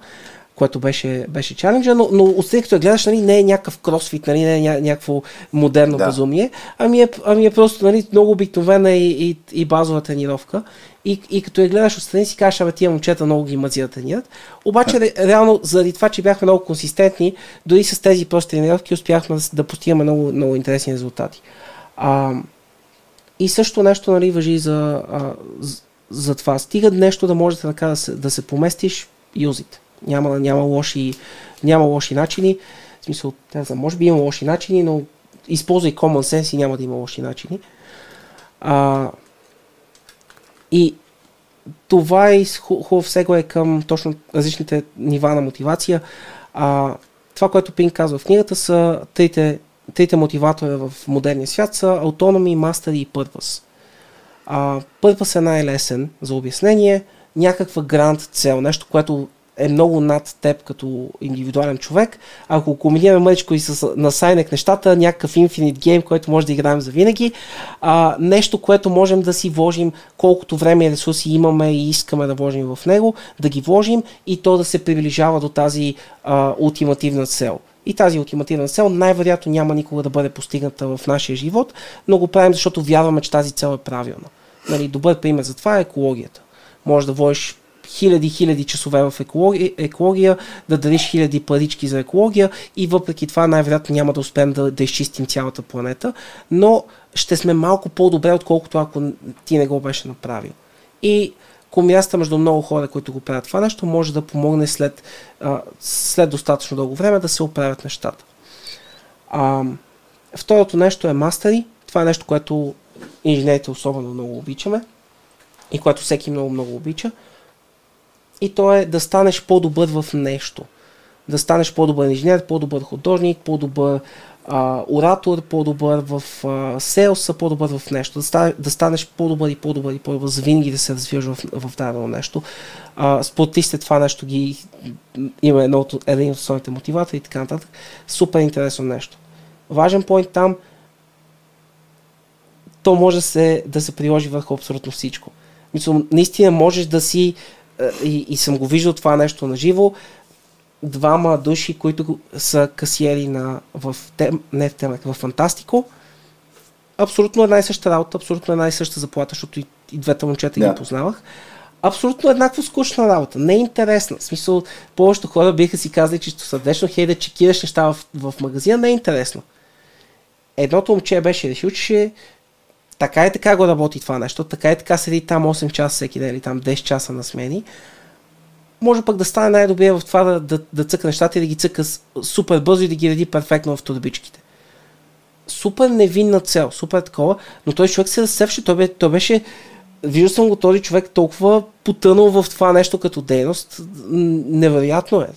което беше, беше чаленджа, но, но отстрани като я гледаш, нали, не е някакъв кросфит, нали, не е ня, някакво модерно да. безумие, ами е, ами е просто нали, много обикновена и, и, и базова тренировка. И, и като я гледаш отстрани си кажеш, абе тия момчета много ги мъзи да тренират. Обаче ре, реално, заради това, че бяхме много консистентни, дори с тези прости тренировки успяхме да, да постигаме много, много интересни резултати. А, и също нещо нали, въжи за, а, за, това. Стига нещо да може така да се, да се поместиш, юзите. Няма, няма, лоши, няма лоши начини. В смисъл, знам, може би има лоши начини, но използвай common sense и няма да има лоши начини. А, и това е хубав сега е към точно различните нива на мотивация. А, това, което Пин казва в книгата са трите, трите мотиватора в модерния свят са autonomy, mastery и purpose. А, purpose е най-лесен за обяснение, някаква грант цел, нещо, което е много над теб като индивидуален човек. Ако комбинираме мъчко и с насайнек нещата, някакъв Infinite Game, който може да играем за винаги, а, нещо, което можем да си вложим колкото време и ресурси имаме и искаме да вложим в него, да ги вложим и то да се приближава до тази а, ултимативна цел. И тази ултимативна цел най-вероятно няма никога да бъде постигната в нашия живот, но го правим, защото вярваме, че тази цел е правилна. Нали, добър пример за това е екологията. Може да водиш хиляди, хиляди часове в екология, екология, да дадеш хиляди парички за екология и въпреки това най-вероятно няма да успеем да, да изчистим цялата планета, но ще сме малко по-добре, отколкото ако ти не го беше направил. И комбинацията между много хора, които го правят това нещо, може да помогне след, а, след достатъчно дълго време да се оправят нещата. А, второто нещо е мастери. Това е нещо, което инженерите особено много обичаме и което всеки много много обича и то е да станеш по-добър в нещо. Да станеш по-добър инженер, по-добър художник, по-добър а, оратор, по-добър в а, селса, по-добър в нещо. Да, станеш, да станеш по-добър и по-добър и по-добър, за винаги да се развиваш в, в дадено нещо. А, спортистите това нещо ги има едно от, един от основните мотиватори и така нататък. Супер интересно нещо. Важен поинт там, то може се, да се приложи върху абсолютно всичко. Мисля, наистина можеш да си и, и съм го виждал това нещо на живо, двама души, които са касиери на, в, тем, не в, темек, в Фантастико, абсолютно една и съща работа, абсолютно една и съща заплата, защото и, и двете момчета yeah. ги познавах. Абсолютно еднакво скучна работа. Не е интересна. В смисъл, повечето хора биха си казали, че сърдечно хей да чекираш неща в, в магазина, не е интересно. Едното момче беше решил, че така и така го работи това нещо, така и така седи там 8 часа всеки ден или там 10 часа на смени, може пък да стане най-добрия в това да, да, да цъка нещата и да ги цъка супер бързо и да ги реди перфектно в турбичките. Супер невинна цел, супер такова, но той човек се разсевше, той, той беше, виждал съм го този човек толкова потънал в това нещо като дейност, невероятно е.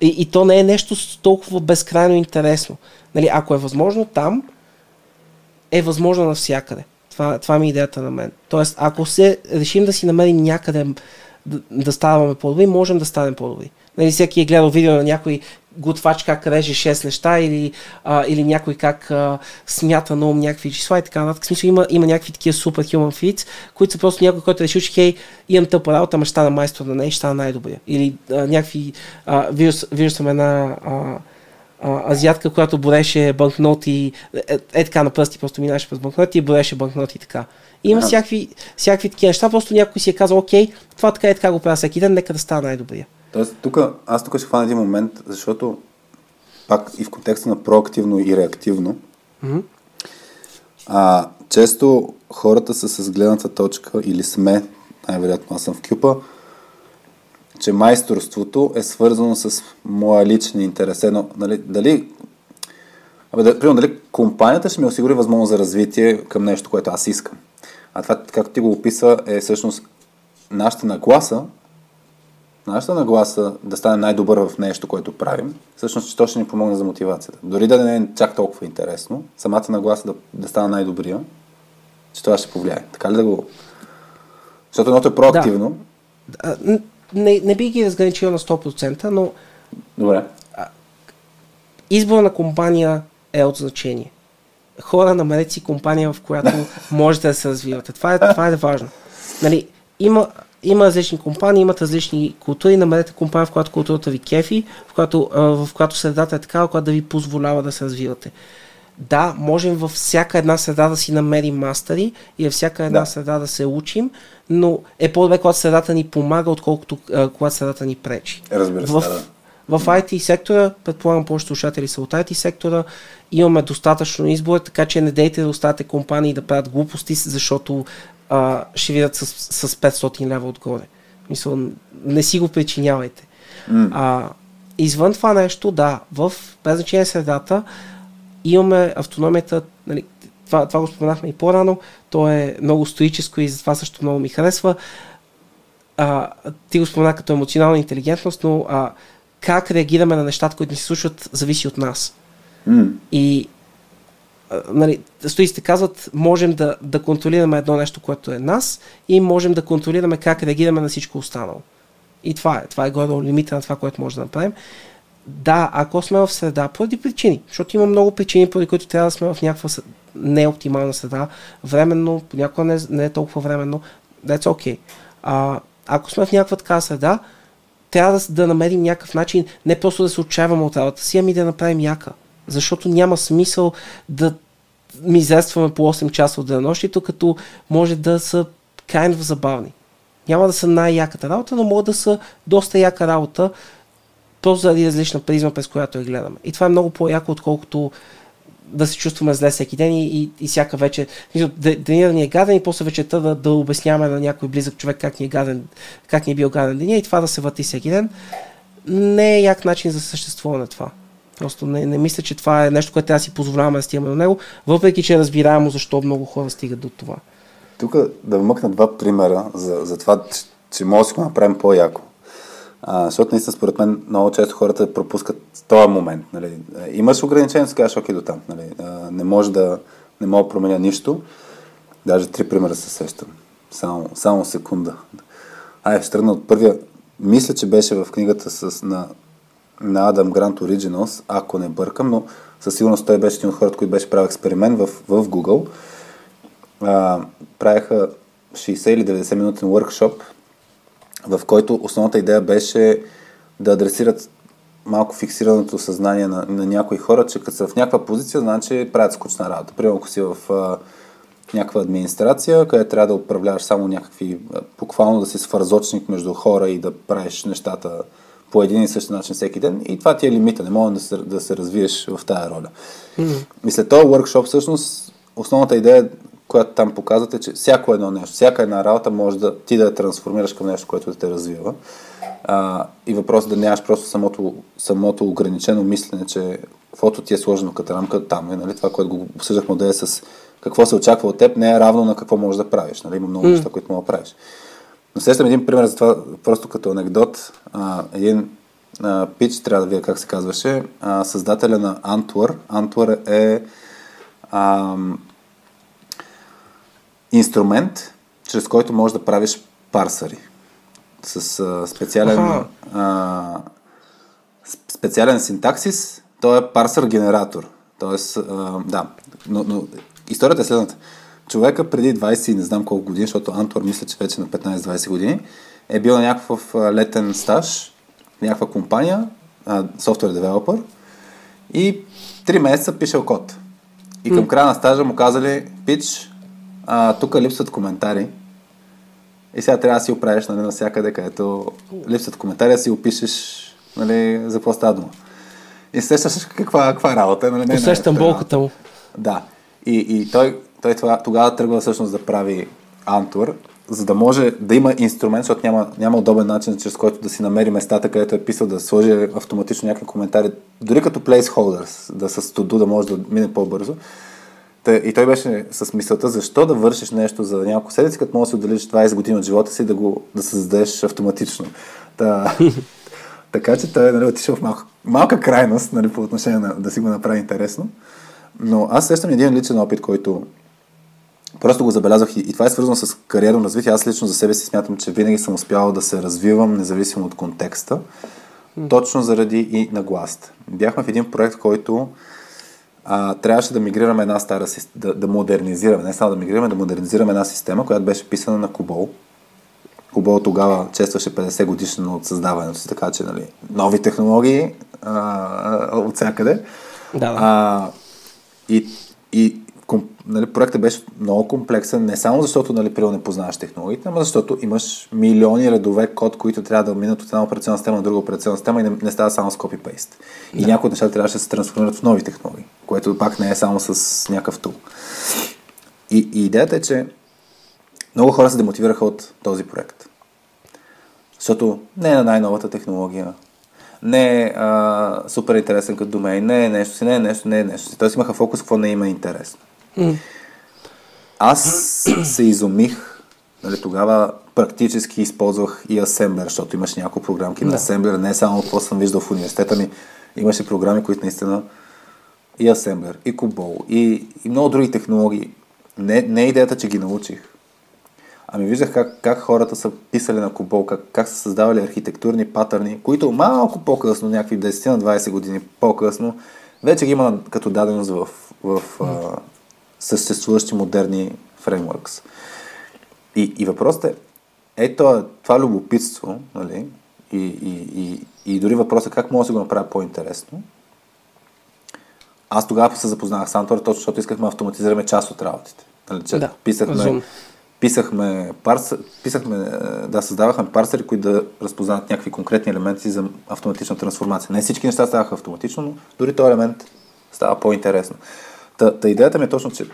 И, и то не е нещо толкова безкрайно интересно. Нали, ако е възможно там, е възможно навсякъде. Това, това ми е идеята на мен. Тоест, ако се решим да си намерим някъде да, да ставаме по-добри, можем да станем по-добри. Нали, всеки е гледал видео на някой готвач как реже 6 неща или, а, или някой как а, смята на ум някакви числа и така нататък. Смисъл има, има някакви такива супер human feats, които са просто някой, който е решил, че хей, имам тъпа работа, ама ще стана майстор на нея и ще стана най-добрия. Или а, някакви, а, виждал съм една а, азиатка, която бореше банкноти, е, е така на пръсти, просто минаваше през банкноти и бореше банкноти така. Има всякакви, всякакви такива неща, просто някой си е казал, окей, това така и така го правя всеки ден, нека да става най-добрия. Тоест, тук, аз тук ще хвана един момент, защото пак и в контекста на проактивно и реактивно, mm-hmm. а, често хората са с гледната точка или сме, най-вероятно аз съм в кюпа, че майсторството е свързано с моя личен интерес. Едно, нали, дали, абе, да, примерно, дали компанията ще ми осигури възможност за развитие към нещо, което аз искам. А това, както ти го описа, е всъщност нашата нагласа, нашата нагласа да стане най-добър в нещо, което правим, всъщност, че то ще ни помогне за мотивацията. Дори да не е чак толкова интересно, самата нагласа да, да стане най-добрия, че това ще повлияе. Така ли да го... Защото едното е проактивно. Да не, не би ги разграничил на 100%, но Добре. избор на компания е от значение. Хора, намерете си компания, в която можете да се развивате. Това е, това е важно. Нали, има, има различни компании, имат различни култури, намерете компания, в която културата ви кефи, в която, в която средата е такава, която да ви позволява да се развивате да, можем във всяка една среда да си намерим мастери и във всяка една да. среда да се учим, но е по-добре, когато средата ни помага, отколкото когато средата ни пречи. Разбира се, в, да. В IT сектора, предполагам повечето слушатели са от IT сектора, имаме достатъчно избор, така че не дейте да оставате компании да правят глупости, защото а, ще видят с, с 500 лева отгоре. Мисля, не си го причинявайте. Mm. А, извън това нещо, да, в без значение средата, имаме автономията, нали, това, това го споменахме и по-рано, то е много стоическо и затова също много ми харесва. А, ти го спомена като емоционална интелигентност, но а, как реагираме на нещата, които ни се случват, зависи от нас. Mm. И нали, стоиците казват, можем да, да контролираме едно нещо, което е нас и можем да контролираме как реагираме на всичко останало. И това е. Това е горе лимита на това, което може да направим. Да, ако сме в среда, поради причини, защото има много причини, поради които трябва да сме в някаква неоптимална среда, временно, понякога не, не е толкова временно, that's okay. А, ако сме в някаква така среда, трябва да, да намерим някакъв начин, не просто да се отчаяваме от работа си, ами да направим яка. Защото няма смисъл да мизерстваме по 8 часа от денонощието, като може да са of забавни. Няма да са най-яката работа, но могат да са доста яка работа, просто заради различна призма, през която я гледаме. И това е много по-яко, отколкото да се чувстваме зле всеки ден и, и, и всяка вечер. Деня да ни е гаден и после вечерта да, да обясняваме на някой близък човек как ни е, гаден, как ни е бил гаден деня и това да се върти всеки ден. Не е як начин за съществуване това. Просто не, не мисля, че това е нещо, което да си позволяваме да стигаме до него, въпреки че е разбираемо защо много хора стигат до това. Тук да вмъкна два примера за, за това, че, че може да си го направим по-яко. А, защото наистина, според мен, много често хората пропускат този момент. Нали. Имаш ограничение, си кажеш, окей, до там. Нали. А, не може да не мога да променя нищо. Даже три примера се сещам. Само, само секунда. Ай, ще тръгна от първия. Мисля, че беше в книгата с, на, на Адам Грант Originals, ако не бъркам, но със сигурност той беше един от хората, които беше правил експеримент в, в Google. А, правяха 60 или 90 минутен workshop в който основната идея беше да адресират малко фиксираното съзнание на, на някои хора, че като са в някаква позиция, значи правят скучна работа. Примерно, ако си в а, някаква администрация, където трябва да управляваш само някакви, буквално да си свързочник между хора и да правиш нещата по един и същи начин всеки ден. И това ти е лимита, не може да се, да се развиеш в тая роля. Mm-hmm. И след този workshop, всъщност, основната идея която там показвате, че всяко едно нещо, всяка една работа може да ти да я трансформираш към нещо, което да те развива. А, и въпросът да нямаш просто самото, самото ограничено мислене, че каквото ти е сложено като рамка, там е, нали, това, което го обсъждахме да е с какво се очаква от теб, не е равно на какво можеш да правиш. Нали? Има много mm. неща, които мога да правиш. Но сещам един пример за това, просто като анекдот. А, един а, пич, трябва да видя как се казваше, а, създателя на Антвър. Антвър е а, инструмент, чрез който можеш да правиш парсъри. С а, специален, а, специален синтаксис. Той е парсър генератор. Тоест, а, да. Но, но историята е следната. Човека преди 20 и не знам колко години, защото Антуар мисля, че вече на 15-20 години, е бил на някакъв летен стаж, някаква компания, софтуер девелопър и 3 месеца пишел код. И към края на стажа му казали, пич, а, тук липсват коментари. И сега трябва да си оправиш нали, навсякъде, където липсват коментари, да си опишеш нали, за какво става дума. И сещаш каква, каква работа. Нали, не, Усещам болката му. Да. И, и той, той тогава тръгва всъщност да прави Антур, за да може да има инструмент, защото няма, няма удобен начин, чрез който да си намери местата, където е писал да сложи автоматично някакви коментари, дори като placeholders, да с туду да може да мине по-бързо. И той беше с мисълта, защо да вършиш нещо за няколко седмици, като можеш да си отделиш 20 години от живота си да го да създадеш автоматично. Та, (laughs) така че той е нали, отишъл в малка, малка крайност нали, по отношение на да си го направи интересно. Но аз сещам един личен опит, който просто го забелязах и, и това е свързано с кариерно развитие. Аз лично за себе си смятам, че винаги съм успял да се развивам, независимо от контекста, точно заради и нагласт. Бяхме в един проект, който а, трябваше да мигрираме една стара система, да, да модернизираме, не само да мигрираме, да модернизираме една система, която беше писана на Кубол. Кубол тогава честваше 50 годишно от създаването си, така че нали, нови технологии а, от всякъде. Да, да. А, и, и нали, проектът беше много комплексен, не само защото нали, не познаваш технологиите, но защото имаш милиони редове код, които трябва да минат от една операционна система на друга операционна система и не, не става само с. Да. И някои от нещата трябваше да се трансформират в нови технологии, което пак не е само с някакъв тул. И, и идеята е, че много хора се демотивираха от този проект. Защото не е на най-новата технология, не е а, супер интересен като домейн, не е нещо си, не е нещо, не е нещо си. Тоест имаха фокус какво не има интересно. Аз се изумих, нали, тогава практически използвах и Assembler, защото имаше няколко програмки на Да. Assembler, не само какво съм виждал в университета ми, имаше програми, които наистина и Assembler, и Cobol, и, и много други технологии. Не, не е идеята, че ги научих. Ами виждах как, как хората са писали на Cobol, как, как са създавали архитектурни патърни, които малко по-късно, някакви 10 на 20 години по-късно, вече ги има като даденост в, в а, съществуващи модерни фреймворкс. И, и въпросът е, ето това любопитство, нали, и, и, и, и дори въпросът е как мога да си го направя по-интересно. Аз тогава се запознах с Антор, точно защото искахме да автоматизираме част от работите. Нали, че Да, писахме, писахме, парс, писахме, е, да, създавахме парсери, които да разпознават някакви конкретни елементи за автоматична трансформация. Не всички неща ставаха автоматично, но дори този елемент става по-интересно. Та, та идеята ми е точно, че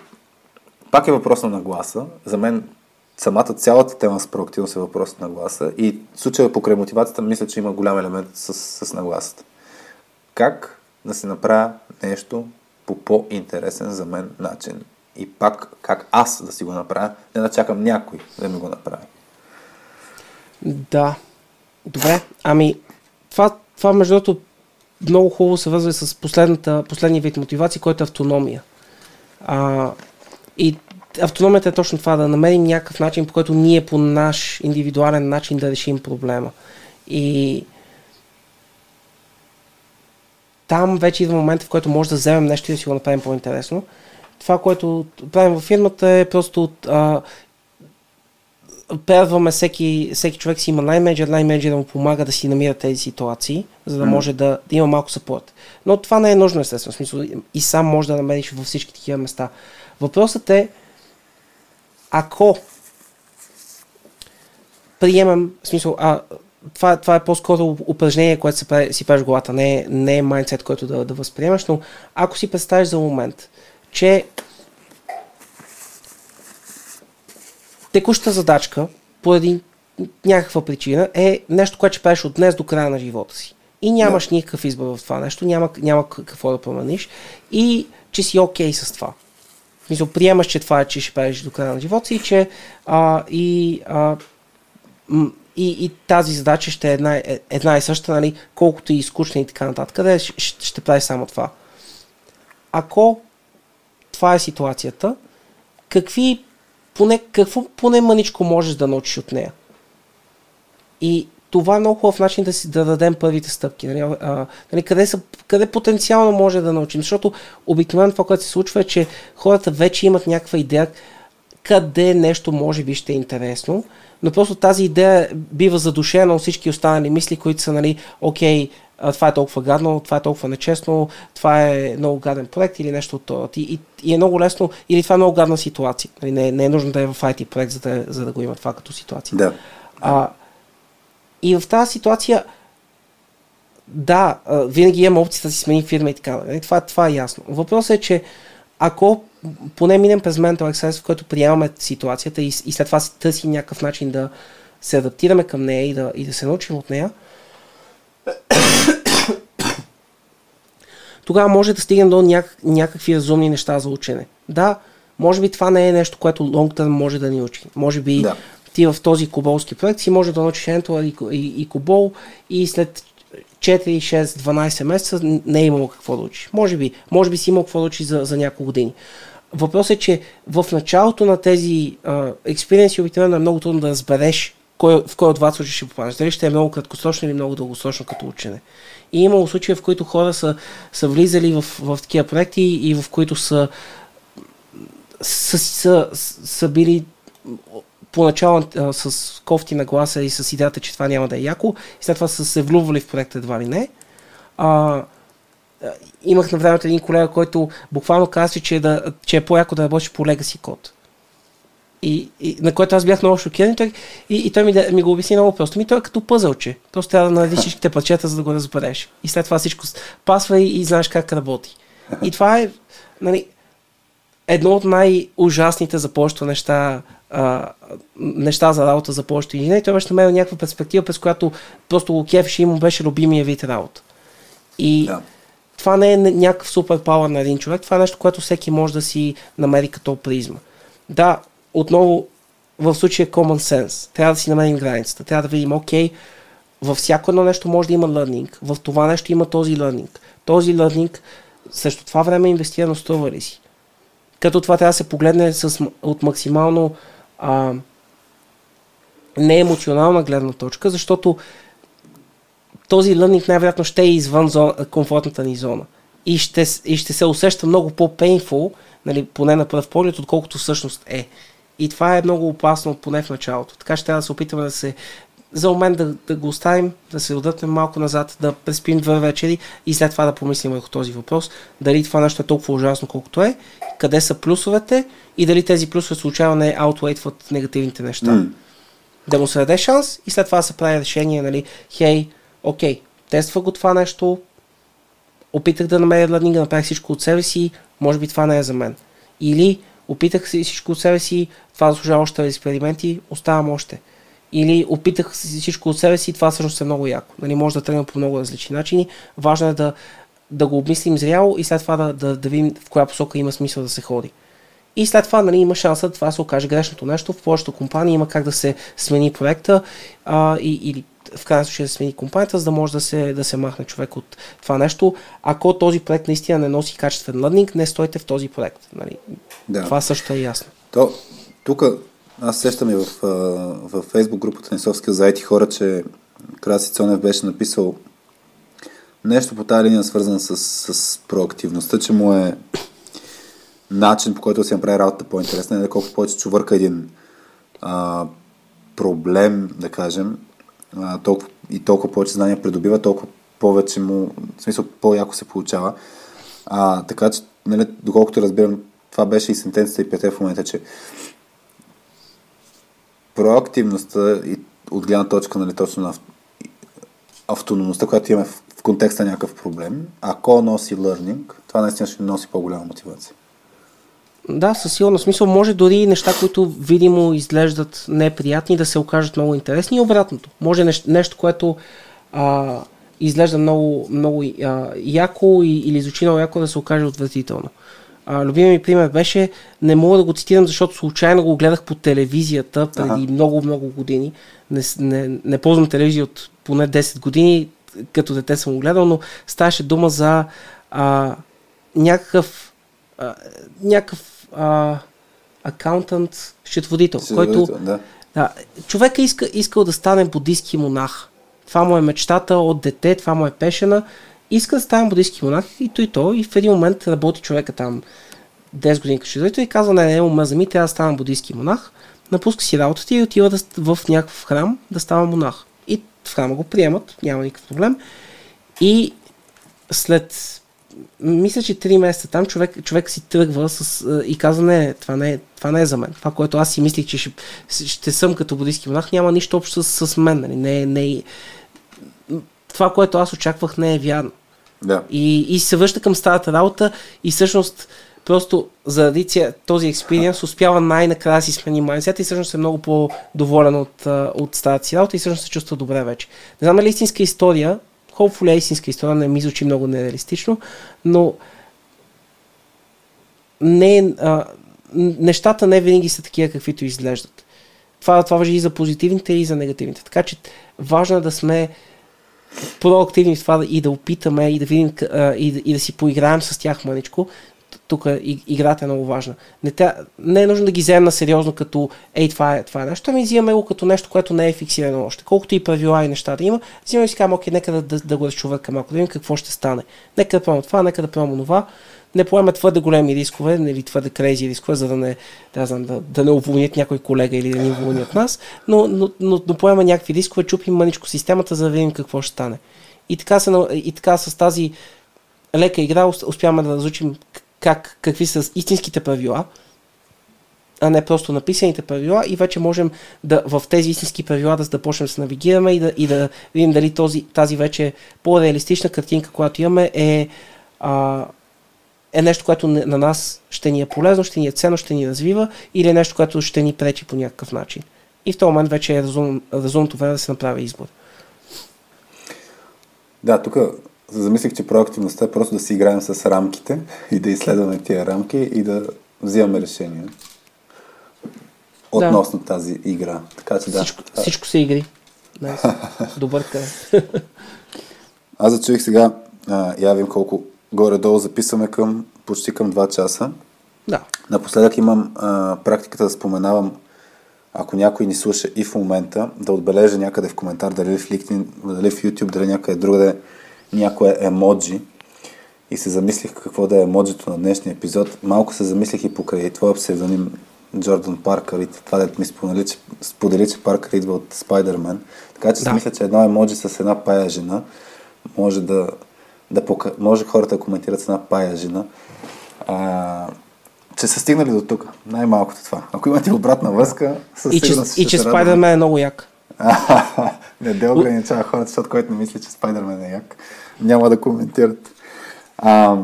пак е въпрос на нагласа. За мен самата цялата тема с проактивност е въпрос на нагласа и в случая покрай мотивацията мисля, че има голям елемент с, с нагласата. Как да се направя нещо по по-интересен за мен начин и пак как аз да си го направя, не да чакам някой да ми го направи. Да. Добре. Ами, това, това между другото много хубаво се вързва с последната, последния вид мотивация, който е автономия. А, и автономията е точно това, да намерим някакъв начин, по който ние по наш индивидуален начин да решим проблема. И там вече идва момента, в който може да вземем нещо и да си го направим по-интересно. Това, което правим във фирмата е просто а, пеърваме всеки, всеки човек си има най-менеджер, най-менеджер да му помага да си намира тези ситуации, за да може да, да има малко съпорт. Но това не е нужно, естествено. В смисъл, и сам може да намериш във всички такива места. Въпросът е, ако приемам, в смисъл, а, това, това е по-скоро упражнение, което се прави, си правиш главата, не е, не е майндсет, който да, да възприемаш, но ако си представиш за момент, че текущата задачка, поради някаква причина, е нещо, което ще правиш от днес до края на живота си. И нямаш Да. никакъв избор в това нещо, няма, няма какво да промениш и че си окей с това. Смисъл, приемаш, че това е, че ще правиш до края на живота си и че а, и, а, и, и тази задача ще е една, е- една и съща, нали, колкото и скучна и така нататък, къде ще, ще, ще прави само това. Ако това е ситуацията, какви, поне, какво поне мъничко можеш да научиш от нея? И това е много хубав начин да си да дадем първите стъпки. Нали, а, нали, къде, са, къде потенциално може да научим? Защото обикновено това, което се случва е, че хората вече имат някаква идея къде нещо може би ще е интересно, но просто тази идея бива задушена от всички останали мисли, които са, нали, окей, а, това е толкова гадно, това е толкова нечестно, това е много гаден проект или нещо от това. И, и, и е много лесно, или това е много гадна ситуация. Нали, не, не е нужно да е в IT проект, за да, за да го има това като ситуация. Да. А, и в тази ситуация, да, винаги имам опцията да си смени фирма и така. Нали? Това, това е ясно. Въпросът е, че ако поне минем през mental exercise, в който приемаме ситуацията и, и след това си търсим някакъв начин да се адаптираме към нея и да, и да се научим от нея, тогава може да стигнем до няк- някакви разумни неща за учене. Да, може би това не е нещо, което long term може да ни учи. Може би Да. ти в този коболски проект си може да научиш Angular и, и, и Кобол и след 4, 6, 12 месеца не е имало какво да учиш. Може би, може би си имал какво да учиш за, за няколко години. Въпросът е, че в началото на тези експириенси обикновено е много трудно да разбереш кой, в кой от два случая ще попадеш. Дали ще е много краткосрочно или много дългосрочно като учене. И имало случаи, в които хора са, са влизали в, в такива проекти и в които са, са, са, са били поначало а, с кофти на гласа и с идеята, че това няма да е яко, и след това са се влювали в проекта едва ли не. А, имах на времето един колега, който буквално каза, че, е да, че е по-яко да работиш по Legacy код. И, и, на което аз бях много шокиран и той, и, и той ми, да, ми го обясни много просто. Ми той е като пъзълче. Просто трябва да наредиш (laughs) всичките парчета, за да го разбереш. И след това всичко пасва и, и знаеш как работи. И това е нали, едно от най-ужасните за повечето неща а, неща за работа за повечето инженери, той беше намерил някаква перспектива, през която просто го кефеше и му беше любимия вид работа. И да. това не е някакъв супер пауър на един човек, това е нещо, което всеки може да си намери като призма. Да, отново в случая common sense. Трябва да си намерим границата. Трябва да видим, окей, във всяко едно нещо може да има learning. В това нещо има този learning. Този learning също това време е инвестирано струва ли си? Като това трябва да се погледне с, от максимално а, не емоционална гледна точка, защото този learning най-вероятно ще е извън зона, комфортната ни зона. И ще, и ще се усеща много по-пейнфул, нали, поне на пръв поглед, отколкото всъщност е. И това е много опасно, поне в началото. Така ще трябва да се опитаме да се за момент да, да го оставим, да се отдъхнем малко назад, да преспим две вечери и след това да помислим върху този въпрос. Дали това нещо е толкова ужасно колкото е, къде са плюсовете и дали тези плюсове случайно не аутвейтват негативните неща. Mm. Да му се даде шанс и след това да се прави решение, нали, хей, окей, тества го това нещо, опитах да намеря лърнинга, направих всичко от себе си, може би това не е за мен. Или опитах си всичко от себе си, това заслужава още експерименти, оставам още. Или опитах си всичко от себе си това всъщност е много яко. Нали, може да тръгнем по много различни начини. Важно е да, да го обмислим зряло и след това да, да, да видим в коя посока има смисъл да се ходи. И след това нали, има шанса това се окаже грешното нещо. В повечето компании има как да се смени проекта а, и, или в крайна случай да смени компанията, за да може да се, да се махне човек от това нещо. Ако този проект наистина не носи качествен лърнинг, не стойте в този проект. Нали? Да. Това също е ясно. То, тук аз сещам и в, в Facebook групата на Софския за IT хора, че Краси Цонев беше написал нещо по тази линия, свързано с, с проактивността, че му е начин, по който си направи работата по-интересна, е колко повече чувърка един а, проблем, да кажем, толкова, и толкова повече знания придобива, толкова повече му, в смисъл, по-яко се получава. А, така че, нали, доколкото разбирам, това беше и сентенцията и пете в момента, че проактивността и от гледна точка нали, точно на автономността, която имаме в, контекста някакъв проблем, ако носи learning, това наистина ще носи по-голяма мотивация. Да, със сигурно смисъл може дори неща, които видимо изглеждат неприятни, да се окажат много интересни и обратното. Може нещо, нещо което а, изглежда много, много а, яко и, или звучи много яко да се окаже отвратително. А, любимия ми пример беше, не мога да го цитирам, защото случайно го гледах по телевизията преди много-много години. Не, не, не ползвам телевизия от поне 10 години, като дете съм го гледал, но ставаше дума за а, някакъв, а, някакъв а, акаунтант, счетоводител, който да. Да, човека иска, искал да стане буддийски монах. Това му е мечтата от дете, това му е пешена иска да стане буддийски монах и то и то. И в един момент работи човека там 10 години като и казва, не, не, ума ми, трябва да стана буддийски монах. Напуска си работата и отива да, в някакъв храм да става монах. И в храма го приемат, няма никакъв проблем. И след мисля, че 3 месеца там човек, човек си тръгва с, и казва, не, това не, е, това не е за мен. Това, което аз си мислих, че ще, ще съм като буддийски монах, няма нищо общо с, с мен. Нали? Не, не, това, което аз очаквах, не е вярно. Да. И, и се връща към старата работа и всъщност просто заради този експириенс успява най-накрая да си смени майнсета и всъщност е много по-доволен от, от старата си работа и всъщност се чувства добре вече. Не знам дали истинска история, hopefully истинска история, не ми звучи много нереалистично, но не, а, нещата не винаги са такива, каквито изглеждат. Това, това въжи и за позитивните, и за негативните. Така че важно е да сме проактивни в това и да опитаме и да видим и и да си поиграем с тях мъничко. Тук играта е много важна. Не, тя, не е нужно да ги вземем на сериозно като ей, това е, това е нещо, ами взимаме го като нещо, което не е фиксирано още. Колкото и правила и неща да има, взимаме и си казваме, окей, нека да, да, да го разчуваме малко, да видим какво ще стане. Нека да правим това, нека да правим това не поемат твърде големи рискове или твърде крейзи рискове, за да не, да, знам, да, да не уволнят някой колега или да ни уволнят (laughs) нас, но, но, но, но поема някакви рискове, чупим мъничко системата, за да видим какво ще стане. И така, се, и така с тази лека игра успяваме да разучим как, какви са истинските правила, а не просто написаните правила и вече можем да в тези истински правила да започнем да се навигираме и да, и да видим дали този, тази вече по-реалистична картинка, която имаме е а, е нещо, което на нас ще ни е полезно, ще ни е ценно, ще ни развива или е нещо, което ще ни пречи по някакъв начин. И в този момент вече е разум, разумното време да се направи избор. Да, тук замислих, че проактивността е просто да си играем с рамките и да изследваме тия рамки и да взимаме решения относно да. тази игра. Така че да. Всичко, всичко се игри. Nice. (laughs) Добър (laughs) Аз зачуих сега, а, я вим колко горе-долу записваме към почти към 2 часа. Да. Напоследък имам а, практиката да споменавам, ако някой ни слуша и в момента, да отбележа някъде в коментар, дали в LinkedIn, дали в YouTube, дали някъде другаде някое емоджи. И се замислих какво да е емоджито на днешния епизод. Малко се замислих и покрай твоя псевдоним Джордан Паркър и това да ми сподели, че, сподели, че Паркър идва от Спайдермен. Така че да. мисля, че едно емоджи с една пая жена може да, да пока... може хората да коментират с една пая жена. А, че са стигнали до тук. Най-малкото това. Ако имате обратна връзка, със и че, и че Спайдермен е много як. (laughs) не, де ограничава хората, защото който не мисли, че Спайдермен е як, няма да коментират. А,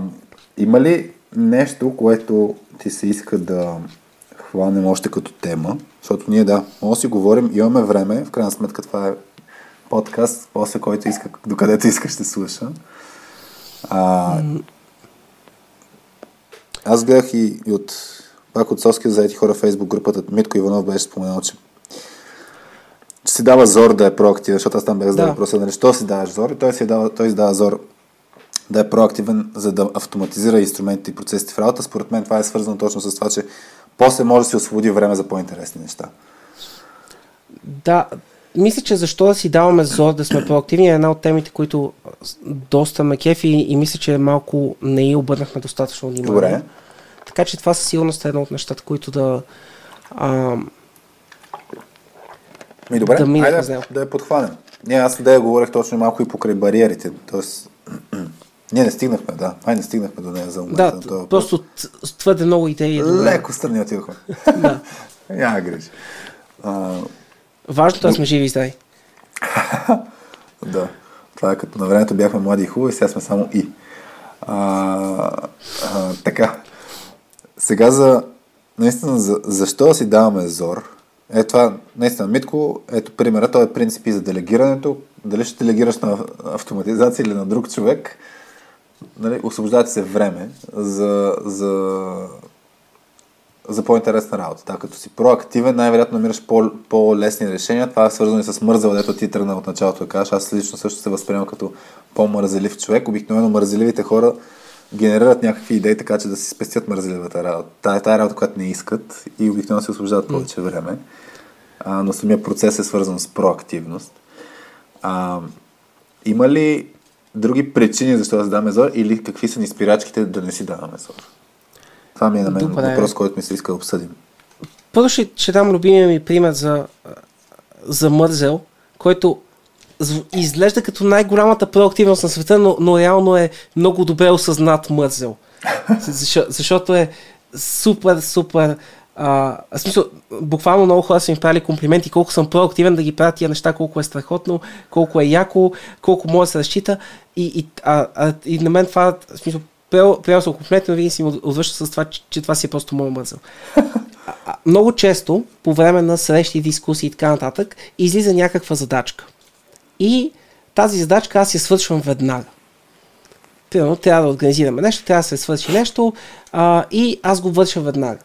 има ли нещо, което ти се иска да хванем още като тема? Защото ние, да, може да си говорим, имаме време, в крайна сметка това е подкаст, после който иска, докъдето иска ще слуша. А, аз гледах и, и от пак от Соския заети хора в Фейсбук групата. Митко Иванов беше споменал, че си дава зор да е проактивен, защото аз там бях задал да. въпроса, нали, що си даваш зор? И той си дава, той си дава зор да е проактивен, за да автоматизира инструментите и процесите в работа. Според мен това е свързано точно с това, че после може да си освободи време за по-интересни неща. Да, мисля, че защо да си даваме зор да сме проактивни е една от темите, които доста ме кефи и, и мисля, че малко не и обърнахме достатъчно внимание. Добре. Така че това със сигурност е едно от нещата, които да... А, ми добре, да мине айде да я подхванем. Ние аз да я говорех точно малко и покрай бариерите. Тоест, (clears throat) ние не стигнахме, да. Ай, не стигнахме до нея за момента. Да, това просто твърде много идеи. Леко страни отидохме. (laughs) да. (laughs) Няма грижи. Важното е да сме живи и здрави. (laughs) да. Това е като на времето бяхме млади и хубави, сега сме само и. А, а, така. Сега за, наистина, за, защо си даваме зор? Е това, наистина, Митко, ето примера, той е принципи за делегирането. Дали ще делегираш на автоматизация или на друг човек, нали, освобождавате се време за, за за по-интересна работа. Да, като си проактивен, най-вероятно намираш по- по-лесни решения. Това е свързано и с мързел, дето ти тръгна от началото да кажеш. Аз лично също се възприемам като по-мързелив човек. Обикновено мързеливите хора генерират някакви идеи, така че да си спестят мързеливата работа. Тая, тая работа, която не искат и обикновено се освобождават повече време. А, но самия процес е свързан с проактивност. А, има ли други причини защо да даваме зор или какви са ни спирачките да не си даваме зор? Това ми е на мен Добре. въпрос, който ми се иска да обсъдим. Първо ще, ще дам любимия ми пример за, за Мързел, който изглежда като най-голямата проактивност на света, но, но реално е много добре осъзнат Мързел. Защо, защото е супер, супер а, в смисъл, буквално много хора са ми правили комплименти колко съм проактивен да ги правя тия неща, колко е страхотно, колко е яко, колко може да се разчита. И, и, а, а, и на мен това, в смисъл, приел съм комплимент, но винаги си му отвръща с това, че, че това си е просто моят мързъл. много често, по време на срещи, дискусии и така нататък, излиза някаква задачка. И тази задачка аз я свършвам веднага. Примерно, трябва да организираме нещо, трябва да се свърши нещо а, и аз го върша веднага.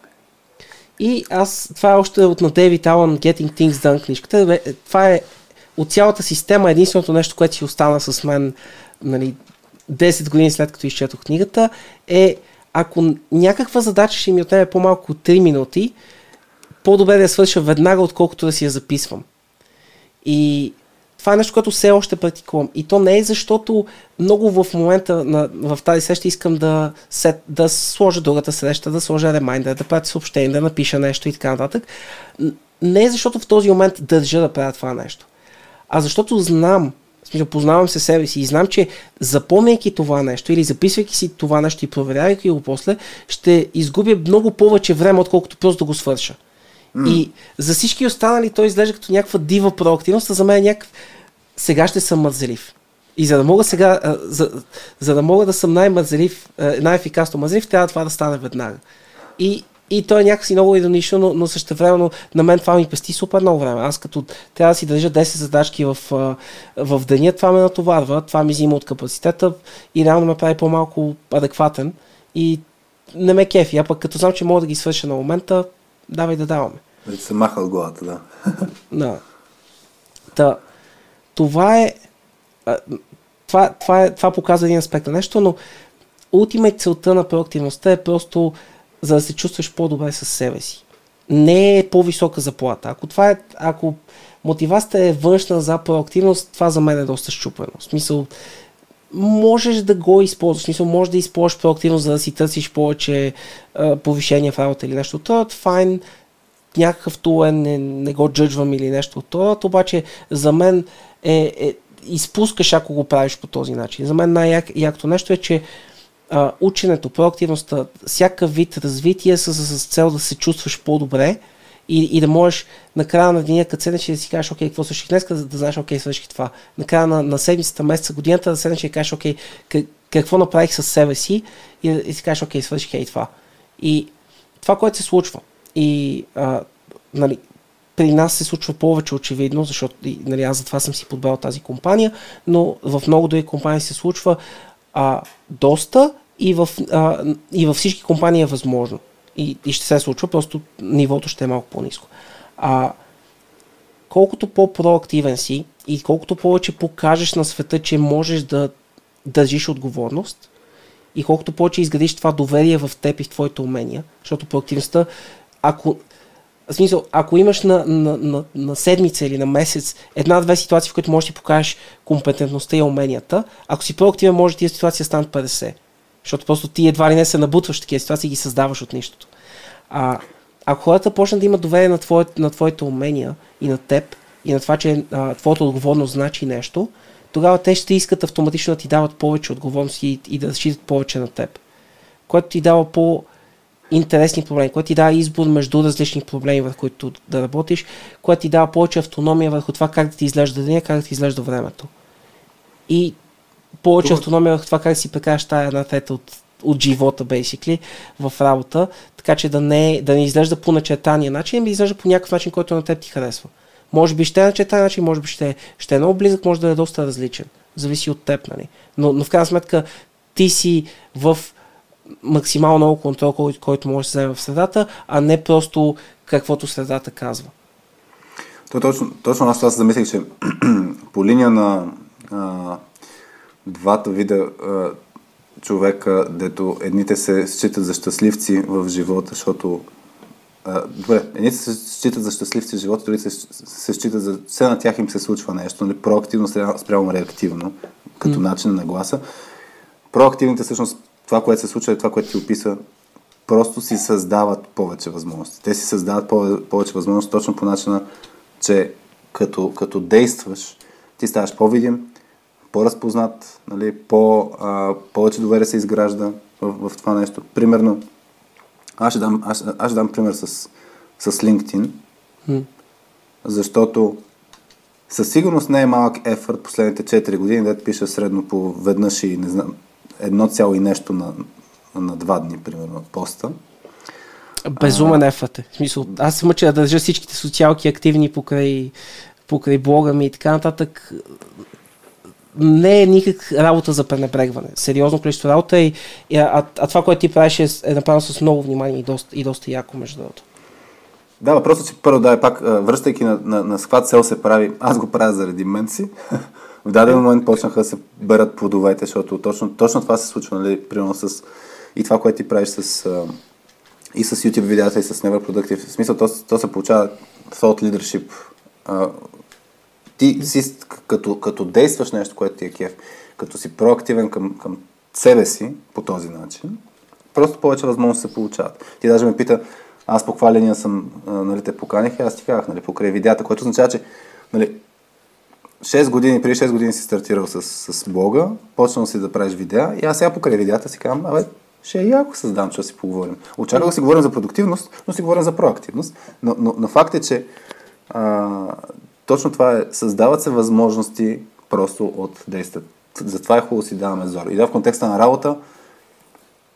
И аз, това е още от на Дейвид Алън Getting Things Done книжката. Това е от цялата система единственото нещо, което си остана с мен нали, 10 години след като изчетох книгата, е ако някаква задача ще ми отнеме по-малко от 3 минути, по-добре да я свърша веднага, отколкото да си я записвам. И това е нещо, което все още практикувам. И то не е защото много в момента на, в тази среща искам да, сет, да сложа другата среща, да сложа ремайндър, да правя съобщение, да напиша нещо и така нататък. Не е защото в този момент държа да правя това нещо, а защото знам, смисъл, познавам се себе си и знам, че запомняйки това нещо или записвайки си това нещо и проверявайки го после, ще изгубя много повече време, отколкото просто да го свърша. Mm. И за всички останали той изглежда като някаква дива проактивност, а за мен е някакъв... Сега ще съм мързелив. И за да мога сега, за, за да мога да съм най-мързелив, най-ефикасно мързелив, трябва това да стане веднага. И, и то е някакси много иронично, но, но също времено на мен това ми пести супер много време. Аз като трябва да си държа 10 задачки в, в деня, това ме натоварва, това ми взима от капацитета и реално ме прави по-малко адекватен и не ме кефи. А пък като знам, че мога да ги свърша на момента, давай да даваме. Вече се маха от главата, да. да. Та, това е това, това, е, това показва един аспект на нещо, но ултимейт целта на проактивността е просто за да се чувстваш по-добре със себе си. Не е по-висока заплата. Ако, това е, ако мотивацията е външна за проактивност, това за мен е доста щупено. В смисъл, можеш да го използваш. Смисъл, можеш да използваш проактивност, за да си търсиш повече а, повишение в работа или нещо. Това е файн, някакъв тул е, не, не го джъджвам или нещо. Това обаче за мен е, е изпускаш, ако го правиш по този начин. За мен най-якото нещо е, че а, ученето, проактивността, всякакъв вид развитие с, с, с цел да се чувстваш по-добре и, и да можеш на края на деня, като седнеш и да си кажеш, окей, какво свърших днес, да, да знаеш, окей, свърших това. На края на, на седмицата, месеца, годината да седнеш и да кажеш, окей, какво направих със себе си и, и си кажеш, окей, свърших и това. И това, което се случва. И а, нали, при нас се случва повече очевидно, защото нали, аз затова съм си подбрал тази компания, но в много други компании се случва а, доста и в, а, и във всички компании е възможно. И, и ще се случва, просто нивото ще е малко по-низко. А, колкото по-проактивен си и колкото повече покажеш на света, че можеш да държиш отговорност и колкото повече изградиш това доверие в теб и в твоите умения, защото проактивността, ако в смисъл, ако имаш на, на, на, на седмица или на месец една-две ситуации, в които можеш да ти покажеш компетентността и уменията, ако си проактивен, може тия ситуации да станат 50. Защото просто ти едва ли не се набутваш такива ситуации и ги създаваш от нищото. А, ако хората почнат да имат доверие на, твое, на твоите умения и на теб, и на това, че а, твоята отговорност значи нещо, тогава те ще искат автоматично да ти дават повече отговорност и, и да разчитат повече на теб. Което ти дава по интересни проблеми, което ти дава избор между различни проблеми, върху които да работиш, което ти дава повече автономия върху това как да ти изглежда деня, как да ти изглежда времето. И повече автономия върху това как си прекараш тая една трета от, от живота, basically, в работа, така че да не, да не изглежда по начертания начин, ами да изглежда по някакъв начин, който на теб ти харесва. Може би ще е начертан начин, може би ще, ще е много близък, може да е доста различен. Зависи от теб, нали? Но, но в крайна сметка ти си в максимално много контрол, който, който може да се вземе в средата, а не просто каквото средата казва. То, точно, точно аз това се замислих, че (clears throat) по линия на а, двата вида а, човека, дето едните се считат за щастливци в живота, защото а, добре, едните се считат за щастливци в живота, другите се, се считат за... Все на тях им се случва нещо, нали, проактивно спрямо реактивно, като mm. начин на гласа. Проактивните всъщност това, което се случва, е това, което ти описа, просто си създават повече възможности. Те си създават повече възможности точно по начина, че като, като действаш, ти ставаш по-видим, по-разпознат, нали, по, а, повече доверие се изгражда в, в това нещо. Примерно, аз ще дам, аз, аз ще дам пример с, с LinkedIn, mm. защото със сигурност не е малък ефорт последните 4 години, да пиша средно по веднъж и не знам, едно цяло и нещо на, на два дни, примерно, поста. Безумен ефът е. В смисъл, аз се мъча да държа всичките социалки активни покрай, покрай блога ми и така нататък. Не е никак работа за пренебрегване. Сериозно количество работа е, а, а, това, което ти правиш е, е направено с много внимание и доста, и доста яко, между другото. Да, въпросът, че първо да е пак, връщайки на, на, на склад цел се прави, аз го правя заради мен си, (laughs) в даден момент почнаха да се берат плодовете, защото точно, точно това се случва, нали, примерно с и това, което ти правиш с, и с YouTube видеята, и с Never Productive. В смисъл, то, то се получава thought leadership. Ти си, като, като действаш нещо, което ти е кеф, като си проактивен към, към себе си по този начин, просто повече възможности се получават. Ти даже ме пита, аз по каква линия съм, нали, те поканих и аз ти казах, нали, покрай видеята, което означава, че нали, 6 години, преди 6 години си стартирал с, с блога, почнал си да правиш видеа и аз сега покрай видеята си казвам, абе, ще е яко създам, че си поговорим. Очаквах да си говорим за продуктивност, но си говорим за проактивност. Но, но, но факт е, че а, точно това е, създават се възможности просто от действат затова е хубаво си даваме зор. И да, в контекста на работа,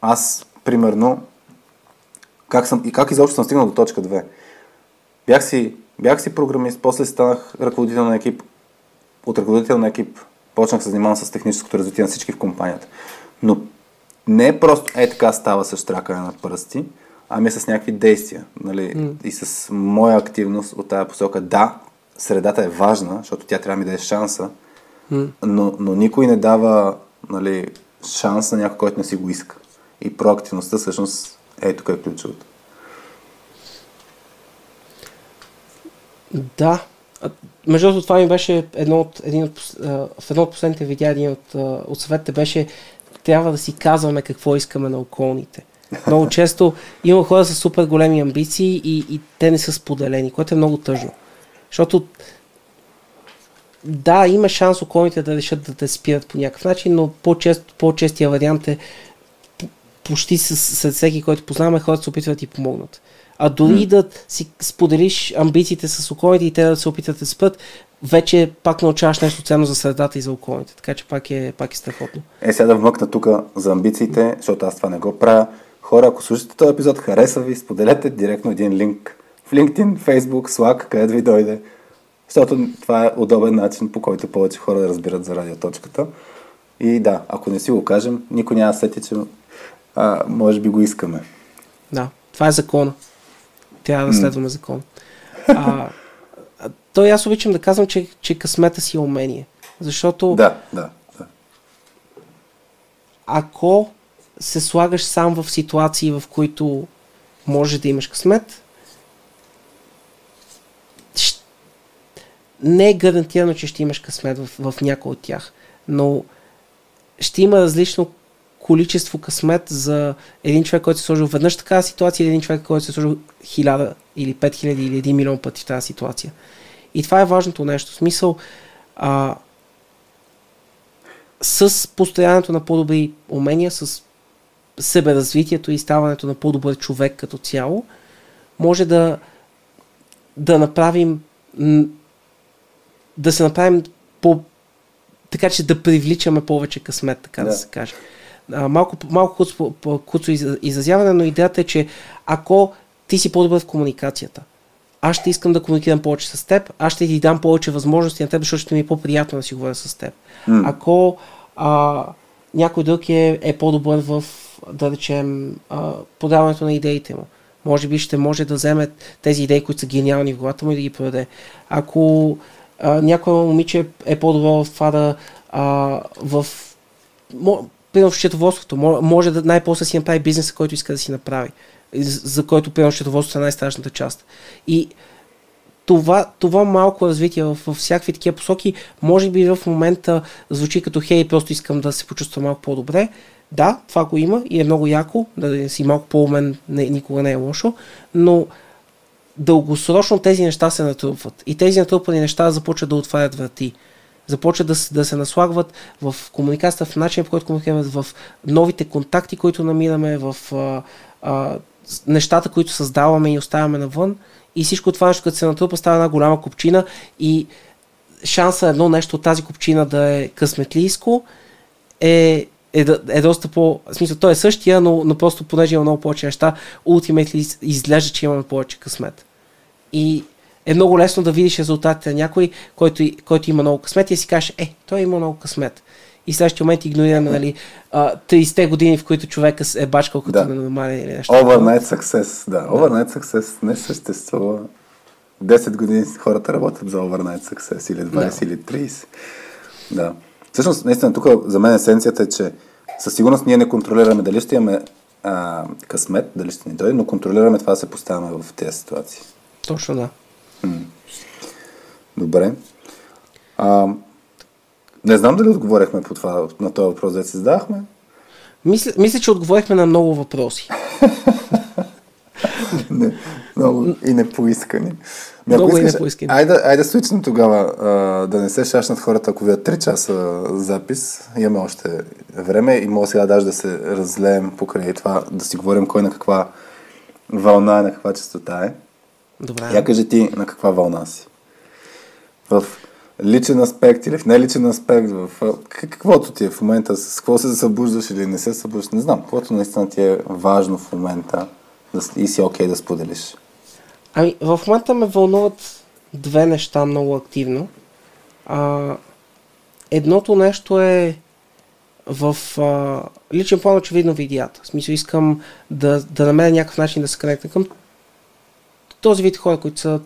аз, примерно, как, съм, и как изобщо съм стигнал до точка 2. Бях си, бях си програмист, после станах ръководител на екип. От ръководител на екип почнах се занимавам с техническото развитие на всички в компанията. Но не е просто е така става с штракане на пръсти, ами с някакви действия. Нали? Mm. И с моя активност от тази посока. Да, средата е важна, защото тя трябва да ми даде шанса, mm. но, но никой не дава нали, шанс на някой, който не си го иска. И проактивността всъщност е тук е ключовото. Да. Между другото, това ми беше едно от, един от, в едно от последните видеа, един от, от съветите беше трябва да си казваме какво искаме на околните. Много често има хора с супер големи амбиции и, и те не са споделени, което е много тъжно. Защото да, има шанс околните да решат да те спират по някакъв начин, но по-често, по-честия вариант е почти сред всеки, който познаваме, хората се опитват да ти помогнат. А дори mm. да си споделиш амбициите с околните и те да се опитат да спят, вече пак научаваш нещо ценно за средата и за околните. Така че пак е, пак е страхотно. Е, сега да вмъкна тук за амбициите, защото аз това не го правя. Хора, ако слушате този епизод, хареса ви, споделете директно един линк в LinkedIn, Facebook, Slack, където ви дойде. Защото това е удобен начин, по който повече хора да разбират за радиоточката. И да, ако не си го кажем, никой няма да сети, че а, може би го искаме. Да, това е закона. Трябва да следваме закон. А, той аз обичам да казвам, че, че късмета си е умение. Защото да, да, да. ако се слагаш сам в ситуации, в които може да имаш късмет, не е гарантирано, че ще имаш късмет в, в някой от тях, но ще има различно количество късмет за един човек, който се сложил веднъж такава ситуация или един човек, който се е сложил хиляда или пет хиляди или един милион пъти в тази ситуация. И това е важното нещо. В смисъл, а, с постоянното на по-добри умения, с себеразвитието и ставането на по-добър човек като цяло, може да, да направим да се направим по така че да привличаме повече късмет, така да, да се каже. А, малко, малко куцо изразяване, но идеята е, че ако ти си по-добър в комуникацията, аз ще искам да комуникирам повече с теб, аз ще ти дам повече възможности на теб, защото ще ми е по-приятно да си говоря с теб. Mm. Ако а, някой друг е, е по-добър в, да речем, а, подаването на идеите му, може би ще може да вземе тези идеи, които са гениални в главата му и да ги продаде. Ако а, някой момиче е по-добро в това да а, в примерно в счетоводството, може да най-после си направи бизнеса, който иска да си направи, за който примерно счетоводството е най-страшната част. И това, това малко развитие в, в всякакви такива посоки, може би в момента звучи като хей, просто искам да се почувствам малко по-добре. Да, това го има и е много яко, да си малко по-умен никога не е лошо, но дългосрочно тези неща се натрупват. И тези натрупани неща започват да отварят врати. Започват да, да се наслагват в комуникацията, в начин, в който комуникираме, в новите контакти, които намираме, в а, а, нещата, които създаваме и оставяме навън. И всичко това нещо, като се натрупа, става една голяма купчина и шанса едно нещо от тази купчина да е късметлийско е, е, е доста по... В смисъл, той е същия, но, но просто понеже има много повече неща, ултимейтли изглежда, че имаме повече късмет. И е много лесно да видиш резултатите на някой, който, който има много късмет и си кажеш, е, той има много късмет. И в следващия момент игнорираме нали, 30-те години, в които човек е бачкал като да. нормален или нещо. Overnight success, да. Overnight success не съществува. 10 години хората работят за overnight success или 20 да. или 30. Да. Всъщност, наистина, тук за мен есенцията е, че със сигурност ние не контролираме дали ще имаме а, късмет, дали ще ни дойде, но контролираме това да се поставяме в тези ситуации. Точно да. Добре. А, не знам дали отговорихме по това, на този въпрос, да се задахме. Мисля, мисля, че отговорихме на много въпроси. (laughs) не, много и непоискани. Ами, много искаш, и непоискани. Айде, айде свичнем тогава а, да не се шашнат хората, ако видят 3 часа запис. Имаме още време и мога сега даже да се разлеем покрай това, да си говорим кой на каква вълна, на каква частота е. Добре. Я кажи ти на каква вълна си. В, личен аспект или в неличен аспект, в каквото ти е в момента, с какво се събуждаш или не се събуждаш, не знам, каквото наистина ти е важно в момента и си окей okay да споделиш. Ами, в момента ме вълнуват две неща много активно. А, едното нещо е в а, личен план очевидно видеята. В смисъл искам да, да намеря някакъв начин да се конектна към този вид хора, които са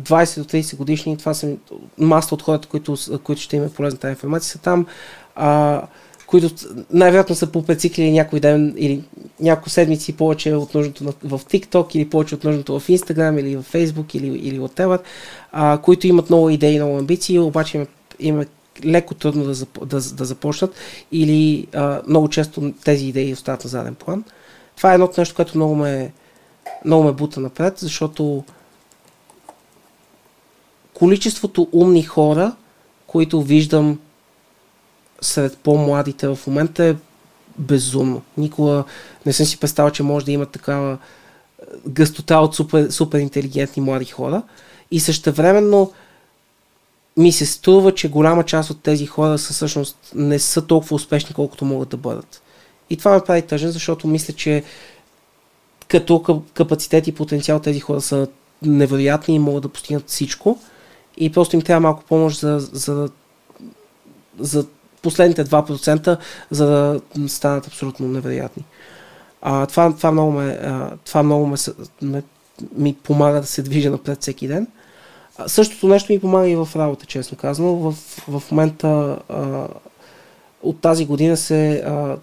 20 до 30 годишни, това са маста от хората, които, които ще има полезна тази информация, са там, а, които най-вероятно са попрециклили някой ден или няколко седмици повече от нужното в TikTok или повече от нужното в Instagram или в Facebook или, или whatever, а, които имат много идеи, много амбиции, обаче им, им е леко трудно да, да, да започнат или а, много често тези идеи остават на заден план. Това е едното нещо, което много ме, много ме бута напред, защото количеството умни хора, които виждам сред по-младите в момента е безумно. Никога не съм си представил, че може да има такава е, гъстота от супер, супер интелигентни млади хора. И същевременно ми се струва, че голяма част от тези хора са всъщност не са толкова успешни, колкото могат да бъдат. И това ме прави тъжен, защото мисля, че като капацитет и потенциал тези хора са невероятни и могат да постигнат всичко. И просто им трябва малко помощ за, за, за последните 2%, за да станат абсолютно невероятни. А, това, това много, ме, а, това много ме, ме, ми помага да се движа напред всеки ден. А, същото нещо ми помага и в работа, честно казано. В, в момента а, от тази година се а,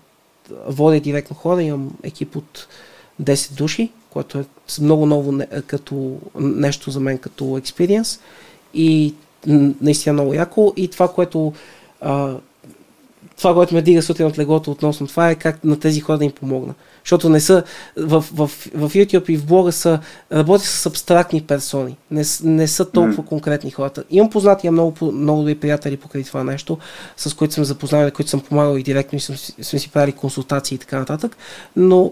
водя директно хора, имам екип от 10 души, което е много ново не, като нещо за мен като експириенс и наистина много яко и това, което а, това, което ме дига сутрин от леглото относно това е как на тези хора да им помогна. Защото не са, в, в, в YouTube и в блога са, работи с абстрактни персони. Не, не са толкова конкретни хората. Имам познати, много, много добри приятели покрай това нещо, с които съм запознал, които съм помагал и директно и съм, сме си правили консултации и така нататък. Но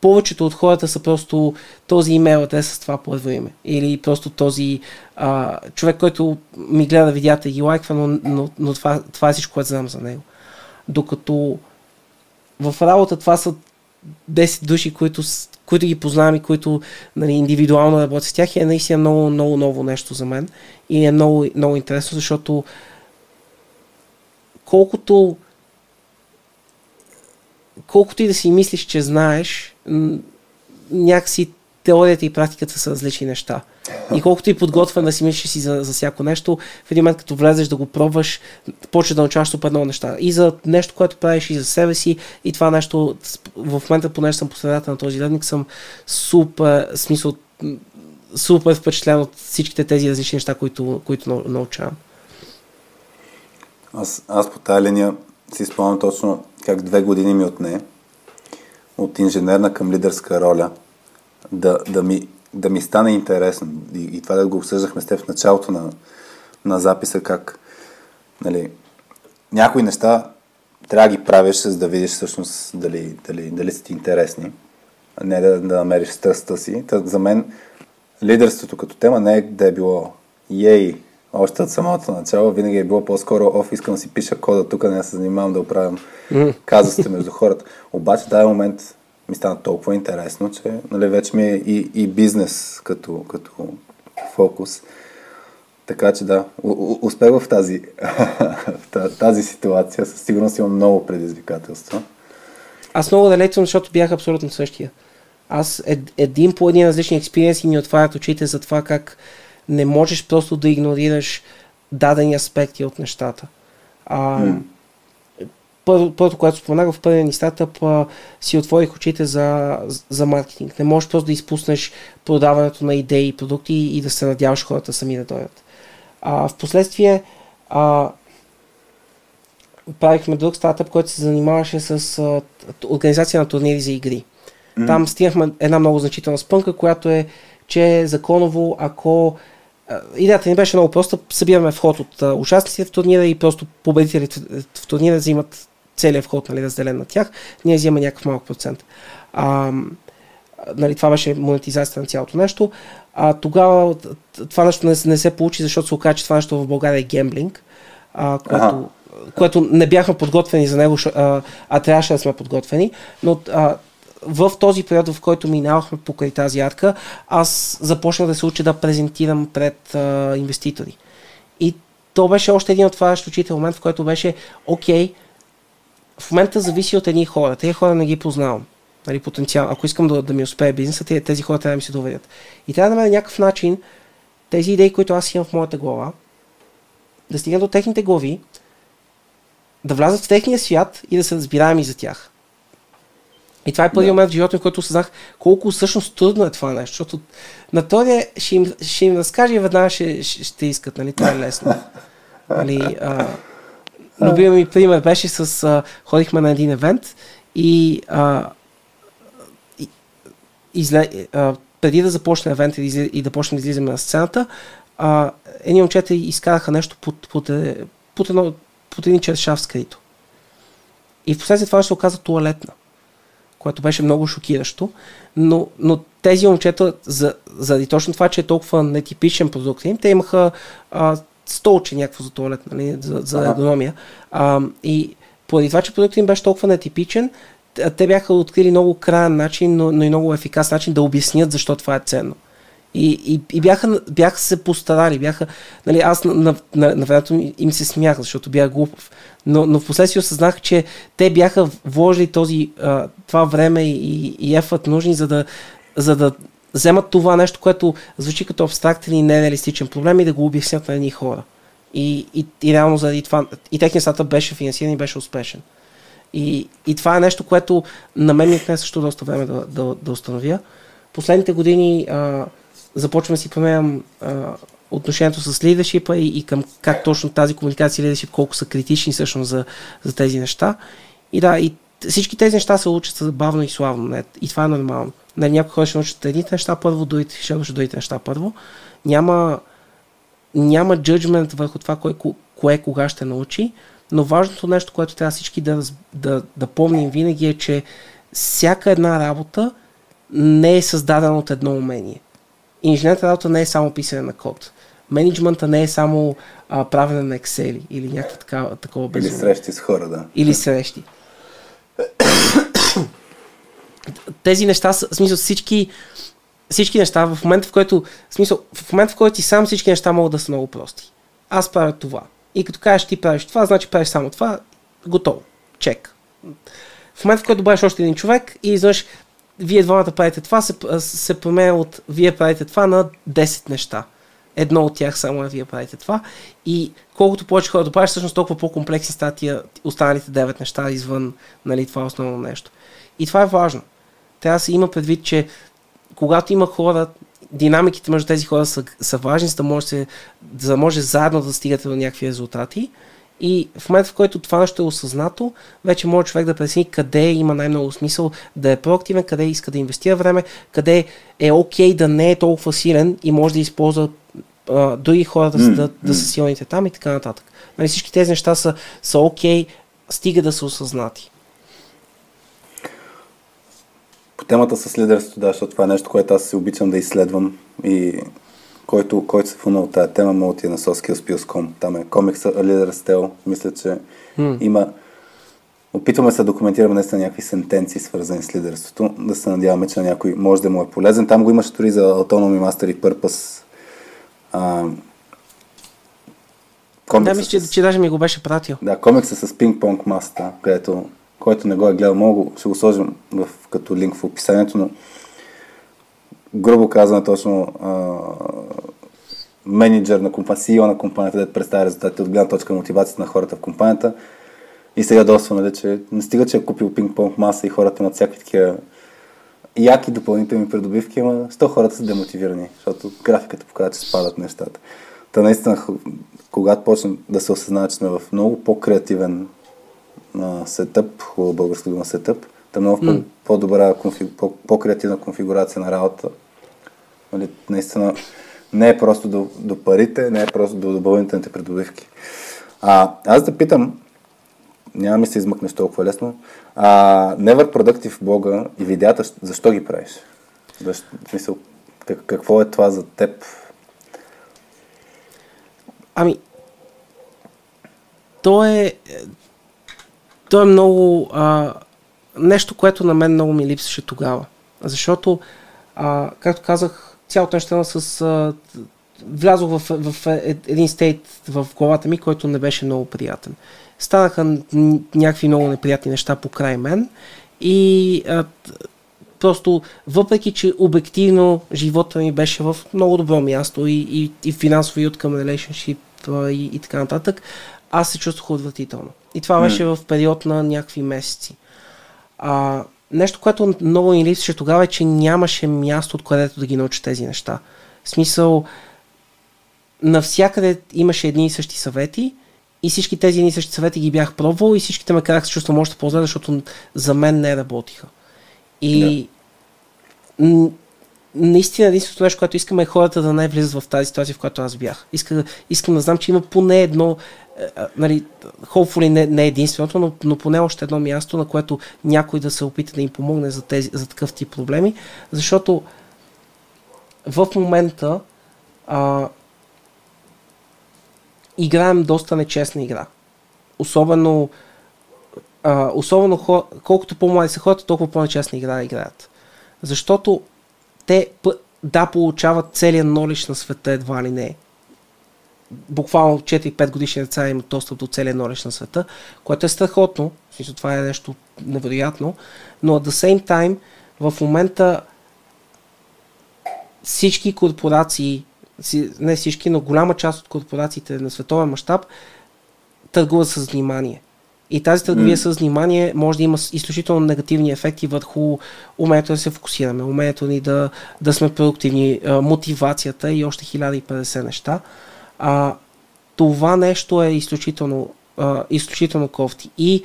повечето от хората са просто този имейл адрес с това първо име. Или просто този а, човек, който ми гледа видеята и ги лайква, но, но, но това, това е всичко, което знам за него. Докато в работа това са 10 души, които, които ги познавам и които нали, индивидуално работят с тях е наистина много, много ново нещо за мен. И е много, много интересно, защото колкото колкото и да си мислиш, че знаеш, някакси теорията и практиката са различни неща. И колкото и подготвен да си мислиш си за, за всяко нещо, в един момент като влезеш да го пробваш, почваш да научаваш супер много неща. И за нещо, което правиш и за себе си, и това нещо, в момента, понеже съм посредата на този редник, съм супер, смисъл, супер впечатлен от всичките тези различни неща, които, които научавам. Аз, аз по тази линия си спомням точно как две години ми отне от инженерна към лидерска роля да, да ми да ми стане интересно. И, и това да го обсъждахме с теб в началото на, на записа, как нали, някои неща трябва да ги правиш, за да видиш всъщност дали, дали, дали са ти интересни, а не да, да намериш страстта си. Та, за мен лидерството като тема не е да е било ей, още от самото начало винаги е било по-скоро оф, искам да си пиша кода, тук не се занимавам да оправям казусите между хората. Обаче в момент ми стана толкова интересно, че нали, вече ми е и, и бизнес като, като фокус. Така че да, успех в тази, (laughs) в тази ситуация. Със сигурност имам много предизвикателства. Аз много далеч съм, защото бях абсолютно същия. Аз ед, един по един различни експириенси ми отварят очите за това как не можеш просто да игнорираш дадени аспекти от нещата. А, mm първо, първото, което споменах в първия ни стартъп, си отворих очите за, за маркетинг. Не можеш просто да изпуснеш продаването на идеи и продукти и да се надяваш хората сами да дойдат. А, в последствие а, правихме друг стартъп, който се занимаваше с а, организация на турнири за игри. Mm. Там стигнахме една много значителна спънка, която е, че законово, ако идеята ни беше много проста. Събираме вход от участниците в турнира и просто победителите в турнира взимат целият вход нали, разделен на тях, ние взимаме някакъв малък процент. А, нали, това беше монетизацията на цялото нещо. А, тогава това нещо не, не се получи, защото се оказа, че това нещо в България е гемблинг, а, което, което не бяхме подготвени за него, а, а трябваше да сме подготвени. Но а, в този период, в който минавахме покрай тази арка, аз започнах да се уча да презентирам пред а, инвеститори. И то беше още един от това учител момент, в който беше, окей, в момента зависи от едни хора. Тези хора не ги познавам. Нали, потенциал. Ако искам да, да ми успее бизнеса, тези, тези хора трябва да ми се доверят. И трябва да намеря някакъв начин тези идеи, които аз имам в моята глава, да стигна до техните глави, да влязат в техния свят и да се разбираем и за тях. И това е първият да. момент в живота в който осъзнах колко всъщност трудно е това нещо, защото на този ще им, ще им разкаже и веднага ще, ще, ще искат, нали? Това е лесно. (laughs) нали, а, любимия ми пример беше с... А, ходихме на един евент и, а, и изле, а, преди да започне евент и, и да почнем да излизаме на сцената, а, едни момчета изкараха нещо под, под, е, под, едно, под един чершав скрито. И в последствие това се оказа туалетна което беше много шокиращо. Но, но тези момчета, за, заради точно това, че е толкова нетипичен продукт им, те имаха а, столче някакво за туалет, нали, за, за ергономия. А, и поради това, че продуктът им беше толкова нетипичен, те бяха открили много крайен начин, но, но и много ефикасен начин да обяснят защо това е ценно. И, и, и бяха, бяха се постарали, бяха, нали, аз на, на, на, на времето им се смях, защото бях глупав. Но, но в последствие осъзнах, че те бяха вложили този, а, това време и, и ефът нужни, за да, за да вземат това нещо, което звучи като абстрактен и нереалистичен проблем и да го обяснят на едни хора. И, и, и реално заради това, и техният стартъп беше финансиран и беше успешен. И, и това е нещо, което на мен ми е също доста време да, да, да установя. Последните години а, започваме да си променям отношението с лидершипа и, и към как точно тази комуникация и лидершип, колко са критични всъщност за, за тези неща. И да, и всички тези неща се учат забавно и славно. Не? И това е нормално. Не, някои хора ще научат едните неща първо, другите ще научат другите неща първо. Няма, няма джъджмент върху това, кое, кое кога ще научи, но важното нещо, което трябва всички да, да, да помним винаги е, че всяка една работа не е създадена от едно умение инженерната работа не е само писане на код. Менеджмента не е само а, правене на Excel или някакво такова, такова безумие. Или срещи с хора, да. Или срещи. Тези неща, в смисъл всички, всички неща, в момента в който, в смисъл, в момента в който ти сам всички неща могат да са много прости. Аз правя това. И като кажеш ти правиш това, значи правиш само това, готово. Чек. В момента в който добавиш още един човек и изведнъж вие двамата правите това, се, се променя от вие правите това на 10 неща. Едно от тях само е вие правите това. И колкото повече хора добавиш, всъщност толкова по-комплексни статия останалите 9 неща извън нали, това основно нещо. И това е важно. Трябва да се има предвид, че когато има хора, динамиките между тези хора са, са важни, за да може, се, за да може заедно да стигате до някакви резултати. И в момента, в който това нещо е осъзнато, вече може човек да прецени къде има най-много смисъл да е проактивен, къде иска да инвестира време, къде е окей okay да не е толкова силен и може да използва а, други хора да, mm, да, да са силните там и така нататък. Нали, всички тези неща са, са окей, okay, стига да са осъзнати. По темата с лидерството, да, защото това е нещо, което аз се обичам да изследвам и който, който се фуна от тази тема, мога ти е на soskillspills.com. Там е комикса A Leader's Tale. Мисля, че mm. има... Опитваме се да документираме наистина някакви сентенции, свързани с лидерството. Да се надяваме, че на някой може да му е полезен. Там го имаше дори за Autonomy Master и Purpose. А, да, мисля, че, че даже ми го беше пратил. Да, комикса с пинг-понг масата, където който не го е гледал, мога, ще го сложим в, като линк в описанието, но грубо казано точно а, менеджер на компания, CEO на компанията, да представя резултатите от гледна точка на мотивацията на хората в компанията. И сега доста, нали, че не стига, че е купил пинг-понг маса и хората имат всякакви такива яки допълнителни придобивки, ама 100 хората са демотивирани, защото графиката показва, че спадат нещата. Та наистина, когато почнем да се осъзнава, че сме в много по-креативен а, сетъп, хубава българска дума сетъп, да много mm. по-добра, по- по-креативна конфигурация на работа. Нали, наистина не е просто до, до парите, не е просто до допълнителните придобивки. А, аз да питам, няма ми се измъкнеш толкова лесно, а, Never Productive блога и видеята, защо ги правиш? В смисъл, как, какво е това за теб? Ами, то е, то е много а, нещо, което на мен много ми липсваше тогава. Защото, а, както казах, цялото нещо с... А, влязох в, в един стейт в главата ми, който не беше много приятен. Станаха някакви много неприятни неща по край мен и а, просто, въпреки че обективно живота ми беше в много добро място и, и, и финансово и от relationship и, и така нататък, аз се чувствах отвратително. И това беше mm. в период на някакви месеци. А, нещо, което много ни липсваше тогава е, че нямаше място, от където да ги науча тези неща. В смисъл, навсякъде имаше едни и същи съвети и всички тези едни и същи съвети ги бях пробвал и всичките ме караха се чувствам още по-зле, защото за мен не работиха. И yeah. Наистина единственото нещо, което искаме е хората да не влизат в тази ситуация, в която аз бях. Иска, искам да знам, че има поне едно, е, нали, hopefully не, не единственото, но, но поне още едно място, на което някой да се опита да им помогне за, тези, за такъв тип проблеми, защото в момента а, играем доста нечестна игра. Особено, а, особено хор, колкото по-млади са хората, толкова по-нечестна игра играят. Защото те, да, получават целият нолиш на света едва ли не. Буквално 4-5 годишни деца имат достъп до целият нолиш на света, което е страхотно. Смисъл, това е нещо невероятно. Но at the same time, в момента всички корпорации не всички, но голяма част от корпорациите на световен мащаб търгуват с внимание. И тази търговия mm. с внимание може да има изключително негативни ефекти върху умението да се фокусираме, умението ни да, да сме продуктивни, мотивацията и още 1050 неща. А, това нещо е изключително, а, изключително кофти. И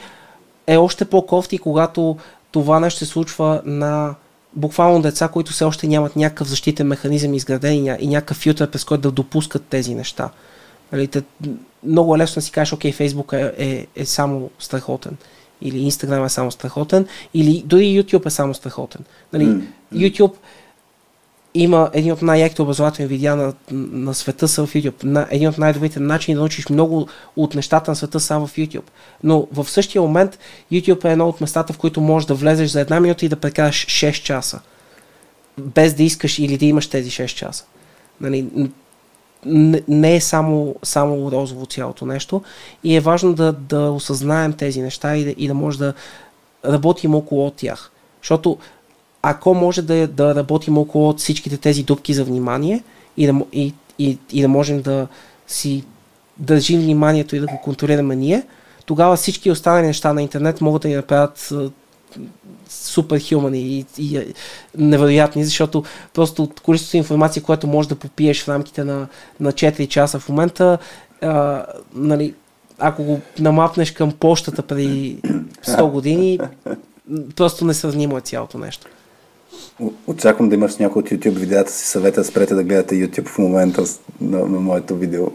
е още по-кофти, когато това нещо се случва на буквално деца, които все още нямат някакъв защитен механизъм изграден и някакъв филтър, през който да допускат тези неща. Нали, те, много е лесно да си кажеш, окей, Фейсбук е, е, е само страхотен. Или Инстаграм е само страхотен. Или дори YouTube е само страхотен. Нали, mm. YouTube има един от най-яките образователни видеа на, на света са в YouTube. На, един от най-добрите начини да научиш много от нещата на света са в YouTube. Но в същия момент YouTube е едно от местата, в които можеш да влезеш за една минута и да прекараш 6 часа. Без да искаш или да имаш тези 6 часа. Нали, не е само, само розово цялото нещо и е важно да, да осъзнаем тези неща и да, и да може да работим около тях. Защото ако може да, да работим около всичките тези дупки за внимание и да, и, и, и да можем да си държим вниманието и да го контролираме ние, тогава всички останали неща на интернет могат да ни направят супер хумани и, и, и невероятни, защото просто количеството информация, което можеш да попиеш в рамките на, на 4 часа в момента, а, нали, ако го намапнеш към почтата преди 100 години, просто несравнимо е цялото нещо. Очаквам да имаш някой от YouTube видеята си съвета, спрете да гледате YouTube в момента на, на моето видео,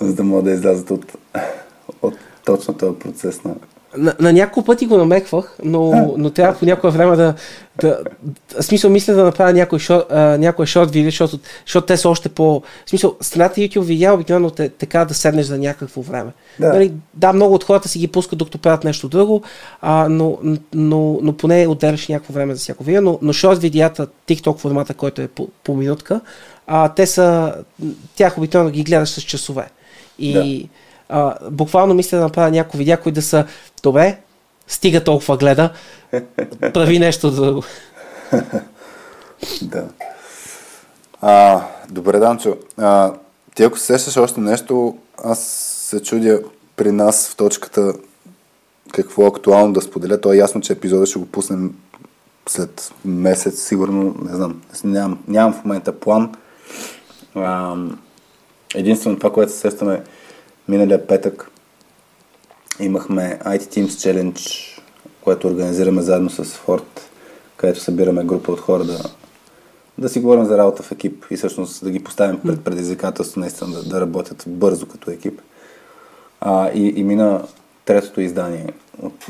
за да мога да излязат от, от точно този процес на на, на няколко пъти го намеквах, но, но трябва по някое време да, да, в смисъл мисля да направя някой шорт, а, някой шорт видео, защото, защото те са още по... В смисъл, страната YouTube видео обикновено те, така да седнеш за някакво време. Да. Нали, да, много от хората си ги пускат докато правят нещо друго, а, но, но, но поне отделяш някакво време за всяко видео, но, но шорт видеята, TikTok формата, който е по, по минутка, а, те са... Тях обикновено ги гледаш с часове. И... Да а, буквално мисля да направя някои видеа, които да са добре, стига толкова гледа, прави нещо друго. (laughs) да. А, добре, Данчо. А, ти ако се сещаш още нещо, аз се чудя при нас в точката какво е актуално да споделя. То е ясно, че епизода ще го пуснем след месец, сигурно, не знам, нямам, нямам в момента план. А, единствено това, което се сещаме Миналия петък имахме IT Teams Challenge, което организираме заедно с Ford, където събираме група от хора да, да си говорим за работа в екип и всъщност да ги поставим пред предизвикателство наистина да, да работят бързо като екип. А, и, и мина третото издание от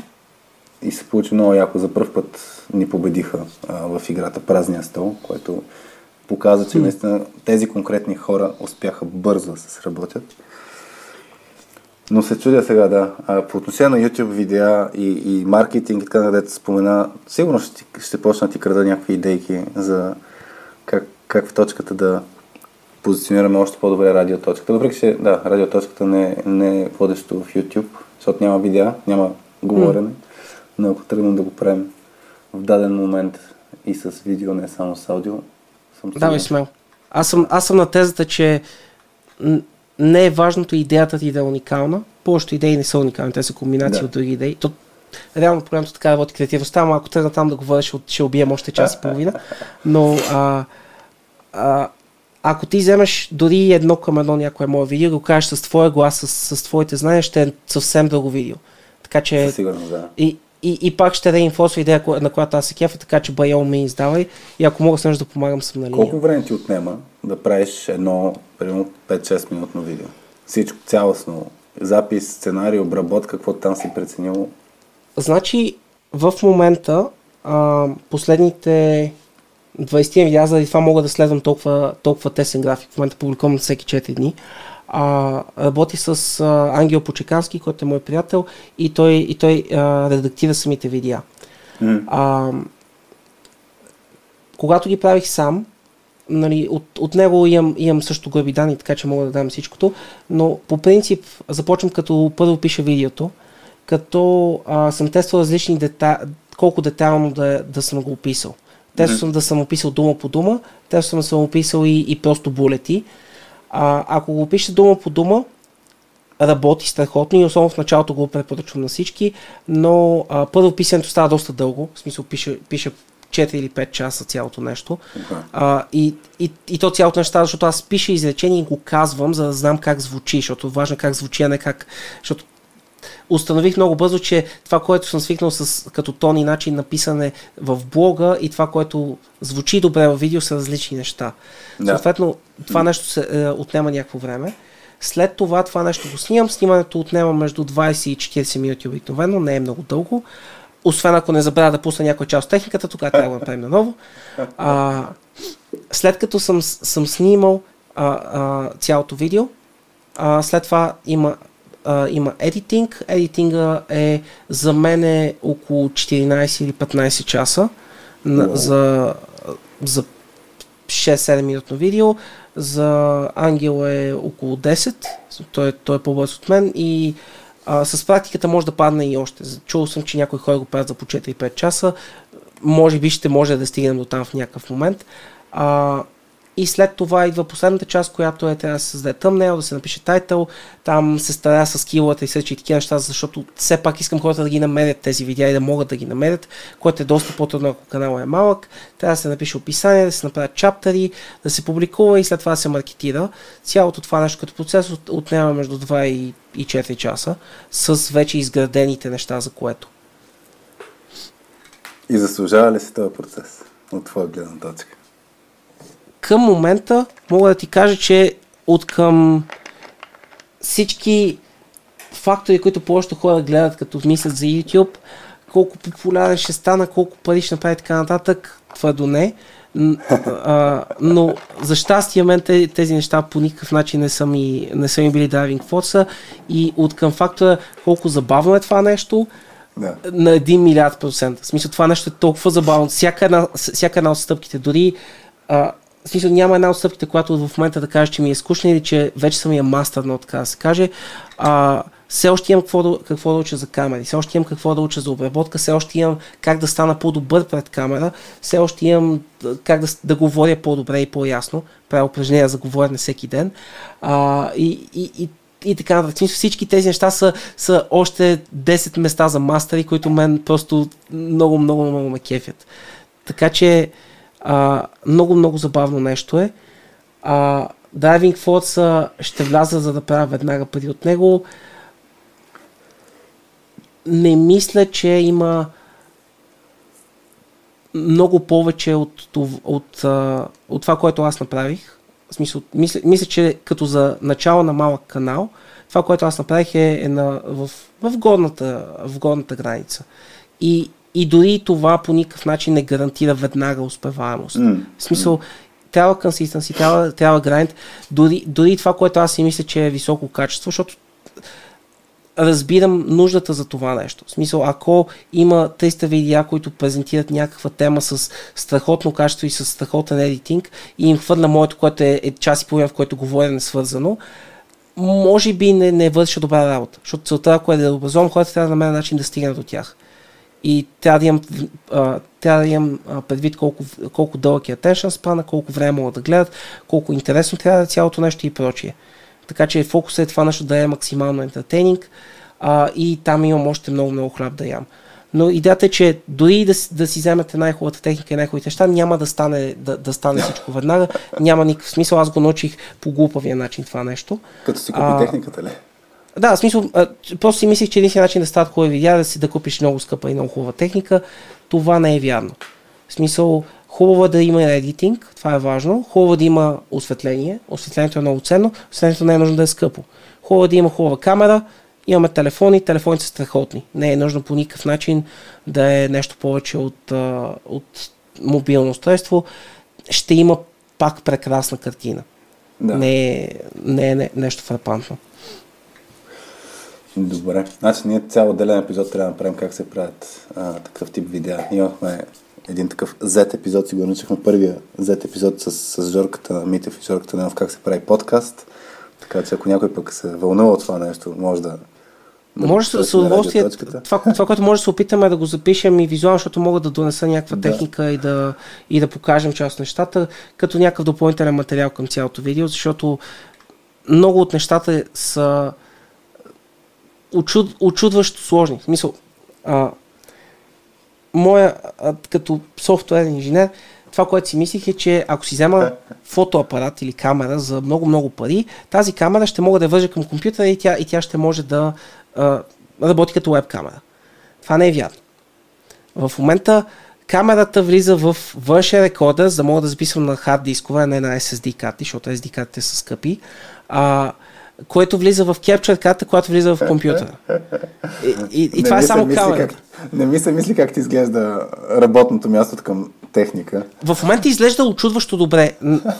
и се получи много яко. За първ път ни победиха а, в играта Празния стол, което показва, че наистина тези конкретни хора успяха бързо да се сработят. Но се чудя сега, да. А, по отношение на YouTube видеа и, и маркетинг така, където спомена, сигурно ще, ще почна да ти крада някакви идейки за как, как в точката да позиционираме още по-добре радиоточката. Въпреки, че да, радиоточката не, не е водещо в YouTube, защото няма видеа, няма говорене, mm. но ако тръгнем да го правим в даден момент и с видео, не само с аудио, съм Да, смел. Аз съм, аз съм на тезата, че не е важното идеята ти да е уникална. Повечето идеи не са уникални, те са комбинации да. от други идеи. То, реално проблемът така работи креативността, ама ако тръгна там да говоря, ще, ще убием още час и половина. Но а, а, ако ти вземеш дори едно към едно някое мое видео, го кажеш с твоя глас, с, с твоите знания, ще е съвсем друго видео. Така че... Сигурно, да. И, и, и пак ще реинфосва идея, на която аз се кефа, така че by all means давай. И ако мога с нещо да помагам, съм на линия. Колко време ти отнема да правиш едно, примерно 5-6 минутно видео? Всичко цялостно. Запис, сценарий, обработка, какво там си преценил? Значи, в момента, а, последните 20 видеа, заради това мога да следвам толкова, толкова тесен график. В момента публикувам всеки 4 дни. А, работи с а, Ангел Почекански, който е мой приятел, и той, и той а, редактира самите видеа. Mm. А, когато ги правих сам, нали, от, от него имам, имам също гърби данни, така че мога да дам всичкото, но по принцип започвам като първо пиша видеото, като а, съм тествал различни дета, колко детайлно да, да съм го описал. Тествал съм да съм описал дума по дума, тествал съм да съм описал и, и просто булети. А, ако го пише дума по дума, работи страхотно и особено в началото го препоръчвам на всички, но а, първо писането става доста дълго, в смисъл пише, пише 4 или 5 часа цялото нещо. Okay. А, и, и, и то цялото нещо защото аз пиша изречение и го казвам, за да знам как звучи, защото важно е как звучи, а не как... Защото установих много бързо, че това, което съм свикнал с като тон и начин на писане в блога и това, което звучи добре в видео са различни неща. Да. Съответно, това нещо се е, отнема някакво време. След това това нещо го снимам. Снимането отнема между 20 и 40 минути обикновено, не е много дълго. Освен ако не забравя да пусна някоя част от техниката, тогава трябва да го направим наново. А, след като съм, съм снимал а, а, цялото видео, а, след това има а, има едитинг. Едитинга е за мен е около 14 или 15 часа на, wow. за, за 6-7 минутно видео. За Ангел е около 10. Той, той е по-бърз от мен и а, с практиката може да падне и още. Чувал съм, че някои хора го правят за по 4-5 часа. Може би ще може да стигнем до там в някакъв момент. А, и след това идва последната част, която е трябва да се създаде тъмнел, да се напише тайтъл, там се старая с килата и също и такива неща, защото все пак искам хората да ги намерят тези видеа и да могат да ги намерят, което е доста по-трудно, ако каналът е малък. Трябва да се напише описание, да се направят чаптери, да се публикува и след това да се маркетира. Цялото това нещо като процес отнема между 2 и, и 4 часа с вече изградените неща, за което. И заслужава ли се този процес от твоя гледна точка? Към момента мога да ти кажа, че от към всички фактори, които повечето хора гледат като мислят за YouTube, колко популярен ще стана, колко пари ще направи така нататък, твърдо не. А, но за щастие мен тези неща по никакъв начин не са ми, не са ми били driving force и от към фактора колко забавно е това нещо, да. на 1 милиард процента. В смисъл това нещо е толкова забавно. Всяка една, всяка една от стъпките, дори а, смисъл няма една от стъпките, която в момента да кажа, че ми е скучна или че вече съм я мастър, но така да се каже. А, все още имам какво да, какво да уча за камери, все още имам какво да уча за обработка, все още имам как да стана по-добър пред камера, все още имам как да, да говоря по-добре и по-ясно, правя упражнения за говорене всеки ден. А, и, и, и и така нататък. Всички тези неща са, са още 10 места за мастери, които мен просто много, много, много ме кефят. Така че а, много, много забавно нещо е. А, Diving Force ще вляза за да правя веднага преди от него. Не мисля, че има много повече от, от, от, от това, което аз направих. В смисъл, мисля, мисля, че като за начало на малък канал, това, което аз направих е, е на, в, в, горната, в горната граница. И, и дори това по никакъв начин не гарантира веднага успеваемост. Mm. В смисъл, трябва консистенси, трябва, трябва грайнд. Дори, дори това, което аз си мисля, че е високо качество, защото разбирам нуждата за това нещо. В смисъл, ако има 300 видеа, които презентират някаква тема с страхотно качество и с страхотен едитинг и им хвърля моето, което е, е час и половина, в което говоря несвързано, може би не, не върша добра работа. Защото целта, ако е да образувам хората, трябва да намеря начин да стигна до тях. И трябва да имам, а, трябва да имам а, предвид колко, колко дълъг е attention span, колко време могат да гледат, колко интересно трябва да е цялото нещо и прочие. Така че фокусът е това нещо да е максимално ентертейнинг а, и там имам още много-много хляб да ям. Но идеята е, че дори да, да си вземете най-хубавата техника и най-хубавите неща, няма да стане, да, да стане всичко веднага. Няма никакъв смисъл. Аз го научих по глупавия начин това нещо. Като си купи техниката ли? Да, в смисъл, а, просто си мислих, че един начин да стават хубави видеа, да си да купиш много скъпа и много хубава техника. Това не е вярно. В смисъл, хубаво е да има едитинг, това е важно. Хубаво е да има осветление. Осветлението е много ценно. Осветлението не е нужно да е скъпо. Хубаво е да има хубава камера, Имаме телефони, телефоните са страхотни. Не е нужно по никакъв начин да е нещо повече от, от мобилно устройство. Ще има пак прекрасна картина. Да. Не, е, не е нещо фрапантно. Добре. Значи ние цял отделен епизод трябва да направим как се правят а, такъв тип видеа. Имахме един такъв Z епизод, си го начихме първия Z епизод с, с Жорката на Митев и Жорката на как се прави подкаст. Така че ако някой пък се вълнува от това нещо, може да да може да се удоволствие. Това, това, което може да се опитаме е да го запишем и визуално, защото мога да донеса някаква да. техника и да, и да покажем част от нещата, като някакъв допълнителен материал към цялото видео, защото много от нещата са очуд, очудващо сложни. В смисъл, а, моя, а, като софтуерен инженер, това, което си мислих е, че ако си взема фотоапарат или камера за много-много пари, тази камера ще мога да вържа към компютъра и тя, и тя ще може да а, работи като веб камера. Това не е вярно. В момента камерата влиза в външен рекордер, за да мога да записвам на хард дискове, а не на SSD карти, защото SSD картите са скъпи. А, което влиза в capture карта, която влиза в компютъра. И, и, и това е само камера. не ми се мисли как ти изглежда работното място към техника. В момента изглежда очудващо добре.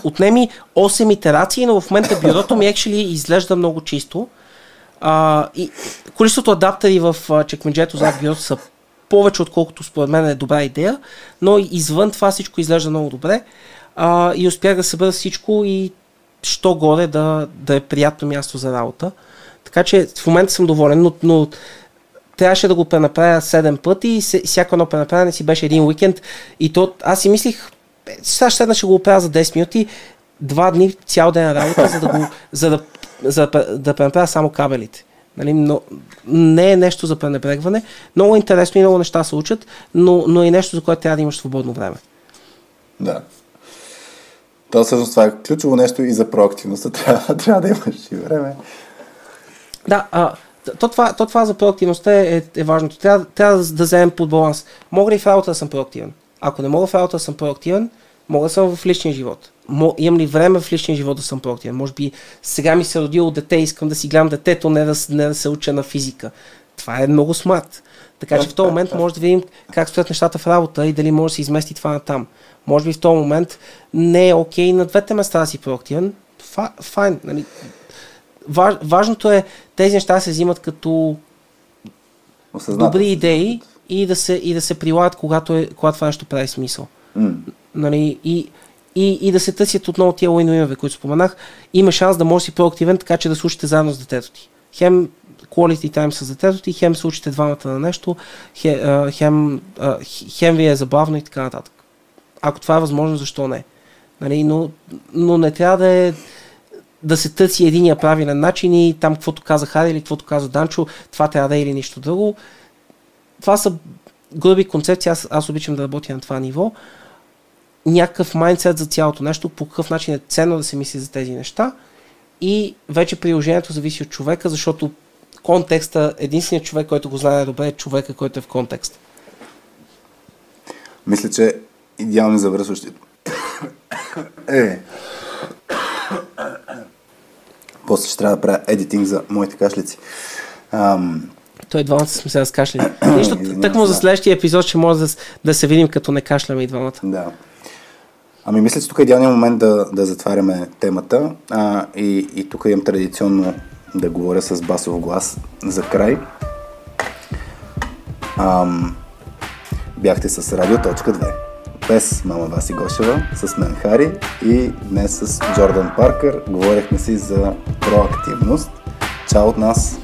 Отнеми 8 итерации, но в момента бюрото ми actually изглежда много чисто. А, и количеството адаптери в чекмеджето зад бюрото са повече, отколкото според мен е добра идея, но извън това всичко изглежда много добре а, и успях да събера всичко и що горе да, да е приятно място за работа. Така че в момента съм доволен, но, но трябваше да го пренаправя 7 пъти и всяко едно пренаправяне си беше един уикенд и то аз си мислих, «Е, сега ще, ще го оправя за 10 минути, два дни цял ден работа, за да, го, за да, за да пренаправя само кабелите. Нали, но, не е нещо за пренебрегване. Много интересно и много неща се учат, но, но е нещо, за което трябва да имаш свободно време. Да. То всъщност това е ключово нещо и за проактивността. (laughs) Трябва, трябва да имаш и време. Да, а, то това, то това за проактивността е, е, е важното. Трябва, трябва да, вземем под баланс. Мога ли в работа да съм проактивен? Ако не мога в работа да съм проактивен, мога да съм в личния живот. Мо, имам ли време в личния живот да съм проактивен? Може би сега ми се родило дете, искам да си гледам детето, не да, не да се уча на физика. Това е много смарт. Така че в този момент може да видим как стоят нещата в работа и дали може да се измести това на там. Може би в този момент не е окей okay на двете места да си проактивен. Файн. Нали? Важ, важното е тези неща се взимат като добри идеи и да се, и да се прилагат, когато, е, когато това нещо прави смисъл. Mm. Нали, и, и, и да се търсят отново тия уинове, които споменах. Има шанс да може да си проактивен, така че да слушате заедно с детето ти. Хем quality time с детето ти, хем се учите двамата на нещо, хем, хем, хем ви е забавно и така нататък. Ако това е възможно, защо не? Нали, но, но не трябва да е да се търси единия правилен начин и там каквото каза Хари или каквото каза Данчо, това трябва да е или нищо друго. Това са груби концепции, аз, аз обичам да работя на това ниво. Някакъв майндсет за цялото нещо, по какъв начин е ценно да се мисли за тези неща и вече приложението зависи от човека, защото контекста, единственият човек, който го знае добре е човека, който е в контекст. Мисля, че идеално завършващи. е. После ще трябва да правя едитинг за моите кашлици. Ам... Той двамата сме се разкашляли. Нищо, так му за да. следващия епизод ще може да, да се видим като не кашляме и двамата. Да. Ами мисля, че тук е идеалният момент да, да затваряме темата а, и, и тук имам традиционно да говоря с басов глас за край. Ам, бяхте с Радио.2 без мама Васи Гошева, с мен Хари и днес с Джордан Паркър говорихме си за проактивност. Чао от нас!